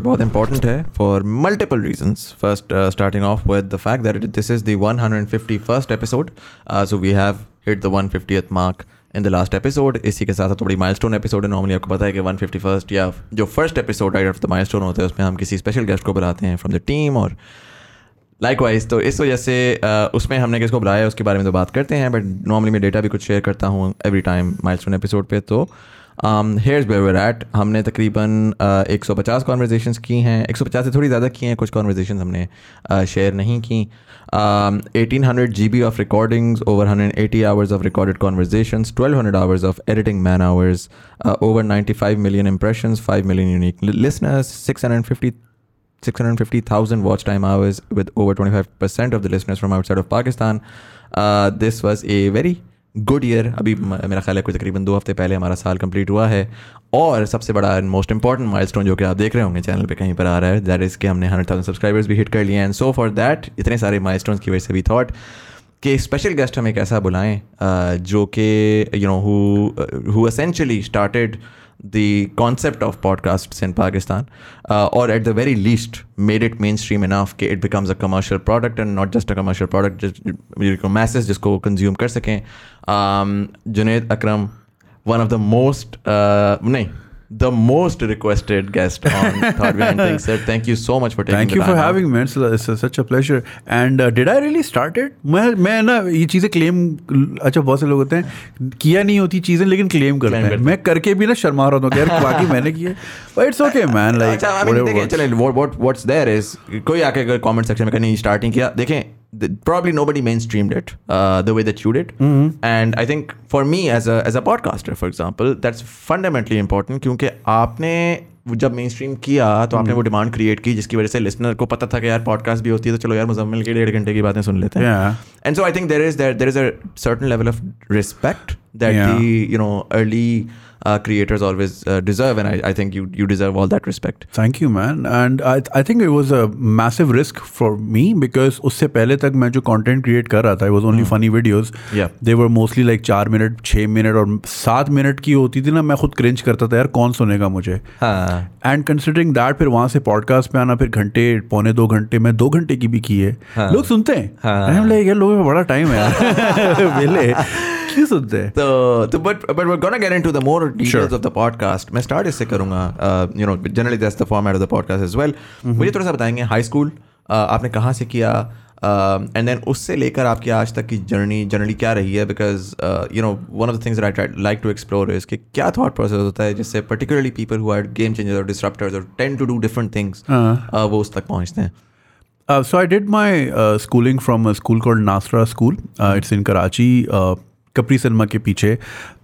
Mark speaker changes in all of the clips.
Speaker 1: बहुत इंपॉर्टेंट है for multiple reasons first starting off with the fact that this is the 151st episode so we have hit the 150th mark in the last episode इसी के साथ साथ थोड़ी milestone episode है। Normally आपको पता है कि 151st या जो first episode of the milestone होता है उसमें हम किसी स्पेशल गेस्ट को बुलाते हैं फ्रॉम द टीम और लाइक वाइज तो इस वजह से uh, उसमें हमने किसको बुलाया उसके बारे में तो बात करते हैं बट नॉर्मली मैं डेटा भी कुछ शेयर करता हूँ एवरी टाइम माइलस्टोन एपिसोड पे तो हेयर्स वेवर एट हमने तकरीबन एक सौ पचास कॉन्वर्जेशन की हैं। एक सौ पचास से थोड़ी ज़्यादा की हैं। कुछ कॉन्वर्जेशन हमने शेयर uh, नहीं की। Eighteen hundred G B of recordings over hundred eighty hours of recorded conversation twelve hundred hours of editing man hours over ninety five million impressions, five million unique listeners six hundred fifty 650,000 watch time hours with over 25% of the listeners from outside of Pakistan. Uh, this was a very good year अभी मेरा ख्याल है कोई तकरीबन दो हफ़्ते पहले हमारा साल कंप्लीट हुआ है। और सबसे बड़ा एंड मोस्ट इंपॉर्टेंट माइलस्टोन जो कि आप देख रहे होंगे चैनल पे कहीं पर आ रहा है दैट इज़ कि हमने हंड्रेड थाउज़ेंड सब्सक्राइबर्स भी हिट कर लिए एंड सो फॉर दैट इतने सारे माइलस्टोन्स की वजह से भी थॉट कि स्पेशल गेस्ट हम एक ऐसा बुलाएँ जो कि you know who essentially started the concept of podcasts in Pakistan, uh, or at the very least, made it mainstream enough that it becomes a commercial product and not just a commercial product, just masses जिसको consume कर सकें. Um, Junaid Akram, one of the most uh, नहीं the most requested guest on Thought Behind Things. Sir, thank you so much for taking
Speaker 2: Thank you for having me. It's, it's such a pleasure. And uh, did I really start it? मैं मैं ना ये चीज़ें claim अच्छा बहुत से लोग होते हैं किया नहीं होती चीज़ें लेकिन क्लेम करते हैं मैं करके भी ना शर्मा रहा हूँ यार बाकी मैंने किए but it's okay man like
Speaker 1: चले व्हाट व्हाट्स देयर इज़ कोई आके कमेंट सेक्शन में कहीं स्टार्टिंग किया देखें probably nobody mainstreamed it uh, the way that you did. Mm-hmm. and i think for me as a as a podcaster for example that's fundamentally important क्योंकि आपने जब main stream किया तो आपने वो डिमांड क्रिएट की जिसकी वजह से लिसनर को पता था कि यार पॉडकास्ट भी होती है तो चलो यार मुजम्मिल की डेढ़ घंटे की बातें सुन लेते हैं। And so I think there is there is a certain level of respect that the you know early uh, creators always uh, deserve, and I, I think you you deserve all that respect.
Speaker 2: Thank you, man. And I I think it was a massive risk for me because उससे पहले तक मैं जो content create कर रहा था, it was only mm. funny videos.
Speaker 1: Yeah.
Speaker 2: They were mostly like चार minute छः मिनट और सात मिनट की होती थी ना मैं खुद क्रिंच करता था यार कौन सुनेगा मुझे एंड कंसिडरिंग दैट फिर वहाँ से पॉडकास्ट पे आना फिर घंटे पौने दो घंटे में दो घंटे की भी की है हाँ. लोग सुनते हैं हाँ. लोगों में बड़ा टाइम है क्यों सुनते हैं
Speaker 1: तो तो but but we gonna get into the more details of the podcast मैं स्टार्ट इससे करूँगा you know generally that's the format of the podcast as well मुझे थोड़ा सा बताएँगे हाई स्कूल uh, आपने कहाँ से किया एंड uh, देन उससे लेकर आपकी आज तक की जर्नी जनरली क्या रही है? Because you know one of the things I like to explore is कि क्या थॉट प्रोसेस होता है जिससे particularly people who are game changers और डिसरप्टर्स और tend to do different things वो उस तक पहुँचते हैं.
Speaker 2: Uh, so I did my uh, schooling from a school called Nasra School. Uh, it's in Karachi. Uh, Capri cinema के पीछे।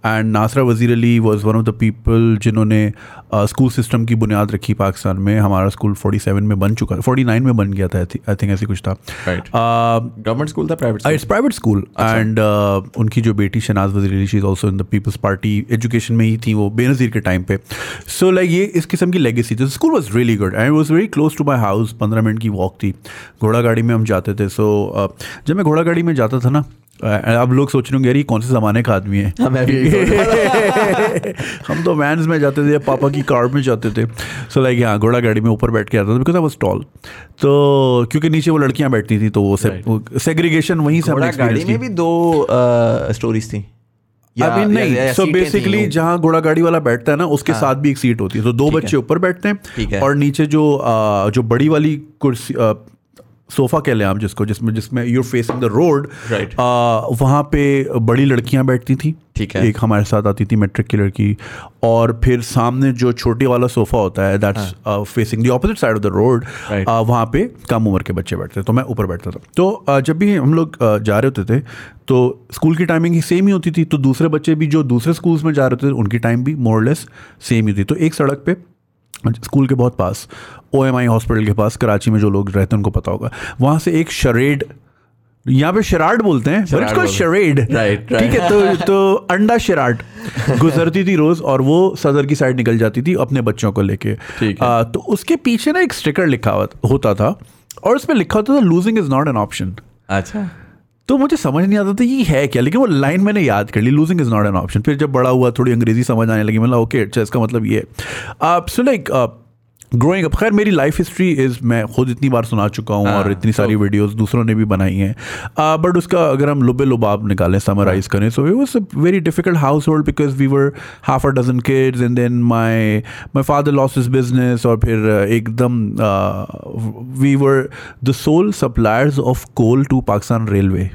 Speaker 2: And Nasra Wazir Ali was one of the people जिन्होंने school system की बुनियाद रखी पाकिस्तान में। हमारा school 47 में बन चुका है 49 में बन गया था आई थिंक ऐसी कुछ था।
Speaker 1: गवर्नमेंट स्कूल था private
Speaker 2: it's private school and उनकी जो बेटी Shahnaz Wazir Ali she is also in the people's party education में ही थी वो बेनज़ीर के टाइम पे। सो so, लाइक like, ये इस किस्म की लेगेसी थी। School was really good and was very close to my house पंद्रह मिनट की वॉक थी। घोड़ा गाड़ी में हम जाते थे। सो so, uh, जब मैं घोड़ा गाड़ी में जाता था ना अब लोग सोच रहे होंगे यार ये कौन से ज़माने का आदमी है? हाँ, हम तो वैन्स में जाते थे पापा की कार में जाते थे। सो लाइक यहाँ घोड़ा गाड़ी में ऊपर बैठ के आता था बिकॉज़ आई वॉज़ टॉल तो क्योंकि नीचे वो लड़कियाँ बैठती थी तो वो सेग्रीगेशन वहीं से
Speaker 1: गाड़ी में भी दो स्टोरीज थी।
Speaker 2: अभी नहीं सो बेसिकली जहाँ घोड़ा गाड़ी वाला बैठता है ना उसके हाँ, साथ भी एक सीट होती है। तो दो बच्चे ऊपर बैठते हैं और नीचे जो जो बड़ी वाली कुर्सी सोफा कह लें आप जिसको जिसमें जिसमें you're facing the road right वहाँ पे बड़ी लड़कियाँ बैठती थी।
Speaker 1: ठीक है।
Speaker 2: एक हमारे साथ आती थी मैट्रिक की लड़की। और फिर सामने जो छोटे वाला सोफा होता है that's facing the opposite side of the road वहाँ पे कम उम्र के बच्चे बैठते थे तो मैं ऊपर बैठता था। तो uh, जब भी हम लोग uh, जा रहे होते थे तो स्कूल की टाइमिंग ही सेम ही होती थी तो दूसरे बच्चे भी जो दूसरे स्कूल्स में जा रहे थे उनकी टाइम भी मोरलेस सेम ही थी। तो एक सड़क पे स्कूल के बहुत पास ओ एम आई हॉस्पिटल के पास कराची में जो लोग रहते हैं उनको पता होगा। वहाँ से एक शरेड यहाँ पे शराड बोलते हैं इसको शरेड राइट ठीक है तो तो अंडा शराड गुजरती थी रोज और वो सदर की साइड निकल जाती थी अपने बच्चों को लेके। तो उसके पीछे ना एक स्टिकर लिखा होता था और उसमें लिखा होता था losing is not an option
Speaker 1: अच्छा।
Speaker 2: तो मुझे समझ नहीं आता था ये है क्या, लेकिन वो लाइन मैंने याद कर ली losing is not an option फिर जब बड़ा हुआ, थोड़ी अंग्रेज़ी समझ आने लगी मतलब ओके अच्छा इसका मतलब ये है। सो लाइक ग्रोइंग अप खैर मेरी लाइफ हिस्ट्री इज़ मैं खुद इतनी बार सुना चुका हूँ और
Speaker 1: हाँ,
Speaker 2: इतनी सारी
Speaker 1: तो-
Speaker 2: वीडियोस दूसरों ने भी बनाई हैं बट उसका अगर हम लुबे लुबाब निकालें समराइज
Speaker 1: हाँ।
Speaker 2: करें so it was a very difficult household because we were half a dozen kids and then my my father lost his business और फिर एकदम we were the sole suppliers of coal to Pakistan railway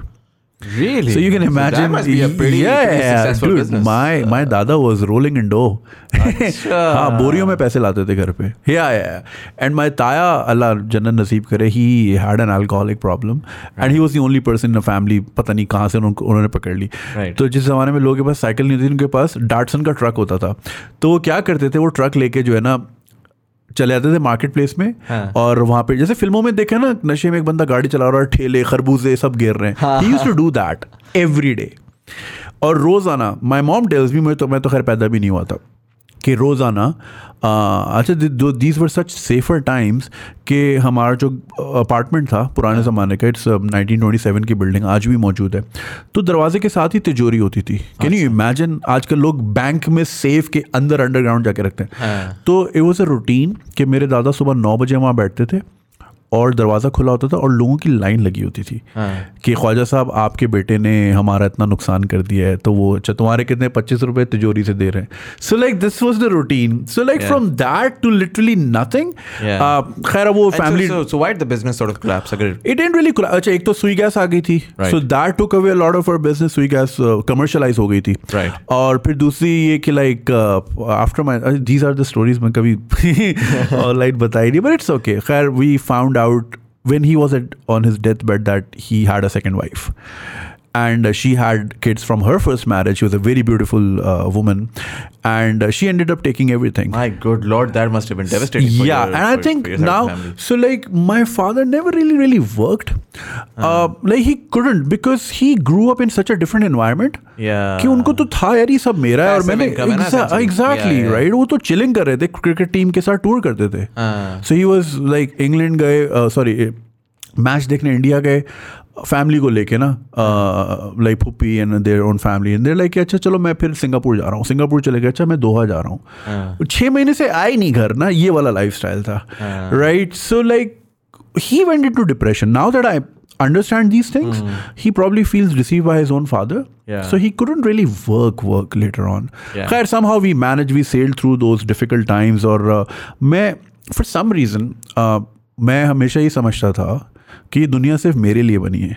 Speaker 1: Really?
Speaker 2: So you can imagine.
Speaker 1: So that must be a pretty,
Speaker 2: yeah,
Speaker 1: pretty successful
Speaker 2: dude.
Speaker 1: business.
Speaker 2: My uh, my dada was rolling in dough. हाँ बोरियों में पैसे लाते थे घर पे या and my ताया अल्लाह जन्नत नसीब करे he had an alcoholic problem and he was the only person in family पता नहीं कहाँ से उनको उन्होंने पकड़ ली
Speaker 1: Right.
Speaker 2: तो जिस ज़माने में लोगों के पास साइकिल नहीं थी उनके पास डाटसन का ट्रक होता था तो वो क्या करते थे वो ट्रक लेके जो है ना चले जाते थे मार्केट प्लेस में
Speaker 1: हाँ।
Speaker 2: और वहाँ पे जैसे फ़िल्मों में देखे ना नशे में एक बंदा गाड़ी चला रहा है ठेले खरबूजे सब गिर रहे हैं। He. Used to do that every day और रोज़ाना माई मॉम टेल्स भी मैं तो मैं तो खैर पैदा भी नहीं हुआ था। कि रोज़ाना अच्छा अच्छा these were such safer times कि हमारा जो अपार्टमेंट था पुराने ज़माने का इट्स नाइनटीन ट्वेंटी सेवन की बिल्डिंग आज भी मौजूद है। तो दरवाजे के साथ ही तिजोरी होती थी। कैन यू इमेजिन आजकल लोग बैंक में सेफ़ के अंदर अंडरग्राउंड जाके रखते हैं?
Speaker 1: हाँ।
Speaker 2: तो इट वॉज़ अ रूटीन कि मेरे दादा सुबह नौ बजे वहाँ बैठते थे। और दरवाज़ा खुला होता था और लोगों की लाइन लगी होती थी
Speaker 1: हाँ।
Speaker 2: कि ख्वाजा साहब आपके बेटे ने हमारा इतना नुकसान कर दिया है तो वो अच्छा तुम्हारे कितने पच्चीस रुपए तिजोरी से दे रहे हैं। So like this was the
Speaker 1: routine
Speaker 2: so like from that to
Speaker 1: literally
Speaker 2: nothing खैर वो फैमिली इट डेंट रियली अच्छा एक तो सुई गैस आ गई थी। So that took away lot of our business Sui gas commercialise हो गई थी. और फिर दूसरी ये कि like after my these are the stories मैं कभी ऑनलाइन बताई नहीं बट इट्स ओके खैर we found out when he was at, on his deathbed that he had a second wife and uh, she had kids from her first marriage she was a very beautiful uh, woman and uh, she ended up taking everything
Speaker 1: my good lord, that must have been devastating. For
Speaker 2: yeah
Speaker 1: your,
Speaker 2: and i
Speaker 1: for-
Speaker 2: think
Speaker 1: for your side of
Speaker 2: now
Speaker 1: the family.
Speaker 2: so like my father never really really worked uh, like he couldn't because he grew up in such a different environment
Speaker 1: Yeah.
Speaker 2: कि उनको तो था यार ये सब मेरा है और
Speaker 1: Passive
Speaker 2: मैंने
Speaker 1: income है ना, essentially.
Speaker 2: Exactly
Speaker 1: Yeah, yeah.
Speaker 2: Right वो तो चिलिंग कर रहे थे क्रिकेट टीम के साथ टूर करते थे
Speaker 1: हाँ।
Speaker 2: So he was like England गए सॉरी मैच देखने इंडिया गए फैमिली को लेके ना like puppy and their own family and their like अच्छा चलो मैं फिर सिंगापुर जा रहा हूँ सिंगापुर चले गए अच्छा मैं दोहा जा रहा
Speaker 1: हाँ।
Speaker 2: हूँ छः महीने से आए नहीं घर ना ये वाला लाइफ स्टाइल था
Speaker 1: हाँ।
Speaker 2: Right so like he went into depression now that i understand these things mm. he probably feels deceived by his own father
Speaker 1: Hmm. Yeah.
Speaker 2: so he couldn't really work work later on
Speaker 1: Yeah.
Speaker 2: Khair, somehow we managed we sailed through those difficult times और uh, मैं for some reason uh, मैं हमेशा ये समझता था कि ये दुनिया सिर्फ़ मेरे लिए बनी है।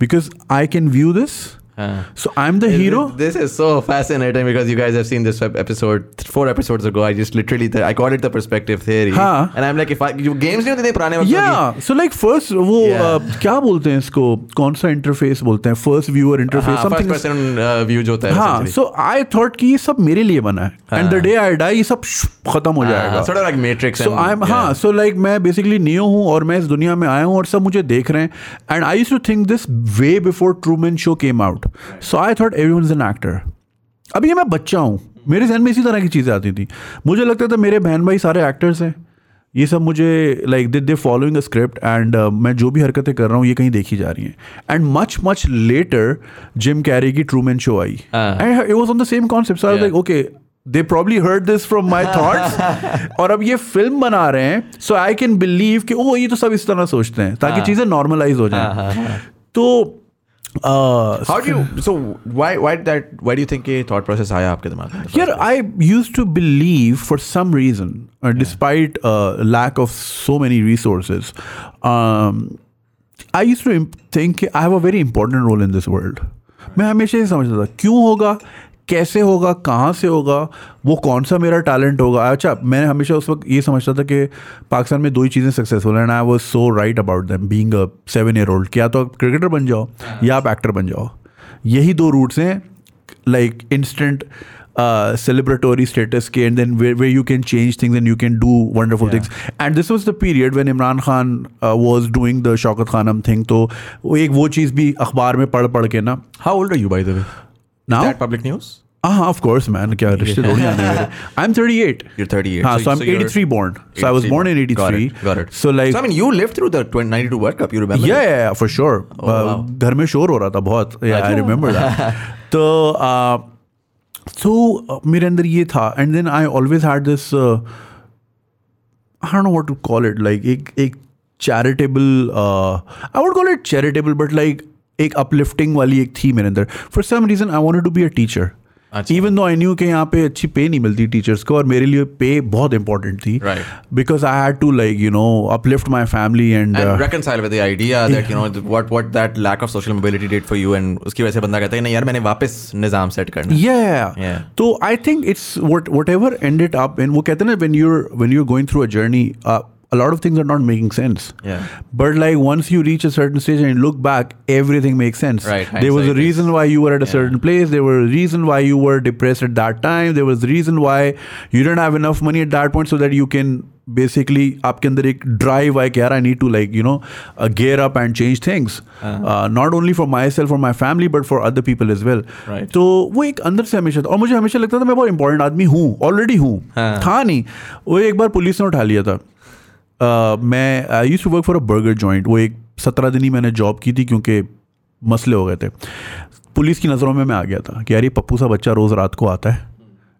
Speaker 2: Because I can view view this
Speaker 1: हाँ।
Speaker 2: so I'm the hero
Speaker 1: This is so fascinating because you guys have seen this episode four episodes ago. I just literally I call it the perspective theory.
Speaker 2: हाँ।
Speaker 1: And I'm like, if I you games नहीं होते थे पुराने वक्त
Speaker 2: yeah so like first वो
Speaker 1: Yeah.
Speaker 2: uh, क्या बोलते हैं इसको कौन सा इंटरफेस बोलते हैं फ़र्स्ट व्यूअर
Speaker 1: कि-
Speaker 2: इंटरफेस
Speaker 1: हाँ, first person uh, view जो होता है
Speaker 2: हाँ
Speaker 1: essentially.
Speaker 2: सो आई थॉट कि ये सब मेरे लिए बना है and the day I die ये सब खत्म हो
Speaker 1: हाँ,
Speaker 2: जाएगा
Speaker 1: sort of like Matrix
Speaker 2: so
Speaker 1: and-
Speaker 2: I am
Speaker 1: yeah.
Speaker 2: हाँ सो लाइक मैं बेसिकली नियो हूँ और मैं इस दुनिया में आया हूँ और सब मुझे देख रहे हैं and I use to think this way before Truman Show came out so I thought every is an actor अभी ये मैं बच्चा हूँ। मेरे जहन में इसी तरह की चीज़ें आती थी। मुझे लगता था मेरे बहन भाई सारे एक्टर्स हैं। ये सब मुझे like they they following a script and मैं जो भी हरकतें कर रहा हूँ ये कहीं देखी जा रही हैं। And much much later Jim Carrey की Truman Show I. And it was on the same concept
Speaker 1: I
Speaker 2: like okay they probably heard this from my thoughts और अब ये फ़िल्म बना रहे हैं सो आई कैन बिलीव कि ओ ये तो सब इस तरह सोचते हैं ताकि
Speaker 1: हाँ।
Speaker 2: चीज़ें नॉर्मलाइज हो
Speaker 1: हाँ, हाँ,
Speaker 2: जाए
Speaker 1: हाँ।
Speaker 2: तो uh,
Speaker 1: How do you so why why did that why do you think ये thought process आया आपके दिमाग में?
Speaker 2: Here, I used to believe for some reason, uh, despite uh, lack of so many resources, um, I used to imp- think I have a very important role in this world. मैं हमेशा ये समझता था क्यों होगा कैसे होगा कहाँ से होगा वो कौन सा मेरा टैलेंट होगा? अच्छा मैंने हमेशा उस वक्त ये समझता था कि पाकिस्तान में दो ही चीज़ें सक्सेसफुल एंड आई वो so right about them being a seven year old क्या तो आप क्रिकेटर बन जाओ या आप एक्टर बन जाओ। यही दो रूट्स हैं लाइक इंस्टेंट सेलिब्रेटोरी स्टेटस के and then way you can change things and you can do wonderful things and this was the period when Imran Khan was doing the Shaukat Khan Khanum thing तो एक वो चीज़ भी अखबार में पढ़ पढ़ के ना।
Speaker 1: How old you by the way
Speaker 2: now
Speaker 1: public news
Speaker 2: हाँ ऑफ़ कोर्स मैन क्या रिश्ते थोड़ी आने मेरे आई 38
Speaker 1: You're 38.
Speaker 2: हाँ
Speaker 1: So-
Speaker 2: so I'm
Speaker 1: so
Speaker 2: 83 born so I was
Speaker 1: 83
Speaker 2: born in 83.
Speaker 1: Got it. Got it.
Speaker 2: so like
Speaker 1: So I mean, you lived through the 20, 92 World Cup. You remember?
Speaker 2: yeah, yeah, yeah, for sure.
Speaker 1: Oh,
Speaker 2: Uh,
Speaker 1: wow.
Speaker 2: घर में शोर हो रहा था बहुत yeah, I remember that. तो uh, uh, मेरे अंदर ये था and then I always had this uh, I don't know what to call it like एक एक charitable uh, I would call it charitable but like एक uplifting वाली एक थी मेरे अंदर for some reason I wanted to be a teacher
Speaker 1: अच्छा।
Speaker 2: Even though I new के यहाँ पे अच्छी पे नहीं मिलती टीचर्स को और मेरे लिए पे बहुत इंपॉर्टेंट थी। Because I had to like you know uplift my family
Speaker 1: and reconcile with idea that you know what what that lack of social mobility did for you and उसकी वजह से बंदा कहता है नहीं यार मैंने वापस निज़ाम सेट करना
Speaker 2: तो I think it's whatever and it up वो कहते हैं ना when you're when you're going through a journey a lot of things are not making sense
Speaker 1: Yeah.
Speaker 2: but like once you reach a certain stage and you look back everything makes sense
Speaker 1: Right,
Speaker 2: there was a
Speaker 1: hindsight is-
Speaker 2: reason why you were at a certain place there was a reason why you were depressed at that time there was a reason why you didn't have enough money at that point so that you can basically आपके अंदर एक drive है कि यार I need to like you know uh, gear up and change things uh, not only for myself or my family but for other people as well
Speaker 1: Right.
Speaker 2: तो वो एक अंदर से हमेशा था और मुझे हमेशा लगता था मैं बहुत इंपॉर्टेंट आदमी हूँ ऑलरेडी हूँ
Speaker 1: हाँ।
Speaker 2: था नहीं वो एक बार पुलिस ने उठा लिया था Uh, मैं I use to work for a burger joint वो एक सत्रह दिन ही मैंने जॉब की थी क्योंकि मसले हो गए थे। पुलिस की नज़रों में मैं आ गया था कि यार ये पप्पू सा बच्चा रोज़ रात को आता है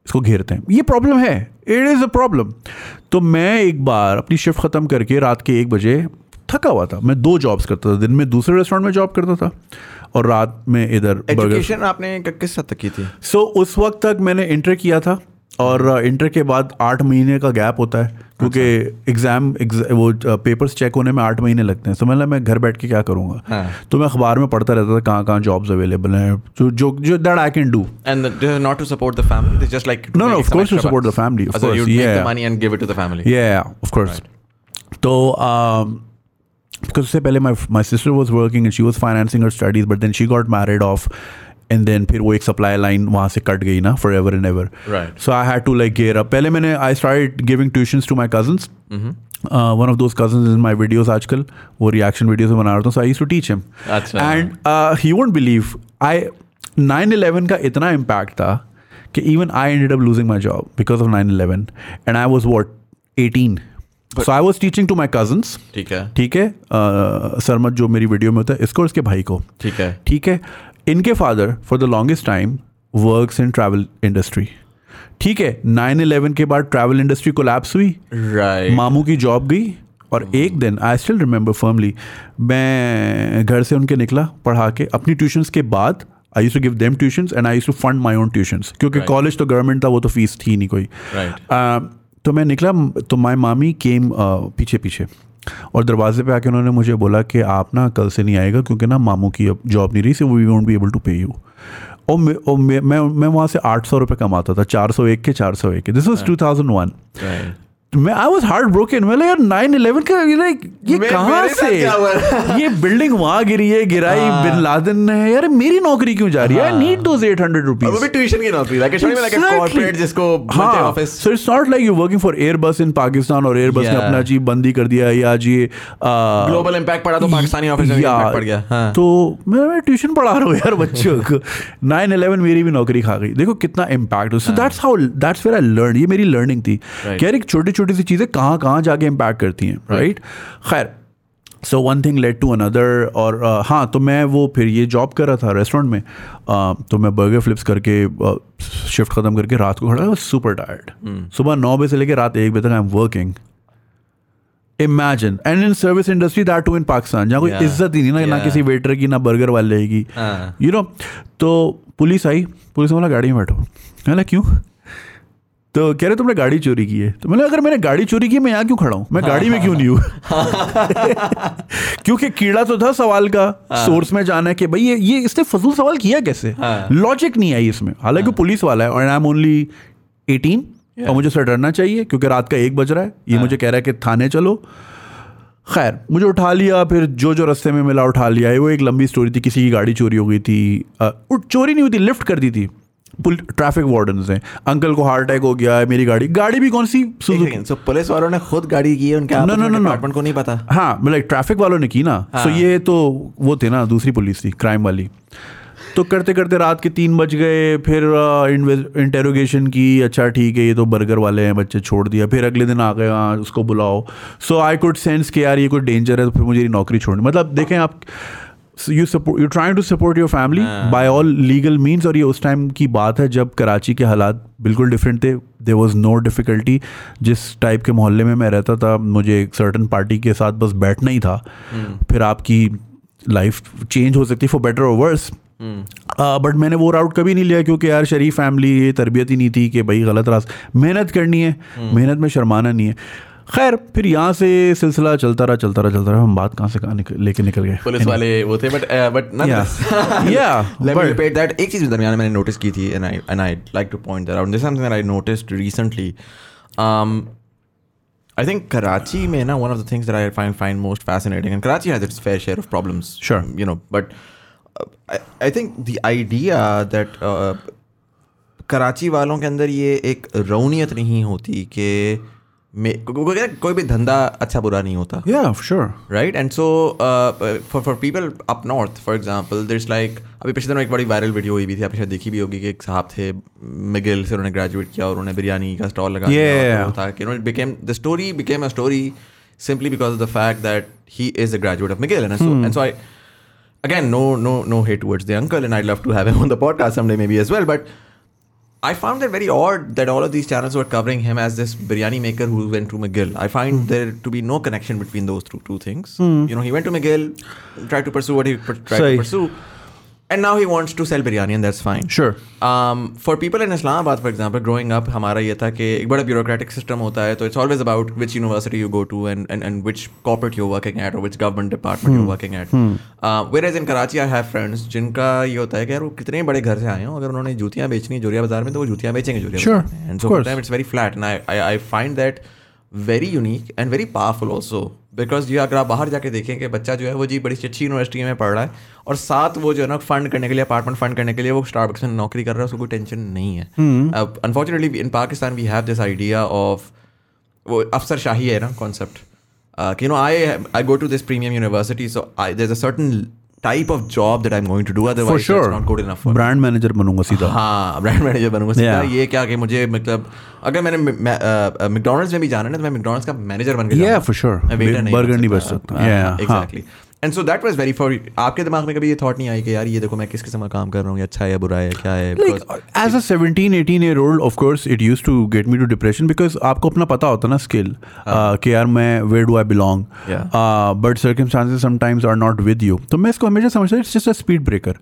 Speaker 2: इसको घेरते हैं। ये प्रॉब्लम है। इट इज़ अ प्रॉब्लम तो मैं एक बार अपनी शिफ्ट ख़त्म करके रात के एक बजे थका हुआ था। मैं दो जॉब्स करता था। दिन में दूसरे रेस्टोरेंट में जॉब करता था और रात में इधर
Speaker 1: एजुकेशन आपने किस हद तक की थी?
Speaker 2: सो so, उस वक्त तक मैंने इंटर किया था और इंटर के बाद आठ महीने का गैप होता है। क्योंकि एग्ज़ाम वो पेपर्स चेक होने में आठ महीने लगते हैं। तो समझ लें मैं घर बैठ के क्या करूँगा?
Speaker 1: हाँ.
Speaker 2: तो मैं अखबार में पढ़ता रहता था कहाँ कहाँ जॉब्स अवेलेबल हैं जो जो जो that I can do
Speaker 1: and not to support the family just like
Speaker 2: no no of to support the family of तो बिकॉज़ से पहले my my sister was working and she was financing her studies but then she got married off and then फिर वो एक supply line वहाँ से कट गई ना forever and ever so I had to like gear up पहले मैंने I start giving tuitions to my cousins one of those cousin in my videos आजकल वो रिएक्शन वीडियो से बना रहा था so I to teach him and he won't believe I nine eleven का इतना इम्पैक्ट था कि even I end losing my job because of nine eleven and I was what eighteen so I was teaching to my cousins
Speaker 1: ठीक है.
Speaker 2: ठीक है? Uh, सरमत जो मेरी वीडियो में होता है इसको उसके भाई को.
Speaker 1: ठीक है.
Speaker 2: ठीक है? इनके father for the longest time works in travel industry ठीक है 9/11 के बाद ट्रैवल इंडस्ट्री को कोलैप्स हुई।
Speaker 1: राइट
Speaker 2: मामू की जॉब गई और hmm. एक दिन आई स्टिल रिमेंबर फर्मली मैं घर से उनके निकला पढ़ा के अपनी ट्यूशन्स के बाद I use to give them tuitions and I use to fund my own tuitions क्योंकि
Speaker 1: Right.
Speaker 2: कॉलेज तो गवर्नमेंट था वो तो फ़ीस थी नहीं कोई।
Speaker 1: राइट
Speaker 2: Uh, तो मैं निकला तो माई मामी केम uh, पीछे पीछे और दरवाजे पे आके उन्होंने मुझे बोला कि आप ना कल से नहीं आएगा क्योंकि ना मामू की अब जॉब नहीं रही so we won't be able to pay you और मैं और मैं मैं, मैं वहाँ से आठ सौ रुपये कमाता था चार सौ एक के चार सौ एक के। This was two thousand
Speaker 1: one
Speaker 2: मैं आई वॉज़ हार्ट ब्रोकन मैं यार नाइन इलेवन का ये कहाँ से? ये बिल्डिंग वहाँ गिरी है गिराई
Speaker 1: हाँ।
Speaker 2: बिन लादेन ने। यार मेरी नौकरी क्यों जा रही है? I need those eight hundred
Speaker 1: और वो भी
Speaker 2: रुपीज़
Speaker 1: ट्यूशन की नौकरी like it's like a corporate जिसको
Speaker 2: हाँ
Speaker 1: office
Speaker 2: so it's not like you working for Airbus in Pakistan और एयरबस ने. अपना जी बंदी कर दिया या जी
Speaker 1: ग्लोबल इंपैक्ट पड़ा तो पाकिस्तानी ऑफ़िस में
Speaker 2: या,
Speaker 1: इम्पैक्ट पड़ गया। हाँ।
Speaker 2: तो मैं मैं ट्यूशन पढ़ा रहा हूँ यार बच्चों को। नाइन इलेवन मेरी भी नौकरी खा गई। देखो कितना impact so that's how that's where I learn ये मेरी लर्निंग थी। यार एक छोटी छोटी सी चीज़ें कहाँ कहाँ जाके इम्पैक्ट करती हैं राइट खैर so one thing led to another और uh, हाँ तो मैं वो फिर ये जॉब कर रहा था रेस्टोरेंट में uh, तो मैं बर्गर फ्लिप्स करके शिफ्ट ख़त्म करके रात को खड़ा सुपर टायर्ड सुबह नौ बजे से लेकर रात एक बजे तक I am working imagine and in service industry that too in Pakistan जहाँ कोई इज़्ज़त ही नहीं ना
Speaker 1: yeah.
Speaker 2: ना किसी वेटर की ना बर्गर वाले की.
Speaker 1: हाँ।
Speaker 2: यू नो तो पुलिस आई पुलिस ने बोला गाड़ी में बैठो. मैंने क्यों? तो कह रहे तुमने गाड़ी चोरी की है। तो मैंने अगर मैंने गाड़ी चोरी की है, मैं यहाँ क्यों खड़ा हूँ? मैं गाड़ी में क्यों नहीं हूँ? क्योंकि कीड़ा तो था सवाल का। सोर्स में जाना है कि भाई ये ये इसने फजूल सवाल किया कैसे?
Speaker 1: हाँ।
Speaker 2: लॉजिक नहीं आई इसमें। हालाँकि पुलिस वाला है और आई एम ओनली एटीन और मुझे सर डरना चाहिए क्योंकि रात का एक बज रहा है। ये मुझे कह रहा है कि थाने चलो। खैर मुझे उठा लिया फिर जो जो रस्ते में मिला उठा लिया। वो एक लंबी स्टोरी थी किसी की गाड़ी चोरी हो गई थी। चोरी नहीं हुई थी लिफ्ट कर दी थी। ट्रैफ़िक वार्डन से अंकल को हार्ट अटैक हो गया है मेरी गाड़ी। गाड़ी भी कौन सी?
Speaker 1: सो पुलिस वालों ने खुद गाड़ी की है उनके
Speaker 2: no, no.
Speaker 1: डिपार्टमेंट को नहीं पता।
Speaker 2: हाँ मतलब ट्रैफ़िक वालों ने की ना। सो
Speaker 1: हाँ।
Speaker 2: ये तो वो थे ना दूसरी पुलिस थी क्राइम वाली। तो करते करते रात के तीन बज गए फिर इंटेरोगेशन की अच्छा ठीक है ये तो बर्गर वाले हैं बच्चे छोड़ दिया। फिर अगले दिन आ गए हाँ उसको बुलाओ। सो आई कुड सेंस कि यार ये कोई डेंजर है तो फिर मुझे नौकरी छोड़नी। मतलब देखें आप you support you trying to support your family by all legal means और ये उस टाइम की बात है जब कराची के हालात बिल्कुल डिफरेंट थे। देर वॉज़ नो डिफ़िकल्टी जिस टाइप के मोहल्ले में मैं रहता था मुझे एक सर्टन पार्टी के साथ बस बैठना ही था। hmm. फिर आपकी लाइफ चेंज हो सकती फॉर बेटर और वर्स बट मैंने वो राउट कभी नहीं लिया क्योंकि यार शरीफ फैमिली ये तरबियत ही नहीं थी कि भाई गलत रास्ता मेहनत करनी है। hmm. मेहनत में शर्माना नहीं है। खैर फिर यहाँ से सिलसिला चलता रहा चलता रहा चलता रहा। हम बात कहाँ से कहाँ निकल, लेके निकल गए?
Speaker 1: पुलिस वाले वो थे बट बट या लेट मी रिपीट दैट एक चीज़ दरमियान मैंने नोटिस की थी and I and I like to point that out this something that I noticed recently um I think Karachi may now one of the things that I find find most fascinating, and Karachi has its fair share of problems.
Speaker 2: Sure,
Speaker 1: you know, but uh, I, I think the idea that uh, Karachi वालों के अंदर ये एक रौनियत नहीं होती कि कोई भी धंधा अच्छा बुरा नहीं होता
Speaker 2: या sure
Speaker 1: right and so for for people up north for example there is like अभी पिछले दिनों एक बड़ी वायरल वीडियो हुई भी थी आपने शायद देखी भी होगी कि एक साहब थे मिगिल से उन्होंने ग्रेजुएट किया और उन्होंने बिरयानी का स्टॉल लगा
Speaker 2: yeah.
Speaker 1: था कि it became the story became a story he is a graduate of McGill and so hmm. and so I again no no no hate towards the uncle and I'd love to have him on the podcast someday maybe as well but I found it very odd that all of these channels were covering him as this biryani maker who went to McGill. I find mm. there to be no connection between those two, two things. Mm. You know, he went to McGill, tried to pursue what he tried Sorry. to pursue and now he wants to sell biryani and that's fine
Speaker 2: sure
Speaker 1: um, for people in Islamabad for example growing up हमारा ये था कि एक बड़ा bureaucratic system होता है तो it's always about which university you go to and and, and which corporate you're working at or which government department hmm. you're working at hmm. uh, whereas in Karachi I have friends जिनका ये होता है कि यार वो कितने बड़े घर से आए हो अगर उन्होंने जूतियाँ बेचनी जोरिया बाजार में तो वो जूतियाँ बेचेंगे जोरिया
Speaker 2: sure.
Speaker 1: and so for them it's very flat and I, I, I find that very unique and very powerful also बिकॉज़ ये अगर आप बाहर जाके देखें कि बच्चा जो है वो जी बड़ी अच्छी यूनिवर्सिटी में पढ़ रहा है और साथ वो जो है ना फंड करने के लिए अपार्टमेंट फंड करने के लिए वो स्टारबक्स में नौकरी कर रहा है उसको कोई टेंशन नहीं है। Unfortunately in Pakistan we have this idea of वो अफसर शाही है ना concept you know I I go to this premium university so I certain a certain type of job that I am going to do otherwise
Speaker 2: it's not good enough brand manager बनूँगा सीधा।
Speaker 1: हाँ brand manager बनूँगा सीधा। ये क्या कि मुझे मतलब अगर मैंने मैकडॉनल्ड्स में भी जाना है ना तो मैं मैकडॉनल्ड्स का मैनेजर बन गया
Speaker 2: या फॉर श्योर बर्गर नहीं बच सकता।
Speaker 1: Exactly and so that was very for आपके दिमाग में कभी ये थॉट नहीं आई कि यार ये देखो मैं किस किस्म का काम कर रहा हूँ? अच्छा है या बुरा है क्या है?
Speaker 2: As a 17 18 year old of course it used to get me to depression because आपको अपना पता होता ना स्किल हाँ। कि यार मैं where do I belong but circumstances sometimes are not with you तो मैं इसको हमेशा समझता it's just a speed breaker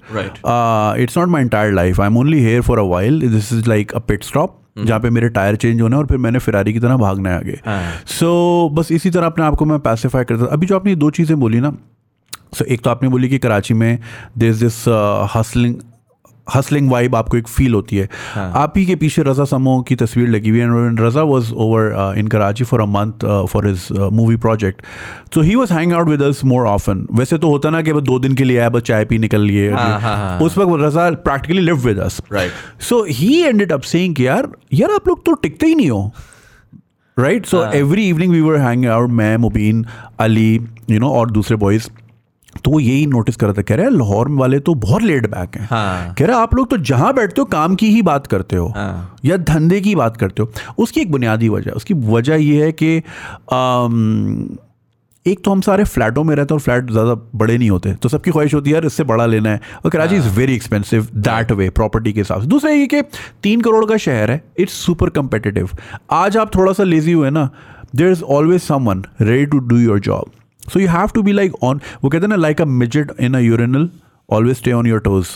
Speaker 2: it's not my entire life I am only here for a while this is like a pit stop जहाँ पे मेरे tyre change होने और फिर मैंने फिरारी की तरह भागना है आगे. सो हाँ। so, बस इसी तरह अपने आप को मैं पैसिफाई करता अभी जो आपने दो चीज़ें बोली ना सो एक तो आपने बोली कि कराची में this this hustling hustling vibe आपको एक फील होती है। हाँ. आप ही के पीछे रजा समूह की तस्वीर लगी हुई है Raza was over in Karachi for a month for his movie project so he was hang out with us more often वैसे तो होता ना कि बस दो दिन के लिए आया बस चाय पी निकल लिए। हाँ, हाँ, हाँ, उस वक्त Raza practically live with us so he ended up saying यार यार आप लोग तो टिकते ही नहीं हो। Right so every evening we were hang out मैं मुबीन अली यू नो और दूसरे बॉयज़ तो वो यही नोटिस कर रहा था कह रहे लाहौर वाले तो बहुत लेट बैक हैं। हाँ। कह रहे आप लोग तो जहाँ बैठते हो काम की ही बात करते हो। हाँ। या धंधे की बात करते हो। उसकी एक बुनियादी वजह उसकी वजह यह है कि एक तो हम सारे फ्लैटों में रहते हैं और फ्लैट ज़्यादा बड़े नहीं होते। तो सबकी ख्वाहिश होती है यार इससे बड़ा लेना है। और Karachi is very expensive that way property के हिसाब से। दूसरा ये कि तीन करोड़ का शहर है इट्स सुपर कंपेटिटिव आज आप थोड़ा सा लेजी हुए ना there is always someone ready to do your job so you have to be like on वो कहते हैं ना like a midget in a urinal always stay on your toes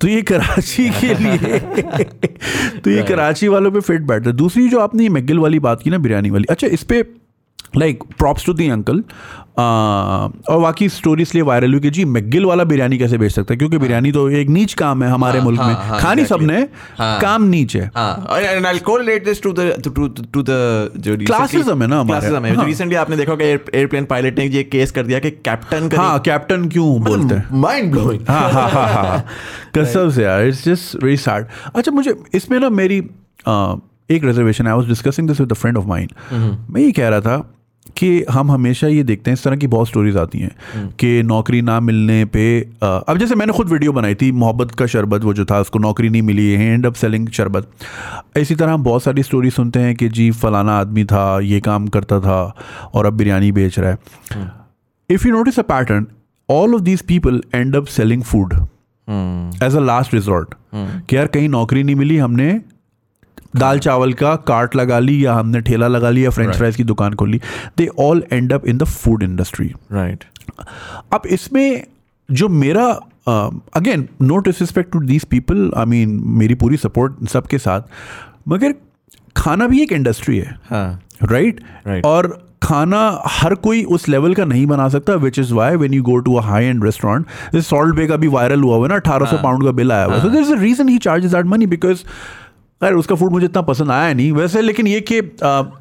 Speaker 2: तो ये कराची के लिए तो ये कराची वालों पे फिट बैठता है। दूसरी जो आपने मैगिल वाली बात की ना बिरयानी वाली अच्छा इस पर like props to the uncle और बाकी स्टोरी इसलिए वायरल हुई कि जी मैगिल वाला बिरयानी कैसे बेच सकता है? क्योंकि बिरयानी तो एक नीच काम है हमारे हाँ, मुल्क हाँ, में। हाँ, खानी सबने हाँ, काम नीच है। क्लासिज्म है ना
Speaker 1: रिसेंटली आपने देखा कि एयरप्लेन पायलट ने ये केस कर दिया कि कैप्टन
Speaker 2: हाँ कैप्टन क्यों बोलते हैं?
Speaker 1: माइंड ब्लोइंग हाँ
Speaker 2: हाँ हाँ। हाँ कसम से यार इट्स जस्ट वेरी सैड अच्छा मुझे इसमें ना मेरी एक reservation I was discussing this with a friend of mine मैं ये कह रहा था कि हम हमेशा ये देखते हैं इस तरह की बहुत स्टोरीज आती हैं कि नौकरी ना मिलने पे अब जैसे मैंने खुद वीडियो बनाई थी मोहब्बत का शरबत वो जो था उसको नौकरी नहीं मिली है एंड अप सेलिंग शरबत। इसी तरह हम बहुत सारी स्टोरी सुनते हैं कि जी फलाना आदमी था ये काम करता था और अब बिरयानी बेच रहा है। If you notice a pattern all of these people end up selling food as a last resort कि यार कहीं नौकरी नहीं मिली हमने दाल चावल का कार्ट लगा ली या हमने ठेला लगा लिया फ्रेंच
Speaker 1: Right.
Speaker 2: फ्राइज की दुकान खोली they all end up in the food industry
Speaker 1: right
Speaker 2: अब इसमें जो मेरा again no disrespect to these people I mean मेरी पूरी सपोर्ट सबके साथ मगर खाना भी एक इंडस्ट्री है।
Speaker 1: हाँ।
Speaker 2: Right
Speaker 1: Right.
Speaker 2: और खाना हर कोई उस लेवल का नहीं बना सकता which is why when you go to a high end restaurant Salt Bae का भी वायरल हुआ हुआ ना अठारह सौ पाउंड का बिल आया हुआ so there is a reason he charges that money because अरे उसका फ़ूड मुझे इतना पसंद आया नहीं वैसे लेकिन ये कि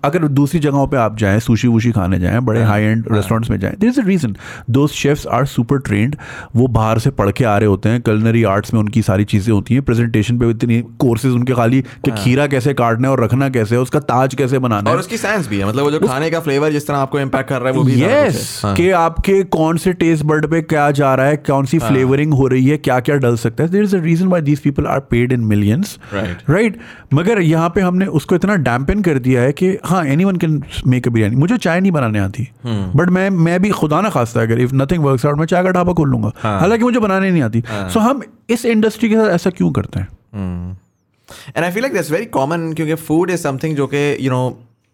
Speaker 2: अगर दूसरी जगहों पे आप जाएँ सुशी वुशी खाने जाएँ बड़े हाई एंड रेस्टोरेंट्स में जाएँ there is a reason though chefs are super trained वो बाहर से पढ़ के आ रहे होते हैं कलनरी आर्ट्स में उनकी सारी चीज़ें होती हैं प्रेजेंटेशन पे इतनी कोर्सेज उनके खाली कि खीरा कैसे काटना है और रखना कैसे है उसका ताज कैसे बनाना
Speaker 1: और
Speaker 2: है।
Speaker 1: उसकी साइंस भी है मतलब वो जो खाने का फ्लेवर जिस तरह आपको इम्पैक्ट कर रहा है वो भी
Speaker 2: यस
Speaker 1: हाँ।
Speaker 2: कि आपके कौन से टेस्ट बर्ड पे क्या जा रहा है कौन सी फ्लेवरिंग हो रही है क्या क्या डल सकता है। There is a reason why these people are paid in millions.
Speaker 1: Right
Speaker 2: मगर यहाँ पे हमने उसको इतना डैम्पन कर दिया है कि हाँ anyone can make a biryani मुझे चाय नहीं बनाने आती बट मैं मैं भी खुदा ना खास्ता अगर इफ़ नथिंग वर्क्स आउट मैं चाय का ढाबा खोल लूँगा। हालाँकि मुझे बनाने नहीं आती। सो हम इस इंडस्ट्री के साथ ऐसा क्यों करते हैं?
Speaker 1: And I feel like that's very common क्योंकि food is something जो कि you know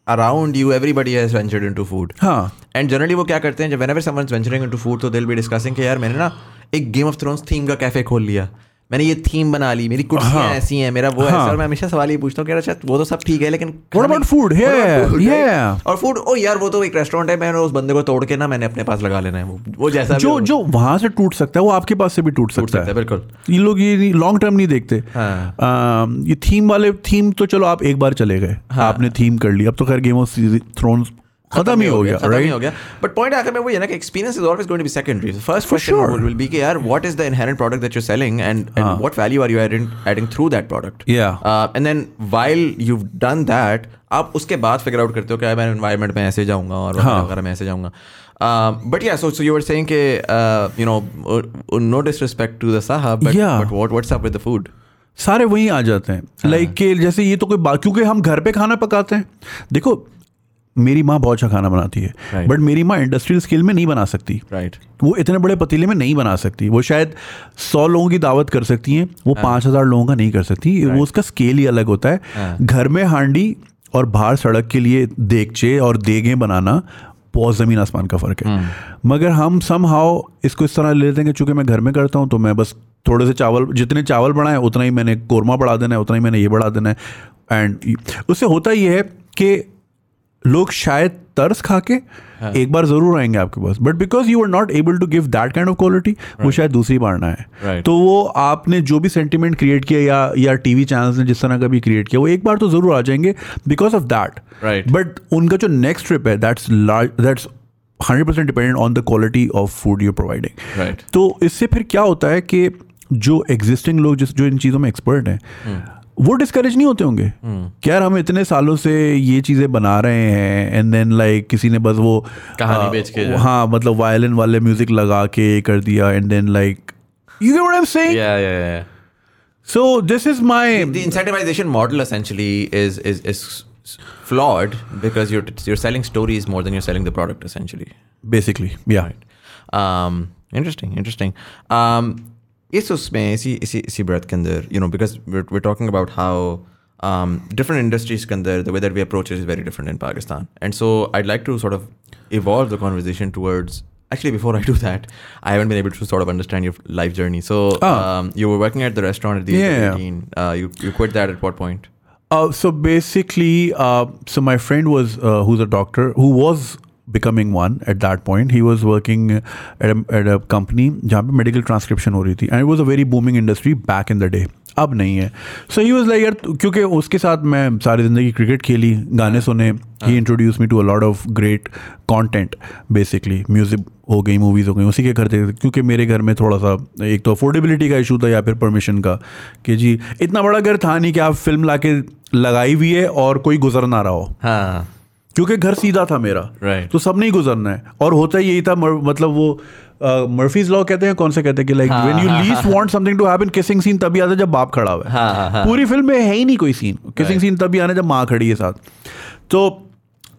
Speaker 1: around you everybody has ventured into food.
Speaker 2: हाँ।
Speaker 1: एंड जनरली वो क्या करते हैं जब whenever someone's venturing into food तो they'll be discussing कि यार मैंने ना एक गेम ऑफ़ थ्रोन्स थीम का कैफ़े खोल लिया। मैंने ये थीम बना ली मेरी कुर्सियाँ
Speaker 2: हाँ।
Speaker 1: ऐसी हैं मेरा वो
Speaker 2: हाँ।
Speaker 1: ऐसा और मैं हमेशा सवाल ये पूछता हूँ कि अच्छा वो तो सब ठीक है लेकिन
Speaker 2: Yeah,
Speaker 1: food, right?
Speaker 2: yeah.
Speaker 1: और फ़ूड ओ यार वो तो एक रेस्टोरेंट है मैंने उस बंदे को तोड़ के ना मैंने अपने पास लगा लेना है वो वो जैसा
Speaker 2: जो जो वहाँ से टूट सकता है वो आपके पास से भी टूट सकता
Speaker 1: है
Speaker 2: है
Speaker 1: बिल्कुल
Speaker 2: ये लोग ये लॉन्ग टर्म नहीं देखते
Speaker 1: हाँ।
Speaker 2: ये थीम वाले थीम तो चलो आप एक बार चले गए आपने थीम कर ली अब तो खैर गेम ऑफ़ थ्रोन्स खत्म ही हो गया
Speaker 1: खत्म ही हो गया। बट पॉइंट आखिर में वो ये ना कि experience is always going to be secondary first
Speaker 2: question.
Speaker 1: Will be कि यार what is the inherent product that you selling and and what value are you adding through that product
Speaker 2: Yeah.
Speaker 1: And then while you done that आप उसके बाद figure out करते हो कि मैं environment में ऐसे जाऊँगा और वगैरह
Speaker 2: हाँ.
Speaker 1: में ऐसे जाऊँगा। बट या so so you were saying कि you know no disrespect to the sahab
Speaker 2: but
Speaker 1: but what what's up with the food
Speaker 2: सारे वहीं आ जाते हैं। लाइक कि जैसे ये तो कोई बात क्योंकि हम घर पे खाना पकाते हैं। देखो मेरी माँ बहुत अच्छा खाना बनाती है
Speaker 1: Right.
Speaker 2: बट मेरी माँ इंडस्ट्रियल स्केल में नहीं बना सकती।
Speaker 1: Right right.
Speaker 2: वो इतने बड़े पतीले में नहीं बना सकती। वो शायद सौ लोगों की दावत कर सकती हैं वो पाँच हज़ार लोगों का नहीं कर सकती। right. वो उसका स्केल ही अलग होता है। घर में हांडी और बाहर सड़क के लिए देगचे और देगें बनाना बहुत ज़मीन आसमान का फ़र्क है। मगर हम सम हाउ इसको इस तरह ले लेते हैं कि चूँकि मैं घर में करता हूँ तो मैं बस थोड़े से चावल जितने चावल बढ़ाएँ उतना ही मैंने कोरमा बढ़ा देना है उतना ही मैंने ये बढ़ा देना है। एंड उससे होता ये है कि लोग शायद तर्स खा के एक बार ज़रूर आएँगे आपके पास। But because you are not able to give that kind of quality वो शायद दूसरी बार ना है
Speaker 1: Right.
Speaker 2: तो वो आपने जो भी सेंटिमेंट क्रिएट किया या या टीवी चैनल्स ने जिस तरह का भी क्रिएट किया वो एक बार तो ज़रूर आ जाएँगे बिकॉज़ ऑफ़ दैट. बट उनका जो नेक्स्ट ट्रिप है that's large that's hundred percent dependent on the quality of food you
Speaker 1: providing
Speaker 2: तो इससे फिर क्या होता है कि जो एग्जिस्टिंग लोग जिस जो इन चीज़ों में एक्सपर्ट हैं वो डिस्करेज नहीं होते होंगे यार हम इतने सालों से ये चीज़ें बना रहे हैं एंड देन लाइक किसी ने बस वो
Speaker 1: कहानी
Speaker 2: आ,
Speaker 1: बेच के
Speaker 2: हाँ मतलब वायलिन वाले म्यूज़िक लगा के कर दिया and then like you get what I am saying
Speaker 1: yeah yeah yeah
Speaker 2: so this is my
Speaker 1: the incentivization model essentially is is is flawed because you're you're selling stories more than you're selling the product essentially
Speaker 2: basically या
Speaker 1: um interesting interesting um इस उसमें इसी इसी इसी breath के अंदर you know because we're, we're talking about how um, different industries के अंदर the way that we approach it is very different in Pakistan and so I'd like to sort of evolve the conversation towards actually before I do that I haven't been able to sort of understand your life journey so
Speaker 2: Ah.
Speaker 1: um, you were working at the restaurant at the age
Speaker 2: Yeah.
Speaker 1: of 18 uh, you, you quit that at what point
Speaker 2: Uh, so basically, uh, so my friend was uh, who's a doctor who was becoming one at that point. He was working at a, at a company जहाँ पे medical transcription हो रही थी and it was a very booming industry back in the day. अब नहीं है। सो he was like यार क्योंकि उसके साथ मैं सारी ज़िंदगी क्रिकेट खेली गाने सुने ही। Introduce me to a lot of great content basically music हो गई मूवीज़ हो गई उसी के करते थे। क्योंकि मेरे घर में थोड़ा सा एक तो अफोर्डेबिलिटी का इशू था या फिर परमिशन का कि जी इतना बड़ा घर था नहीं कि आप फ़िल्म ला के लगाई हुई है और कोई गुजर ना रहा हो।
Speaker 1: हाँ।
Speaker 2: क्योंकि घर सीधा था मेरा।
Speaker 1: Right.
Speaker 2: तो सब नहीं गुजरना है। और होता ही यही था मतलब वो मर्फीज लॉ कहते हैं कौन से कहते हैं कि like when you least want something to happen kissing scene तभी आता है जब बाप खड़ा हुआ है।
Speaker 1: हाँ, हाँ, हाँ।
Speaker 2: पूरी फ़िल्म में है ही नहीं कोई सीन किसिंग सीन तभी आना जब माँ खड़ी है साथ। तो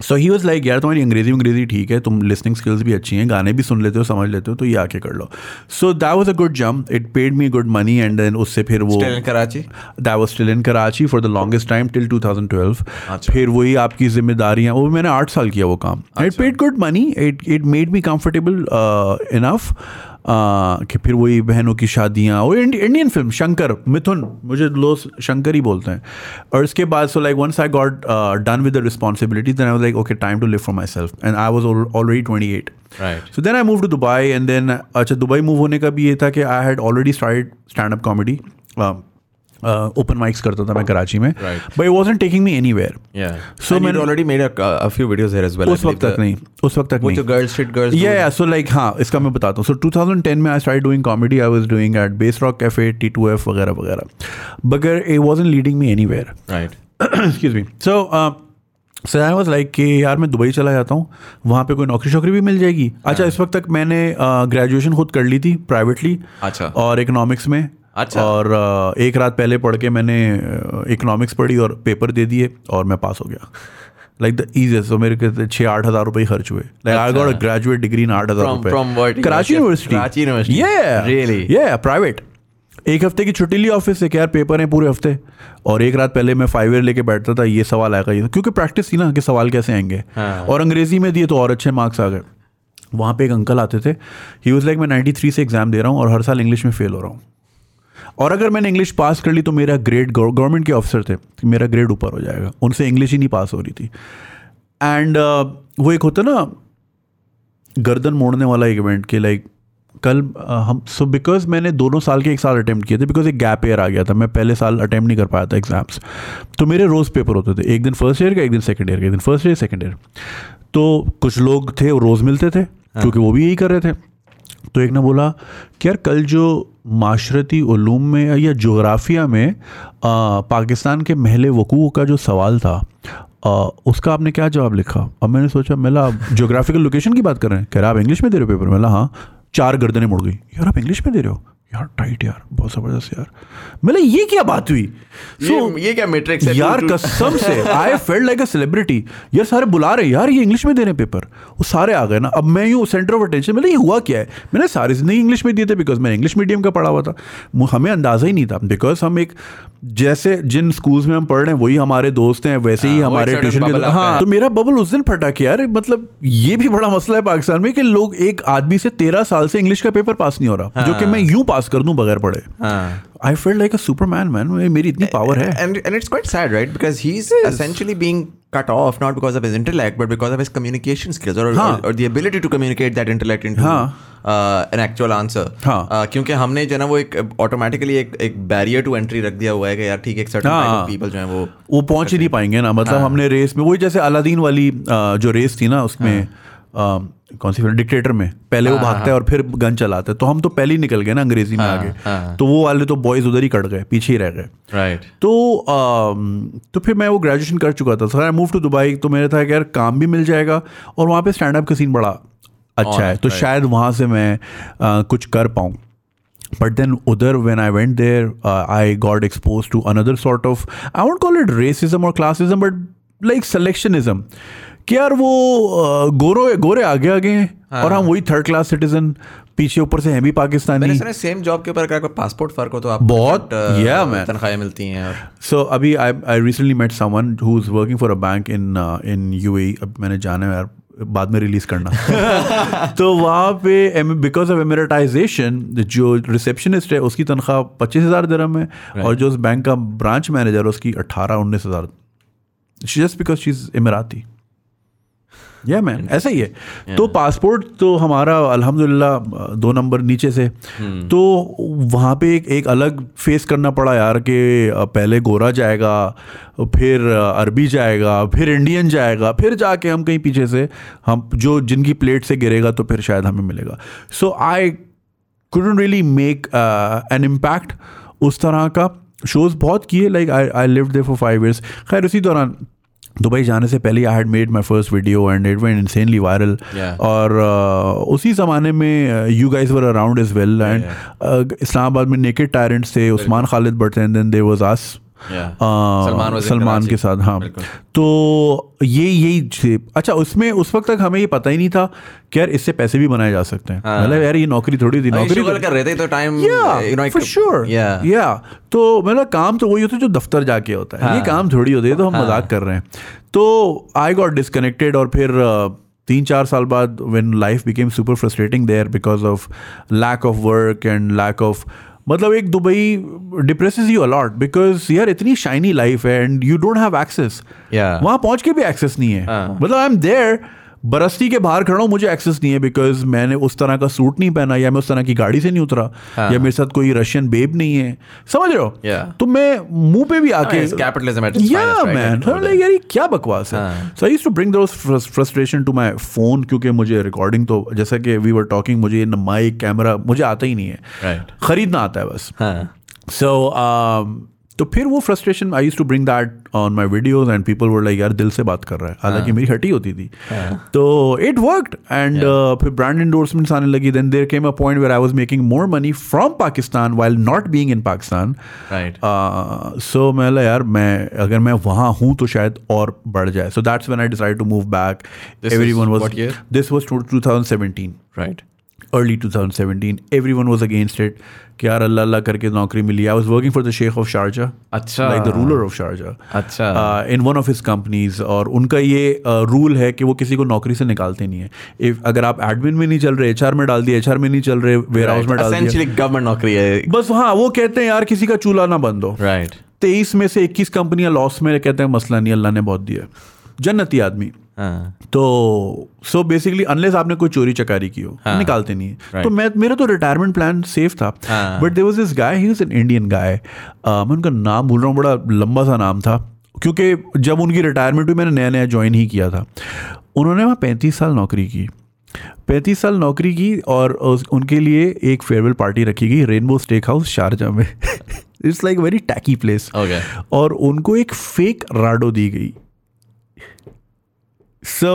Speaker 2: सो ही वॉज़ लाइक यार तुम्हारी अंग्रेज़ी अंग्रेज़ी ठीक है तुम लिसनिंग स्किल्स भी अच्छी हैं गाने भी सुन लेते हो समझ लेते हो तो ये आके कर लो. So that was a good jump it paid me good money and then उससे फिर वो
Speaker 1: Still in
Speaker 2: that was still in Karachi for the longest time till 2012
Speaker 1: अच्छा।
Speaker 2: फिर वही आपकी जिम्मेदारियाँ वो मैंने आठ साल किया वो काम। It paid good money it it made me comfortable enough कि फिर वही बहनों की शादियाँ और इंडियन फ़िल्म शंकर मिथुन मुझे लोग शंकर ही बोलते हैं। और इसके बाद so like once I got done with the responsibility then I was like okay time to live for myself and I was already twenty
Speaker 1: eight
Speaker 2: so then I move to Dubai and then अच्छा Dubai move होने का भी ये था कि I had already started stand up comedy Uh, open mics करता था मैं कराची में। But it wasn't taking me
Speaker 1: anywhere
Speaker 2: so मैंने
Speaker 1: ऑलरेडी मेड
Speaker 2: उस वक्त तक नहीं उस वक्त तक सो लाइक हाँ इसका मैं बताता हूँ। सो 2010 में I start doing comedy I was doing at Base Rock Cafe T2F वगैरह वगैरह। बगर it wasn't leading me anywhere
Speaker 1: right
Speaker 2: excuse me so sir I was like कि यार मैं दुबई चला जाता हूँ वहाँ पर कोई नौकरी शौकरी भी मिल जाएगी? अच्छा इस वक्त तक मैंने uh, ग्रेजुएशन खुद कर ली थी प्राइवेटली
Speaker 1: अच्छा।
Speaker 2: और इकोनॉमिक्स में
Speaker 1: अच्छा।
Speaker 2: और एक रात पहले पढ़ के मैंने इकोनॉमिक्स पढ़ी और पेपर दे दिए और मैं पास हो गया। लाइक द इजिएस्ट तो मेरे के छः आठ हज़ार रुपये खर्च हुए। Like I got graduate degree in आठ हज़ार रुपये Karachi
Speaker 1: university University?
Speaker 2: Yeah. Private एक हफ़्ते की छुट्टी ली ऑफ़िस से कि यार पेपर हैं पूरे हफ़्ते। और एक रात पहले मैं फाइव ईयर लेके बैठता था ये सवाल आएगा ये क्योंकि प्रैक्टिस थी ना कि सवाल कैसे आएँगे।
Speaker 1: हाँ।
Speaker 2: और अंग्रेज़ी में दिए तो और अच्छे मार्क्स आ गए। वहाँ पे एक अंकल आते थे। ही वॉज़ लाइक मैं 93 से एग्ज़ाम दे रहा हूँ और हर साल इंग्लिश में फेल हो रहा हूँ। और अगर मैंने इंग्लिश पास कर ली तो मेरा ग्रेड गवर्नमेंट के ऑफिसर थे मेरा ग्रेड ऊपर हो जाएगा। उनसे इंग्लिश ही नहीं पास हो रही थी। एंड uh, वो एक होता ना गर्दन मोड़ने वाला एक इवेंट कि लाइक कल अ, हम सो बिकॉज़ मैंने दोनों साल के एक साल अटैम्प्ट किए थे बिकॉज़ एक गैप ईयर आ गया था मैं पहले साल अटैम्प्ट नहीं कर पाया था एग्ज़ाम्स तो मेरे रोज़ पेपर होते थे एक दिन फ़र्स्ट ईयर का एक दिन सेकेंड ईयर का एक दिन फ़र्स्ट ईयर सेकेंड ईयर तो कुछ लोग थे वो रोज़ मिलते थे क्योंकि वो भी यही कर रहे थे। तो एक ने बोला कि यार कल जो माशरती ओलूम में या जोग्राफिया में आ, पाकिस्तान के महल वकूह का जो सवाल था आ, उसका आपने क्या जवाब लिखा? अब मैंने सोचा मेला जोग्राफिकल लोकेशन की बात कर रहे हैं? कह रहे आप इंग्लिश में दे रहे हो पेपर मेला हाँ। चार गर्दनें मुड़ गई। यार आप इंग्लिश में दे रहे हो? यार टाइट यार बहुत ज़बरदस्त यार। मेला ये क्या बात हुई?
Speaker 1: सो so, ये ये क्या मैट्रिक्स है?
Speaker 2: यार कसम से I felt like a celebrity यार सारे बुला रहे यार ये इंग्लिश में दे रहे पेपर वो सारे आ गए ना। अब मैं यूँ सेंटर ऑफ़ अटेंशन मैंने ये हुआ क्या है? मैंने सारी ज़िंदगी इंग्लिश में दिए थे बिकॉज़ मैं इंग्लिश मीडियम का पढ़ा हुआ था। हमें अंदाज़ा ही नहीं था। बिकॉज़ हम एक जैसे जिन स्कूल्स में हम पढ़ रहे हैं वही हमारे दोस्त हैं वैसे ही
Speaker 1: हाँ,
Speaker 2: हमारे ट्यूशन के हाँ
Speaker 1: है।
Speaker 2: तो मेरा बबल उस दिन फटा कि यार मतलब ये भी बड़ा मसला है पाकिस्तान में कि लोग एक आदमी से तेरह साल से इंग्लिश का पेपर पास नहीं हो रहा जो कि मैं यूँ पास कर दूँ बगैर पढ़े
Speaker 1: हाँ.
Speaker 2: I feel like a superman man मेरी इतनी पावर है
Speaker 1: And and it's quite sad, right? Because he's essentially being cut off not because of his intellect, but because of his communication skills or,
Speaker 2: हाँ.
Speaker 1: or, or the ability to communicate that intellect into
Speaker 2: हाँ.
Speaker 1: uh, an actual answer.
Speaker 2: हाँ.
Speaker 1: Uh, क्योंकि हमने जो है ना वो एक ऑटोमेटिकली एक एक बैरियर टू एंट्री रख दिया हुआ है कि यार ठीक है एक सर्टेन
Speaker 2: हाँ.
Speaker 1: टाइप पीपल जो है वो
Speaker 2: वो पहुँच ही नहीं पाएँगे ना मतलब हमने रेस में वही जैसे अलादीन वाली अ, जो रेस थी ना उसमें अ, कौन सी फ़िल्म? डिक्टेटर में। पहले वो भागता है। और फिर गन चलाता है। तो हम तो पहले ही निकल गए ना अंग्रेज़ी में आगे।
Speaker 1: हाँ.
Speaker 2: तो वो वाले तो बॉयज़ उधर ही कट गए पीछे ही रह गए।
Speaker 1: राइट
Speaker 2: तो तो फिर मैं वो ग्रेजुएशन कर चुका था। Sir I move to Dubai तो मेरा था कि यार काम भी मिल जाएगा और वहाँ पे स्टैंड अप का सीन बड़ा अच्छा है। तो शायद वहाँ से मैं कुछ कर पाऊँ। But then udar when i went there uh, i got exposed to another sort of i won't call it racism or classism but like selectionism कि यार वो गोरो गोरे आगे आगे हैं हाँ। और हम वही थर्ड क्लास सिटीजन पीछे ऊपर से हैं भी पाकिस्तानी।
Speaker 1: मैंने सेम जॉब के ऊपर अगर पासपोर्ट फ़र्क हो तो आप
Speaker 2: बहुत,
Speaker 1: uh, तनख्वाहें मिलती हैं
Speaker 2: सो अभी I I recently met someone who is working for a bank in in UAE अब मैंने जाना है यार बाद में रिलीज़ करना। तो वहाँ पे बिकॉज़ ऑफ़ एमरेटाइजेशन जो रिसेप्शनिस्ट है उसकी तनख्वाह पच्चीस हज़ार दरम है और जो उस बैंक का ब्रांच मैनेजर है उसकी अट्ठारह उन्नीस हज़ार। Just because she is Emirati या yeah, मैन ऐसा ही है। Yeah. तो पासपोर्ट तो हमारा अल्हम्दुलिल्लाह दो नंबर नीचे से। Hmm. तो वहाँ पे एक एक अलग फेस करना पड़ा यार कि पहले गोरा जाएगा फिर अरबी जाएगा फिर इंडियन जाएगा फिर जाके हम कहीं पीछे से हम जो जिनकी प्लेट से गिरेगा तो फिर शायद हमें मिलेगा। So I couldn't really make an impact उस तरह का। शोज़ बहुत किए like I I live there for five years खैर उसी दौरान दुबई जाने से पहले I had made my first video and it went insanely
Speaker 1: viral
Speaker 2: और uh, उसी ज़माने में you guys were around as well and Islamabad में नेकेड टायरेंट्स थे Usman Khalid but and then there was us
Speaker 1: Yeah.
Speaker 2: आ,
Speaker 1: सलमान
Speaker 2: सलमान के साथ हाँ। तो ये यही थे। अच्छा उसमें उस वक्त तक हमें ये पता ही नहीं था कि यार इससे पैसे भी बनाए जा सकते हैं।
Speaker 1: हाँ।
Speaker 2: मतलब यार ये नौकरी थोड़ी थी नौकरी
Speaker 1: कर रहे थे तो टाइम
Speaker 2: फॉर श्योर या तो मतलब काम तो वही होता है जो दफ्तर जाके होता है। ये
Speaker 1: हाँ।
Speaker 2: काम थोड़ी होती है तो हम मज़ाक कर रहे हैं। तो आई गॉट डिसकनेक्टेड और फिर तीन चार साल बाद when life became super frustrating there because of lack of work and lack of मतलब एक Dubai depresses you a lot because यार इतनी शाइनी लाइफ है and you don't have
Speaker 1: access.
Speaker 2: वहाँ पहुँच के भी एक्सेस नहीं है
Speaker 1: हाँ।
Speaker 2: मतलब आई एम देयर बरस्ती के बाहर खड़ा हूँ मुझे एक्सेस नहीं है बिकॉज़ मैंने उस तरह का सूट नहीं पहना या मैं उस तरह की गाड़ी से नहीं उतरा
Speaker 1: हाँ।
Speaker 2: या मेरे साथ कोई रशियन बेब नहीं है। समझ रहे हो?
Speaker 1: Yeah.
Speaker 2: तो मैं मुँह पे भी आके
Speaker 1: capitalism at its
Speaker 2: या मैन यार क्या बकवास है?
Speaker 1: हाँ।
Speaker 2: So I to bring those frustration to my phone क्योंकि मुझे रिकॉर्डिंग तो जैसा कि वी वर टॉकिंग मुझे माइक कैमरा मुझे आता ही नहीं है।
Speaker 1: Right.
Speaker 2: खरीदना आता है बस।
Speaker 1: हाँ।
Speaker 2: सो तो फिर वो frustration I use to bring that on my videos and people were like यार दिल से बात कर रहा है. हालाँकि मेरी हटी होती थी। तो इट वर्कड एंड फिर ब्रांड इंडोर्समेंट्स आने लगी। Then there came a point where I was making more money from Pakistan while not being in
Speaker 1: Pakistan.
Speaker 2: So मैं यार मैं अगर मैं वहाँ हूँ तो शायद और बढ़ जाए। So that's when I decide to
Speaker 1: move
Speaker 2: back everyone
Speaker 1: was
Speaker 2: this was two thousand seventeen
Speaker 1: Right.
Speaker 2: Early 2017 everyone was against it. कि यार अल्लाह अल्लाह करके नौकरी मिली। I was working for the sheikh of Sharjah
Speaker 1: अच्छा।
Speaker 2: Like the ruler of Sharjah
Speaker 1: अच्छा।
Speaker 2: In one of his companies और उनका ये रूल uh, है कि वो किसी को नौकरी से निकालते नहीं है। इफ़ अगर आप एडमिन में नहीं चल रहे एचआर में डाल दिया एचआर में नहीं चल रहे वेयर हाउस में डाल दिया।
Speaker 1: Essentially government नौकरी है।
Speaker 2: बस हाँ वो कहते हैं यार किसी का चूल्हा ना बंद हो।
Speaker 1: Right.
Speaker 2: तेईस में से इक्कीस कंपनियाँ लॉस में कहते हैं मसला नहीं अल्लाह ने बहुत दिया जन्नती आदमी। तो सो बेसिकली अनलेस आपने कोई चोरी चकारी की हो
Speaker 1: हाँ।
Speaker 2: निकालते नहीं है।
Speaker 1: Right.
Speaker 2: तो मैं मेरा तो रिटायरमेंट प्लान सेफ़ था।
Speaker 1: हाँ।
Speaker 2: But there was this guy he was an Indian guy मैं उनका नाम भूल रहा हूँ बड़ा लंबा सा नाम था। क्योंकि जब उनकी रिटायरमेंट हुई मैंने नया नया ज्वाइन ही किया था। उन्होंने वहाँ पैंतीस साल नौकरी की। पैंतीस साल नौकरी की और उनके लिए एक फेयरवेल पार्टी रखी गई रेनबो स्टेक हाउस शारजा में it's like very tacky
Speaker 1: place
Speaker 2: और उनको एक फेक राडो दी गई। सो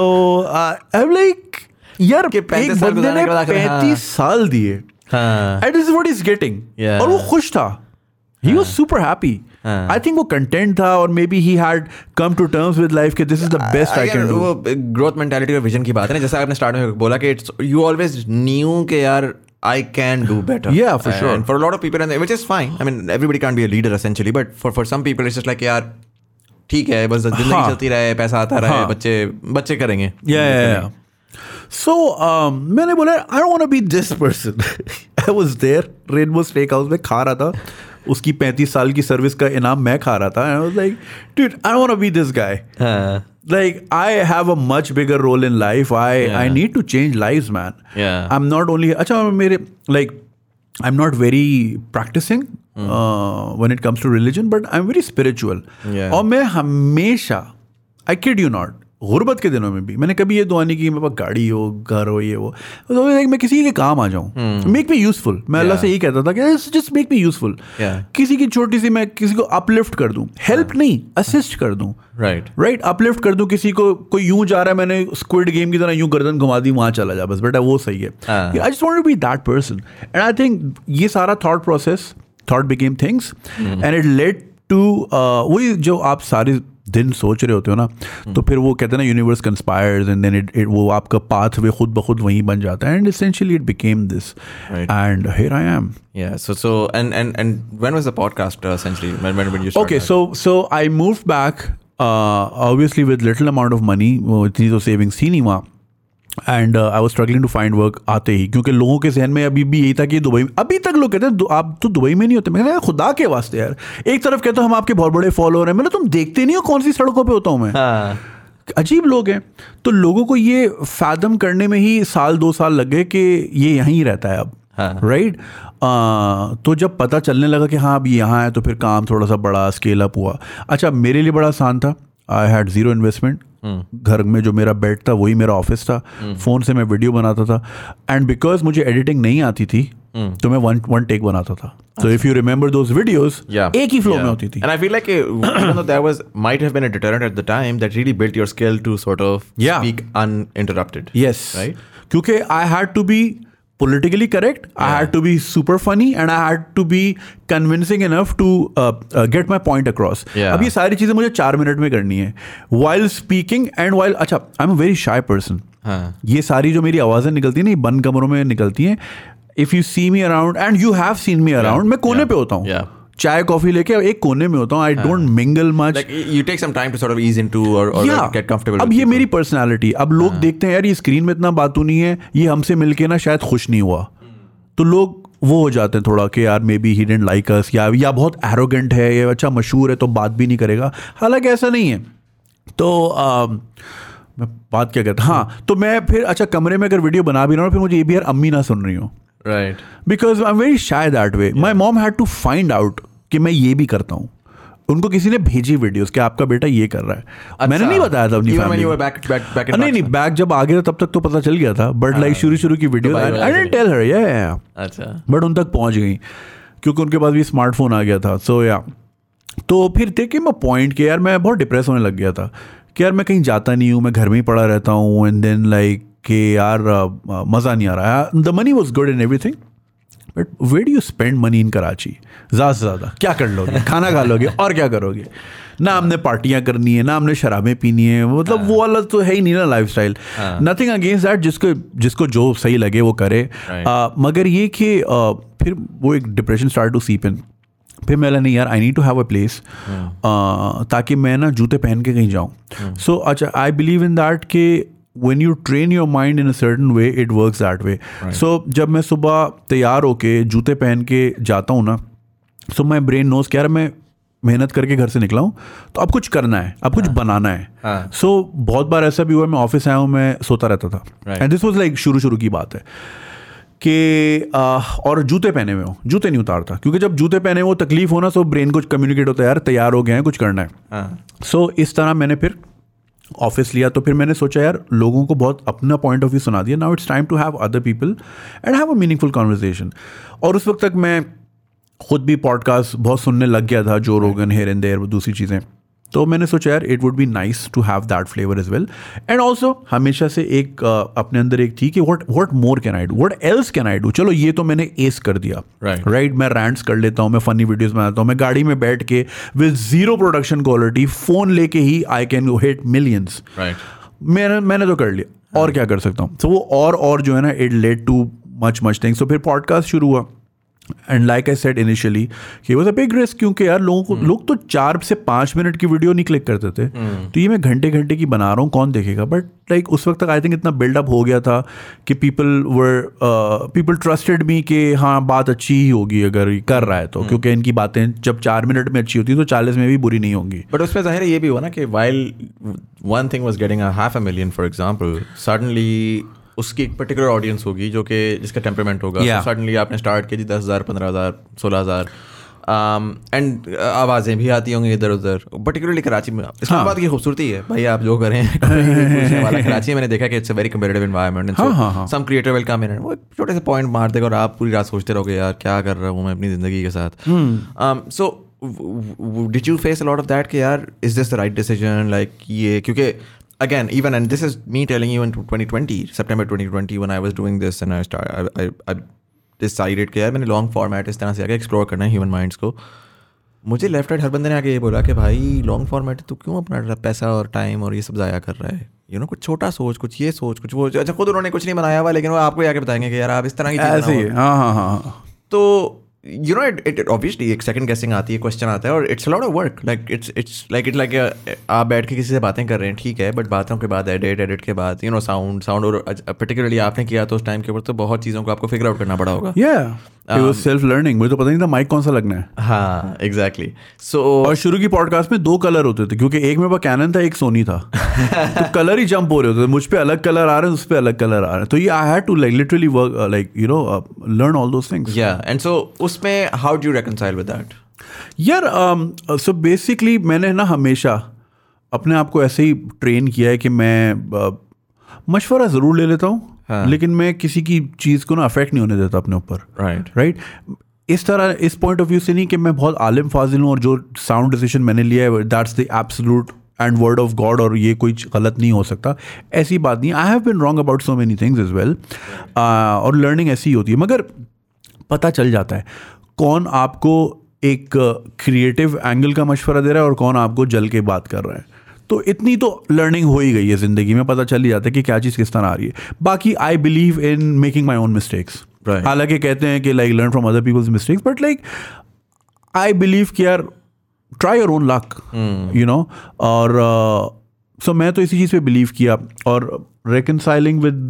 Speaker 2: आई एम लाइक यार
Speaker 1: कि 35
Speaker 2: एक बंदे ने
Speaker 1: हाँ।
Speaker 2: पैंतीस साल दिए
Speaker 1: हाँ
Speaker 2: and this what is getting
Speaker 1: Yeah.
Speaker 2: और वो खुश था ही वाज सुपर हैप्पी
Speaker 1: हाँ।
Speaker 2: आई थिंक वो कंटेंट था और maybe he had come to terms with life कि this is the best I can do
Speaker 1: वो ग्रोथ मेंटालिटी और विजन की बात है ना जैसे आपने स्टार्ट में बोला कि इट्स यू ऑलवेज न्यू कि यार I can do better.
Speaker 2: Yeah, for sure.
Speaker 1: And for a lot of people, and which is fine. I mean, everybody can't be a leader essentially, but for for some people, it's just like यार ठीक है बस ज़िंदगी
Speaker 2: हाँ।
Speaker 1: चलती रहे पैसा आता रहे
Speaker 2: हाँ।
Speaker 1: बच्चे बच्चे करेंगे।
Speaker 2: सो मैंने बोला I don't want to be this person I was there Rainbow Steak House में खा रहा था। उसकी पैंतीस साल की सर्विस का इनाम मैं खा रहा था। I was like dude I don't want be this guy
Speaker 1: हाँ।
Speaker 2: Like i have a much bigger role in life. I i
Speaker 1: Yeah.
Speaker 2: need to change lives man.
Speaker 1: Yeah.
Speaker 2: i'm not only acha mere like i'm not very practicing when it comes to religion but i'm very spiritual.
Speaker 1: Yeah.
Speaker 2: और मैं हमेशा I kid you not गुर्बत के दिनों में भी मैंने कभी ये दुआ नहीं की मेरे पास गाड़ी हो घर हो ये हो। तो मैं किसी के काम आ जाऊँ। मेक मी यूजफुल मैं अल्लाह. से यही कहता था कि जस्ट मेक मी यूजफुल किसी की छोटी सी मैं किसी को अपलिफ्ट कर दूँ हेल्प नहीं असिस्ट कर दूँ।
Speaker 1: राइट
Speaker 2: राइट अपलिफ्ट कर दूँ किसी को कोई यूँ जा रहा है मैंने स्क्विड गेम की तरह यूँ गर्दन घुमा दी वहाँ चला जा बस बेटा वो सही है। I just want to be that person and I think ये सारा thought process Thought became things and it led to वही जो आप सारे दिन सोच रहे होते हो ना तो फिर वो कहते हैं ना universe conspires and then it वो आपका पाथ वे खुद ब खुद वहीं बन जाता है and essentially it became this
Speaker 1: Right.
Speaker 2: And here I am
Speaker 1: Yeah. So so and and and when was the podcast uh, essentially? When when when you started?
Speaker 2: Okay, so so I moved back, uh, obviously with little amount of money. वो इतनी तो savings थी नहीं वहाँ And I was struggling to find work आते ही क्योंकि लोगों के जहन में अभी भी यही था कि दुबई में अभी तक लोग कहते हैं आप तो दुबई में नहीं होते। मैं कहता खुदा के वास्ते यार। एक तरफ़ कहते हो हम आपके बहुत बड़े फॉलोअर हैं। मैंने तुम देखते नहीं हो कौन सी सड़कों पर होता हूँ मैं?
Speaker 1: हाँ।
Speaker 2: अजीब लोग हैं। तो लोगों को ये फैदम करने में ही साल दो साल लग गए कि ये यहीं रहता है अब।
Speaker 1: हाँ।
Speaker 2: राइट तो जब पता चलने लगा कि हाँ अब यहाँ है तो फिर काम थोड़ा सा बड़ा स्केल अप हुआ। अच्छा मेरे लिए बड़ा आसान था। आई हैड ज़ीरो इन्वेस्टमेंट घर में जो मेरा बेड था वही मेरा ऑफ़िस था। फ़ोन से मैं वीडियो बनाता था। एंड बिकॉज़ मुझे एडिटिंग नहीं आती थी तो मैं वन वन टेक बनाता था। तो if you remember those videos एक ही फ्लो में होती थी।
Speaker 1: And I feel like even though there was might have been a deterrent at the time that really built your skill to sort of speak uninterrupted
Speaker 2: yes
Speaker 1: right
Speaker 2: क्योंकि I had to be politically correct Yeah. i had to be super funny and i had to be convincing enough to uh, uh, get my point across
Speaker 1: Yeah.
Speaker 2: अब ये सारी चीज़ें मुझे चार minute में करनी है while speaking and while अच्छा I am a very shy person
Speaker 1: हाँ.
Speaker 2: ये सारी जो मेरी आवाज़ें निकलती है ना ये बंद कमरों में निकलती हैं if you see me around and you have seen me around मैं कोने
Speaker 1: Yeah.
Speaker 2: पे होता हूँ
Speaker 1: Yeah.
Speaker 2: चाय कॉफ़ी लेके एक कोने में होता हूँ। आई डोंट मिंगल मच अब ये मेरी पर्सनालिटी अब लोग देखते हैं यार ये स्क्रीन में इतना बातू नहीं है। ये हमसे मिलके ना शायद खुश नहीं हुआ। तो लोग वो हो जाते हैं थोड़ा कि यार maybe he didn't like us या या बहुत एरोगेंट है ये अच्छा मशहूर है तो बात भी नहीं करेगा। हालाँकि ऐसा नहीं है। तो अम, मैं बात क्या कहता हाँ? तो मैं फिर अच्छा कमरे में अगर वीडियो बना भी रहा हूँ फिर मुझे ये भी यार अम्मी ना सुन रही हूँ।
Speaker 1: Right.
Speaker 2: Because I am very shy that way my mom had to find out कि मैं ये भी करता हूँ। उनको किसी ने भेजी वीडियोस कि आपका बेटा ये कर रहा है। अच्छा, मैंने नहीं बताया था अपनी को।
Speaker 1: back back back
Speaker 2: नहीं नहीं बैग जब आ गया तब तक तो पता चल गया था। बट लाइक शुरू शुरू की
Speaker 1: video
Speaker 2: I didn't tell her या
Speaker 1: अच्छा।
Speaker 2: बट उन तक पहुँच गई क्योंकि उनके पास भी स्मार्टफ़ोन आ गया था। सो या तो फिर थे कि मैं पॉइंट के यार मैं बहुत डिप्रेस होने लग गया था कि यार मैं कहीं जाता नहीं हूँ मैं घर में ही पड़ा रहता हूँ एंड देन लाइक कि यार मज़ा नहीं आ रहा। है the money was good in everything but where do you spend money in Karachi ज़्यादा से ज़्यादा। क्या कर लोगे? खाना खा लोगे? और क्या करोगे? ना हमने पार्टियाँ करनी है ना हमने शराबें पीनी है। मतलब वो वाला तो है ही नहीं ना lifestyle nothing against that जिसको जिसको जो सही लगे वो करे। आ, मगर ये कि फिर वो एक डिप्रेशन स्टार्ट टू सीप इन फिर मैं नहीं यार I need to have a place ताकि मैं ना जूते पहन के कहीं जाऊँ। सो अच्छा आई बिलीव इन दैट कि when you train your mind in a certain way it works that way. So जब मैं सुबह तैयार होके जूते पहन के जाता हूँ ना सो माई ब्रेन नोज़ क्या मैं मेहनत करके घर से निकला हूँ तो अब कुछ करना है अब कुछ बनाना है।
Speaker 1: हाँ.
Speaker 2: सो बहुत बार ऐसा भी हुआ मैं ऑफ़िस आया हूँ मैं सोता रहता था। एंड दिस वॉज़ लाइक शुरू शुरू की बात है कि और जूते पहने हुए हो जूते नहीं उतारता। क्योंकि जब जूते पहने हुए हो तकलीफ़ होना सो ब्रेन को कम्युनिकेट होता है यार तैयार हो गए हैं कुछ करना है।
Speaker 1: हाँ.
Speaker 2: सो इस तरह मैंने फिर ऑफ़िस लिया तो फिर मैंने सोचा यार लोगों को बहुत अपना पॉइंट ऑफ़ व्यू सुना दिया। Now it's time to have other people and have a meaningful conversation और उस वक्त तक मैं खुद भी पॉडकास्ट बहुत सुनने लग गया था जो रोगन हेर एंड देर दूसरी चीज़ें। तो मैंने सोचा यार it would be nice to have that flavour is well and also हमेशा से एक uh, अपने अंदर एक थी कि what what more can I do what else can I do चलो ये तो मैंने एस कर दिया।
Speaker 1: Right Right.
Speaker 2: राइट मैं रैंट्स कर लेता हूँ मैं फनी वीडियोज़ बनाता हूँ मैं गाड़ी में बैठ के with zero production quality phone लेके ही I can hit millions
Speaker 1: right
Speaker 2: मैंने मैंने तो कर लिया। right. और क्या कर सकता हूँ? तो वो और और जो है ना it led to much much things तो फिर पॉडकास्ट शुरू हुआ। And like I said initially कि वॉज़ अ बिग रिस्क क्योंकि यार लोगों को लोग तो चार से पाँच मिनट की वीडियो नहीं क्लिक करते थे। तो ये मैं घंटे घंटे की बना रहा हूँ कौन देखेगा? बट लाइक उस वक्त तक आई थिंक इतना बिल्डअप हो गया था कि people were people trusted me कि हाँ बात अच्छी ही होगी अगर ये कर रहा है तो। क्योंकि इनकी बातें जब चार मिनट में अच्छी होती हैं तो चालीस में भी बुरी नहीं होंगी।
Speaker 1: बट उसमें ज़ाहिर ये भी हुआ ना कि one thing was getting a half a million for example suddenly उसकी एक पर्टिकुलर ऑडियंस होगी जो कि जिसका टेम्परमेंट होगा।
Speaker 2: Yeah.
Speaker 1: सडनली आपने स्टार्ट किया जी दस हज़ार पंद्रह हज़ार सोलह हज़ार। एंड um, आवाज़ें भी आती होंगी इधर उधर। पर्टिकुलरली कराची में। इस्लामाबाद की खूबसूरती है। भाई आप जो करें वाला। कराची में मैंने देखा कि it's a very competitive environment
Speaker 2: हाँ, हाँ, हाँ.
Speaker 1: सम क्रिएटर विल कम इन वो छोटे से पॉइंट मार देगा और आप पूरी रात सोचते रहोगे यार क्या कर रहा हूँ मैं अपनी ज़िंदगी के साथ? So did you face lot of that कि यार is this the right decision like ये क्योंकि again even and this is me telling you in 2020 september 2020 when i was doing this and i started I, I, I decided कि यार मैंने long format इस तरह से आगे एक्सप्लोर करना है ह्यूमन माइंड्स को। मुझे लेफ़्ट राइट हर बंदे ने आगे ये बोला कि भाई लॉन्ग फॉर्मेट तो क्यों अपना पैसा और टाइम और ये सब ज़ाया कर रहा है? यू नो कुछ छोटा सोच कुछ ये सोच कुछ वो अच्छा खुद उन्होंने कुछ नहीं बनाया हुआ लेकिन वो आपको आके बताएँगे कि यार आप इस तरह की
Speaker 2: ऐसे ही। हाँ हाँ हाँ हाँ।
Speaker 1: तो you know it it obviously एक सेकंड गेसिंग आती है क्वेश्चन आता है और it's lot of work like it's it's like it like आप बैठ के किसी से बातें कर रहे हैं, ठीक है बट बातों के बाद एडिट एडिट के बाद यू नो साउंड साउंड और पर्टिकुलरली आपने किया तो उस टाइम के ऊपर तो बहुत चीज़ों को आपको फिगर आउट करना पड़ा होगा।
Speaker 2: Yeah. Was self learning मुझे तो पता नहीं था माइक कौन सा लगना है।
Speaker 1: हाँ एग्जैक्टली सो
Speaker 2: और शुरू की पॉडकास्ट में दो कलर होते थे क्योंकि एक पास कैनन था एक सोनी था। तो कलर ही जंप हो रहे होते थे। मुझ पे अलग कलर आ रहे हैं उस पर अलग कलर आ रहे हैं। तो ये I had to like literally work like you know learn all those things
Speaker 1: या एंड सो उसमें how do reconcile with that?
Speaker 2: यार सो बेसिकली मैंने ना हमेशा अपने आप को ऐसे ही ट्रेन किया है कि मैं uh, मशवरा ज़रूर ले लेता हूँ।
Speaker 1: हाँ.
Speaker 2: लेकिन मैं किसी की चीज़ को ना अफेक्ट नहीं होने देता अपने ऊपर।
Speaker 1: राइट
Speaker 2: राइट इस तरह इस पॉइंट ऑफ़ व्यू से नहीं कि मैं बहुत आलिम फाजिल हूँ और जो साउंड डिसीज़न मैंने लिया है that's the absolute end word of God और ये कोई गलत नहीं हो सकता। ऐसी बात नहीं I have been wrong about so many things is well और लर्निंग ऐसी ही होती है। मगर पता चल जाता है कौन आपको एक क्रिएटिव एंगल का मशवरा दे रहा है और कौन आपको जल के बात कर रहा है। तो इतनी तो लर्निंग हो ही गई है ज़िंदगी में पता चल ही जाता है कि क्या चीज़ किस तरह आ रही है। बाकी I believe in making my own
Speaker 1: mistakes.
Speaker 2: हालाँकि कहते हैं कि like learn from other people's mistakes but like I believe कि यार try your own luck you know और सो मैं तो इसी चीज़ पे बिलीव किया। और reconciling with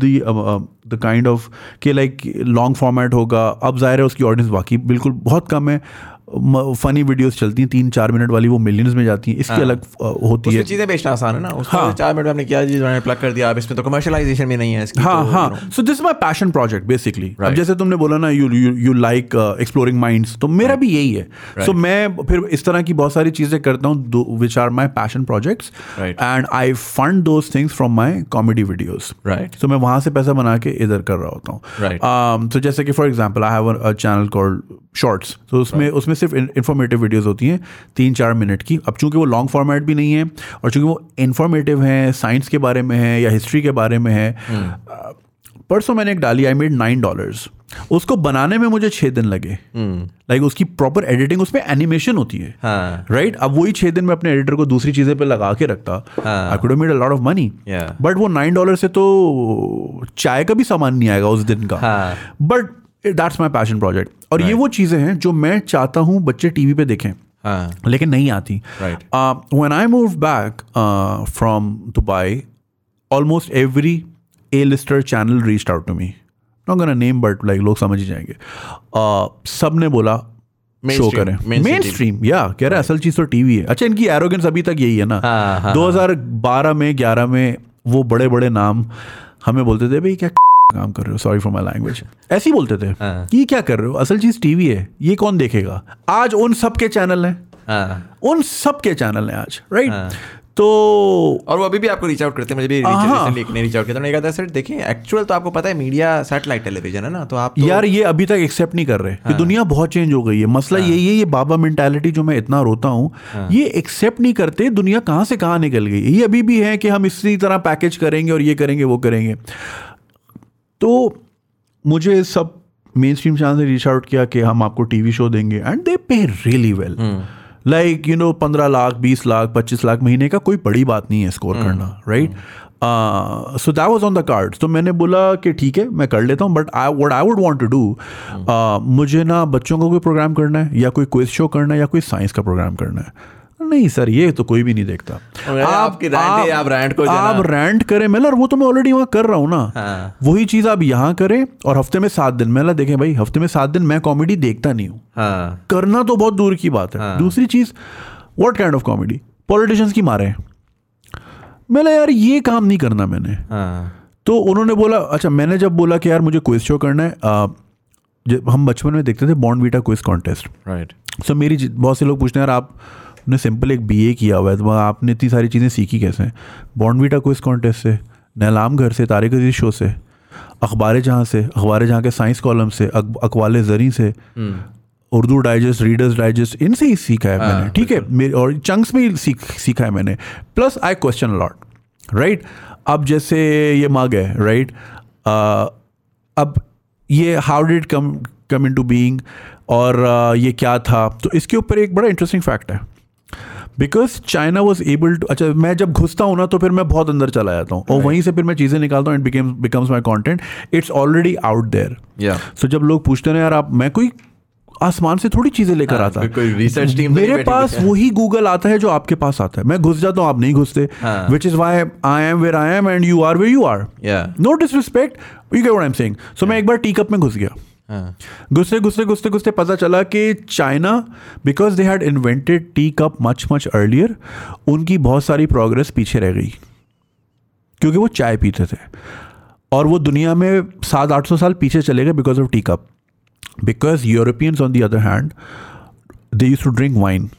Speaker 2: the kind of कि लाइक लॉन्ग फॉर्मेट होगा। अब ज़ाहिर है उसकी ऑडियंस बाकी बिल्कुल बहुत कम है। फनी वीडियोस चलती हैं तीन चार मिनट वाली वो मिलियंस में जाती हैं इसकी
Speaker 1: हाँ।
Speaker 2: अलग होती है।
Speaker 1: चीज़ें बेचना आसान है ना उसमें
Speaker 2: हाँ।
Speaker 1: चार मिनट में आपने क्या चीज़ मैंने प्लग कर दिया अब इसमें तो कमर्शियलाइजेशन भी नहीं है इसकी
Speaker 2: हाँ
Speaker 1: तो,
Speaker 2: हाँ। So this my passion project basically अब जैसे तुमने बोला ना you you like exploring minds तो मेरा भी यही है। सो मैं फिर इस तरह की बहुत सारी चीज़ें करता हूँ which are my passion projects
Speaker 1: Right.
Speaker 2: And I fund those things from my comedy videos
Speaker 1: right
Speaker 2: तो मैं वहाँ से पैसा बना के इधर कर रहा होता हूँ। तो जैसे कि for example I have a channel called shorts तो उसमें उसमें सिर्फ़ इन्फॉर्मेटिव वीडियोस होती हैं तीन चार मिनट की। अब चूँकि वो लॉन्ग फॉर्मेट भी नहीं है और चूँकि वो इन्फॉर्मेटिव हैं साइंस के बारे में है या हिस्ट्री के बारे में है परसों मैंने एक डाली आई मेड नाइन डॉलर्स उसको बनाने में मुझे छः दिन लगे। लाइक like उसकी प्रॉपर एडिटिंग उसमें एनिमेशन होती है।
Speaker 1: हाँ।
Speaker 2: राइट अब वही छः दिन में अपने एडिटर को दूसरी चीज़ें पे लगा के रखता।
Speaker 1: हाँ।
Speaker 2: I could made a lot of
Speaker 1: money
Speaker 2: but वो नाइन डॉलर से तो चाय का भी सामान नहीं आएगा उस दिन का।
Speaker 1: हाँ।
Speaker 2: But that's my passion project और right. ये वो चीज़ें हैं जो मैं चाहता हूँ बच्चे टीवी पे देखें
Speaker 1: हाँ।
Speaker 2: लेकिन नहीं आती। When I moved back uh, from Dubai, almost every A-lister channel reached out to me. Not gonna name, but like लोग समझ ही जाएँगे. Uh, सबने बोला शो करें। मेन स्ट्रीम या कह रहा है असल चीज़ तो टीवी है। अच्छा इनकी एरोगेंस अभी तक यही है ना।
Speaker 1: हाँ, हाँ,
Speaker 2: 2012 में 11 में वो बड़े बड़े नाम हमें बोलते थे भाई क्या काम कर रहे हो सॉरी फॉर माई लैंग्वेज ऐसे ही बोलते थे।
Speaker 1: हाँ।
Speaker 2: ये क्या कर रहे हो? असल चीज़ टीवी है ये कौन देखेगा? आज उन सब के चैनल हैं।
Speaker 1: हाँ।
Speaker 2: उन सब के चैनल हैं आज राइट
Speaker 1: हाँ।
Speaker 2: तो
Speaker 1: और वो अभी भी आपको रीच आउट करते हैं मुझे भी
Speaker 2: हाँ।
Speaker 1: रिसेंटली रीच आउट किया तो कहा सर देखिए एक्चुअल तो आपको पता है मीडिया सैटेलाइट टेलीविज़न है ना तो आप तो
Speaker 2: यार ये अभी तक एक्सेप्ट नहीं कर रहे कि दुनिया बहुत चेंज हो गई है। मसला यही है ये बाबा मेंटालिटी जो मैं इतना रोता हूँ ये एक्सेप्ट नहीं करते दुनिया कहाँ से कहाँ निकल गई ये अभी भी है कि हम इसी तरह पैकेज करेंगे और ये करेंगे वो करेंगे। तो मुझे सब मेन स्ट्रीम चैनल से रीच आउट किया कि हम आपको टीवी शो देंगे and they pay really well like you know पंद्रह लाख बीस लाख पच्चीस लाख महीने का कोई बड़ी बात नहीं है स्कोर करना right so that was on the card तो मैंने बोला कि ठीक है मैं कर लेता हूँ but I what I would want to do मुझे ना बच्चों का को कोई प्रोग्राम करना है या कोई क्विज शो करना है या कोई साइंस का प्रोग्राम करना है। नहीं सर ये तो कोई भी नहीं देखता।
Speaker 1: rant है, आप rant को
Speaker 2: आप रैंट करें मतलब वो तो मैं ऑलरेडी वहाँ कर रहा हूँ ना।
Speaker 1: हाँ।
Speaker 2: वही चीज़ आप यहाँ करें और हफ़्ते में सात दिन मैं देखें भाई हफ़्ते में सात दिन मैं कॉमेडी देखता नहीं हूँ।
Speaker 1: हाँ।
Speaker 2: करना तो बहुत दूर की बात है।
Speaker 1: हाँ।
Speaker 2: दूसरी चीज़ what kind of comedy politicians की मारे। मैंने यार ये काम नहीं करना मैंने।
Speaker 1: हाँ।
Speaker 2: तो उन्होंने बोला अच्छा मैंने जब बोला कि यार मुझे क्विज शो करना है हम बचपन में देखते थे Bournvita quiz contest
Speaker 1: right
Speaker 2: so मेरी बहुत से लोग पूछते हैं यार आपने सिंपल एक बीए किया हुआ है तो आपने इतनी सारी चीज़ें सीखी कैसे बॉन्ड वीटा क्विज कॉन्टेस्ट से नैलाम घर से तारिक अज़ीज़ शो से अखबार जहाँ से अखबार जहाँ के साइंस कॉलम से अकवाल जरी से उर्दू डाइजेस्ट रीडर्स डाइजेस्ट इनसे ही सीखा है मैंने ठीक है? मेरे और चंक्स में ही सीख सीखा है मैंने। Plus I question lot right अब जैसे ये मग है राइट अब ये how did come come into being और ये क्या था? तो इसके ऊपर एक बड़ा इंटरेस्टिंग फैक्ट है। Because China was able to अच्छा मैं जब घुसता हूँ ना तो फिर मैं बहुत अंदर चला जाता हूँ। और वहीं से फिर मैं चीज़ें निकालता हूँ it becomes my content it's already out
Speaker 1: there
Speaker 2: so जब लोग पूछते हैं यार आप मैं कोई आसमान से थोड़ी चीज़ें लेकर
Speaker 1: हाँ,
Speaker 2: आता
Speaker 1: research team तो
Speaker 2: मेरे पास वही गूगल आता है जो आपके पास आता है। मैं घुस जाता हूँ आप नहीं घुसते। Which is why I am where I am and you are where
Speaker 1: you
Speaker 2: are no disrespect you get I am saying so मैं एक बार टी कप में घुस गया। घुसते घुसते घुसते घुसते पता चला कि China because they had invented tea cup much much earlier उनकी बहुत सारी प्रोग्रेस पीछे रह गई। क्योंकि वो चाय पीते थे। और वो दुनिया में सात आठ सौ साल पीछे चले गए because of tea cup because Europeans on the other hand they use to drink wine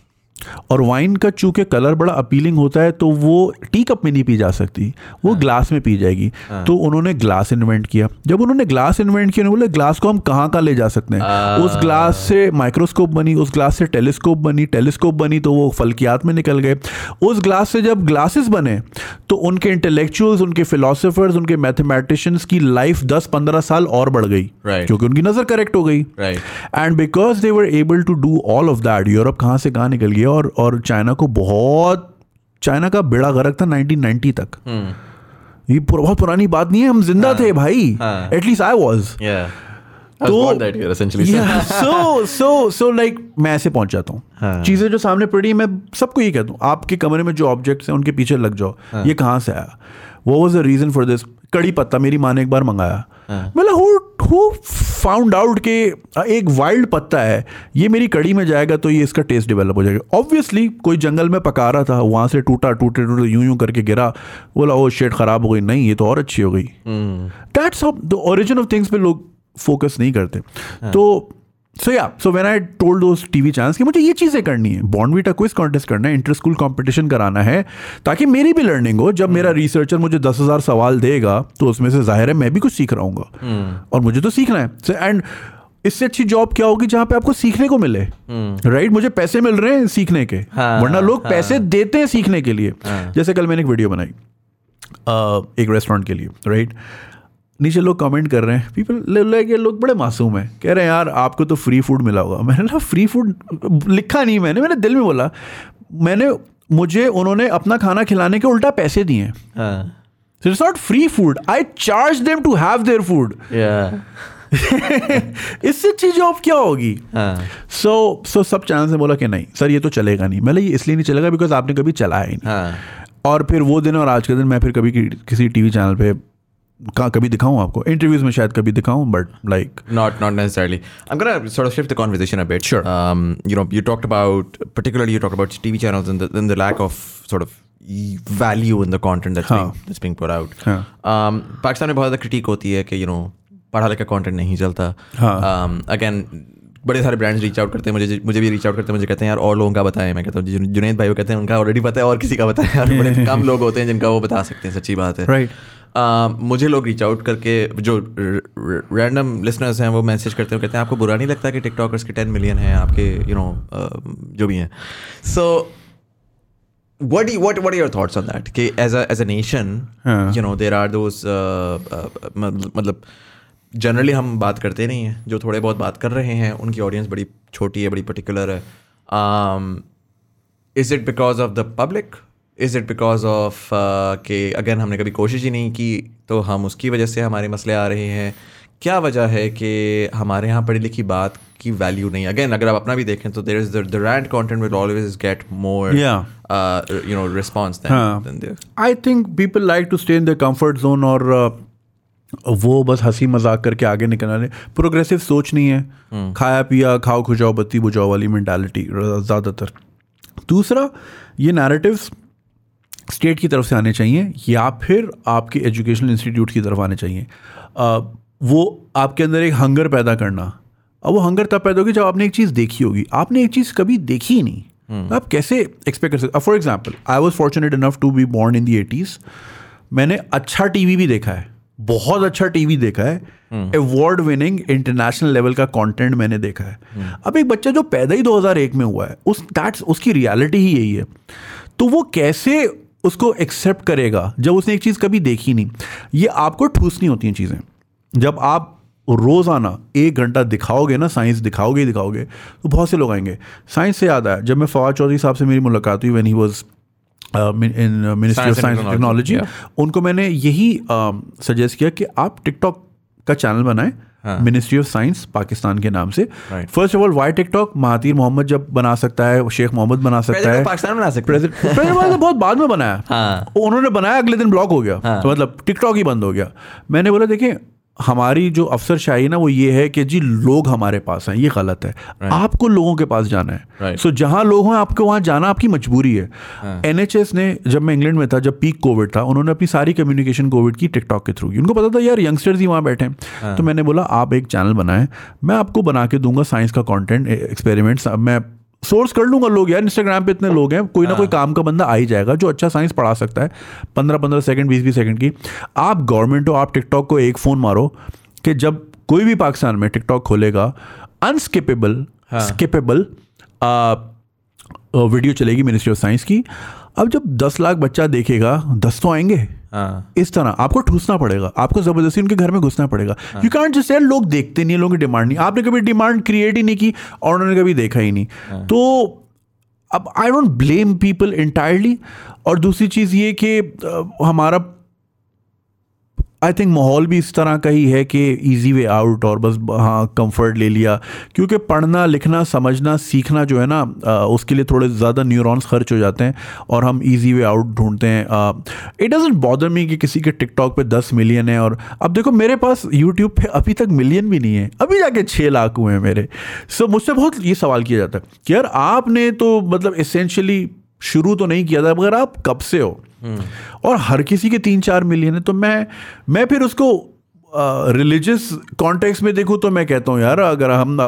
Speaker 2: और वाइन का चूँकि कलर बड़ा अपीलिंग होता है तो वो टी कप में नहीं पी जा सकती वो ग्लास में पी जाएगी। तो उन्होंने ग्लास इन्वेंट किया। जब उन्होंने ग्लास इन्वेंट किया उन्होंने बोले ग्लास को हम कहाँ कहाँ ले जा सकते हैं? उस ग्लास से माइक्रोस्कोप बनी उस ग्लास से टेलीस्कोप बनी टेलीस्कोप बनी तो वो फल्कियात में निकल गए। उस ग्लास से जब ग्लासेस बने तो उनके इंटेलेक्चुअल्स उनके फिलोसफर्स उनके मैथमेटिशियंस की लाइफ दस पंद्रह साल और बढ़ गई
Speaker 1: Right.
Speaker 2: क्योंकि उनकी नज़र करेक्ट हो गई. And because they were able to do all of that Europe कहाँ से कहाँ निकल गया और और चाइना को बहुत चाइना का बेड़ा गर्क था 1990 तक hmm. ये बहुत पुरानी बात नहीं है हम ज़िंदा थे भाई
Speaker 1: हाँ।
Speaker 2: एटलीस्ट आई वाज तो-
Speaker 1: born that year, essentially.
Speaker 2: So so so like मैं ऐसे पहुँच जाता हूँ
Speaker 1: हाँ।
Speaker 2: चीज़ें जो सामने पड़ी मैं सबको ये कहता हूँ आपके कमरे में जो ऑब्जेक्ट्स हैं उनके पीछे लग जाओ
Speaker 1: हाँ।
Speaker 2: ये कहाँ से आया वो was the reason for this कड़ी पत्ता मेरी माँ ने एक बार मंगाया। मतलब हु हु फाउंड आउट के एक वाइल्ड पत्ता है ये मेरी कड़ी में जाएगा तो ये इसका टेस्ट डेवलप हो जाएगा ऑब्वियसली कोई जंगल में पका रहा था वहाँ से टूटा टूटे टूटे यूँ यूँ करके गिरा बोला ओ शेड खराब हो गई नहीं ये तो और अच्छी हो गई. That's the origin of things पे लोग फोकस नहीं करते।
Speaker 1: हाँ।
Speaker 2: तो सो या so when I told those TV channels कि मुझे ये चीज़ें करनी है बॉन्डवीटा क्विज कॉन्टेस्ट करना है इंटर स्कूल कॉम्पिटिशन कराना है ताकि मेरी भी लर्निंग हो जब मेरा रिसर्चर मुझे दस हज़ार सवाल देगा तो उसमें से ज़ाहिर है मैं भी कुछ सीख रहा हूँ और मुझे तो सीखना है। एंड इससे अच्छी जॉब क्या होगी जहाँ पे आपको सीखने को मिले? राइट मुझे पैसे मिल रहे हैं सीखने के।
Speaker 1: हाँ,
Speaker 2: वरना लोग पैसे देते हैं सीखने के लिए।
Speaker 1: हाँ।
Speaker 2: जैसे कल मैंने एक वीडियो बनाई एक रेस्टोरेंट के लिए राइट नीचे लोग कमेंट कर रहे हैं पीपल लाइक ये लोग बड़े मासूम हैं कह रहे हैं यार आपको तो फ्री फ़ूड मिला होगा मैंने कहा फ्री फ़ूड लिखा नहीं मैंने मैंने दिल में बोला मैंने मुझे उन्होंने अपना खाना खिलाने के उल्टा पैसे दिए हैं
Speaker 1: हाँ.
Speaker 2: Not free food. I charge them to have their food.
Speaker 1: Yeah.
Speaker 2: इससे अच्छी जॉब क्या होगी
Speaker 1: हाँ.
Speaker 2: सो सो सब चैनल ने बोला कि नहीं सर ये तो चलेगा नहीं मैंने ये इसलिए नहीं चलेगा बिकॉज़ आपने कभी चलाया ही नहीं
Speaker 1: हाँ.
Speaker 2: और फिर वो दिन और आज के दिन मैं फिर कभी किसी टीवी चैनल पे कभी दिखाऊँ आपको? इंटरव्यूज़ में शायद कभी दिखाऊँ but like
Speaker 1: not not necessarily I am shift the conversation
Speaker 2: sure
Speaker 1: um you know you talked about particularly you talked about tv channels and the, and the lack of sort of value in the content that's
Speaker 2: huh.
Speaker 1: being that's being put out.
Speaker 2: Huh.
Speaker 1: um pakistan mein bahut पढ़ा लिखा content नहीं चलता।
Speaker 2: Again
Speaker 1: um, बड़े सारे brands reach out करते हैं मुझे मुझे भी रीच आउट करते हैं मुझे कहते हैं यार और लोगों का बताएँ। मैं कहता हूँ जुनेद भाई को कहते हैं उनका ऑलरेडी पता है और किसी का बताया कम लोग होते हैं जिनका वो बता सकते हैं सच्ची बात है।
Speaker 2: Right right.
Speaker 1: Uh, मुझे लोग रीच आउट करके जो रैंडम लिसनर्स हैं वो मैसेज करते हैं कहते हैं आपको बुरा नहीं लगता कि टिकटॉकर्स के टेन मिलियन हैं आपके यू नो जो भी हैं? So what do you, what what are your thoughts on that? कि as a as a nation
Speaker 2: हाँ.
Speaker 1: you know there are those uh, uh, मतलब जनरली हम बात करते नहीं हैं जो थोड़े बहुत बात कर रहे हैं उनकी ऑडियंस बड़ी छोटी है बड़ी पर्टिकुलर है। Is it because of the public is it because of कि अगेन हमने कभी कोशिश ही नहीं की तो हम उसकी वजह से हमारे मसले आ रहे हैं? क्या वजह है कि हमारे यहाँ पढ़ी लिखी बात की वैल्यू नहीं? अगेन अगर आप अपना भी देखें तो there is the rant content
Speaker 2: will
Speaker 1: always get more
Speaker 2: you
Speaker 1: know response
Speaker 2: I think people like to stay in the comfort zone और uh, वो बस हँसी मज़ाक करके आगे निकलना प्रोग्रेसिव सोच नहीं है। Hmm. खाया पिया खाओ खुजाओ बत्ती बुझाओ वाली मेंटालिटी ज़्यादातर। दूसरा ये नैरेटिव्स स्टेट की तरफ़ से आने चाहिए या फिर आपके एजुकेशनल इंस्टीट्यूट की तरफ़ आने चाहिए। वो आपके अंदर एक हंगर पैदा करना। अब वो हंगर तब पैदा होगी जब आपने एक चीज़ देखी होगी। आपने एक चीज़ कभी देखी ही नहीं। तो आप कैसे एक्सपेक्ट कर सकते for example I was fortunate enough to be born in the eighties मैंने अच्छा टीवी भी देखा है। बहुत अच्छा टीवी देखा है। अवार्ड विनिंग इंटरनेशनल लेवल का कंटेंट मैंने देखा है। अब एक बच्चा जो पैदा ही 2001 में हुआ है उस दैट्स उसकी रियलिटी ही यही है। तो वो कैसे उसको एक्सेप्ट करेगा जब उसने एक चीज़ कभी देखी नहीं। ये आपको ठूसनी होती हैं चीज़ें। जब आप रोज़ाना एक घंटा दिखाओगे ना साइंस दिखाओगे ही दिखाओगे तो बहुत से लोग आएँगे। साइंस से याद आया जब मैं फवाद चौधरी साहब से मेरी मुलाकात हुई when he was in ministry of
Speaker 1: science technology
Speaker 2: उनको मैंने यही सजेस्ट uh, किया कि आप टिकटॉक का चैनल बनाएँ मिनिस्ट्री ऑफ़ साइंस पाकिस्तान के नाम से। First of all why TikTok Mahathir Mohamad जब बना सकता है शेख मोहम्मद बना सकता है।
Speaker 1: पाकिस्तान बना सकता है।
Speaker 2: प्रेसिडेंट बहुत बाद में बनाया
Speaker 1: हाँ.
Speaker 2: उन्होंने बनाया अगले दिन ब्लॉक हो गया।
Speaker 1: हाँ.
Speaker 2: तो मतलब टिकटॉक ही बंद हो गया। मैंने बोला देखिए हमारी जो अफसरशाही ना वो ये है कि जी लोग हमारे पास हैं ये गलत है। Right. आपको लोगों के पास जाना है।
Speaker 1: सो Right.
Speaker 2: सो जहाँ लोग हैं आपको वहाँ जाना आपकी मजबूरी है। एन एनएचएस ने जब मैं इंग्लैंड में था जब पीक कोविड था उन्होंने अपनी सारी कम्युनिकेशन कोविड की टिकटॉक के थ्रू की। उनको पता था यार यंगस्टर्स ही वहाँ बैठे हैं। तो मैंने बोला आप एक चैनल बनाएँ मैं आपको बना के दूँगा साइंस का कॉन्टेंट एक्सपेरिमेंट्स मैं सोर्स कर लूँगा लोग यार इंस्टाग्राम पे इतने लोग हैं कोई ना कोई
Speaker 1: हाँ।
Speaker 2: काम का बंदा आ ही जाएगा जो अच्छा साइंस पढ़ा सकता है। पंद्रह पंद्रह सेकंड बीस बीस सेकंड की। आप गवर्नमेंट हो आप टिकटॉक को एक फ़ोन मारो कि जब कोई भी पाकिस्तान में टिकटॉक खोलेगा अनस्किपेबल
Speaker 1: हाँ।
Speaker 2: स्किपेबल वीडियो चलेगी मिनिस्ट्री ऑफ़ साइंस की। अब जब दस लाख बच्चा देखेगा दस तो आएँगे।
Speaker 1: हाँ।
Speaker 2: इस तरह आपको ठूसना पड़ेगा आपको ज़बरदस्ती उनके घर में घुसना पड़ेगा। यू कैंट जस्ट यार लोग देखते नहीं है लोगों की डिमांड नहीं आपने कभी डिमांड क्रिएट ही नहीं की और उन्होंने कभी देखा ही नहीं। तो अब I don't blame people entirely और दूसरी चीज़ ये कि हमारा आई थिंक माहौल भी इस तरह का ही है कि इजी वे आउट और बस हाँ कंफर्ट ले लिया। क्योंकि पढ़ना लिखना समझना सीखना जो है ना उसके लिए थोड़े ज़्यादा न्यूरॉन्स खर्च हो जाते हैं और हम इजी वे आउट ढूंढते हैं। इट डजेंट बॉदर मी कि किसी के टिकटॉक पे दस मिलियन है और अब देखो मेरे पास यूट्यूब पे अभी तक मिलियन भी नहीं है। अभी जाके छः लाख हुए हैं मेरे। सो so, मुझसे बहुत ये सवाल किया जाता है कि यार आपने तो मतलब इसेंशली शुरू तो नहीं किया था मगर आप कब से हो? और हर किसी के तीन चार मिलियन है तो मैं मैं फिर उसको रिलीजियस कॉन्टेक्स्ट में देखूँ तो मैं कहता हूँ, यार, अगर हम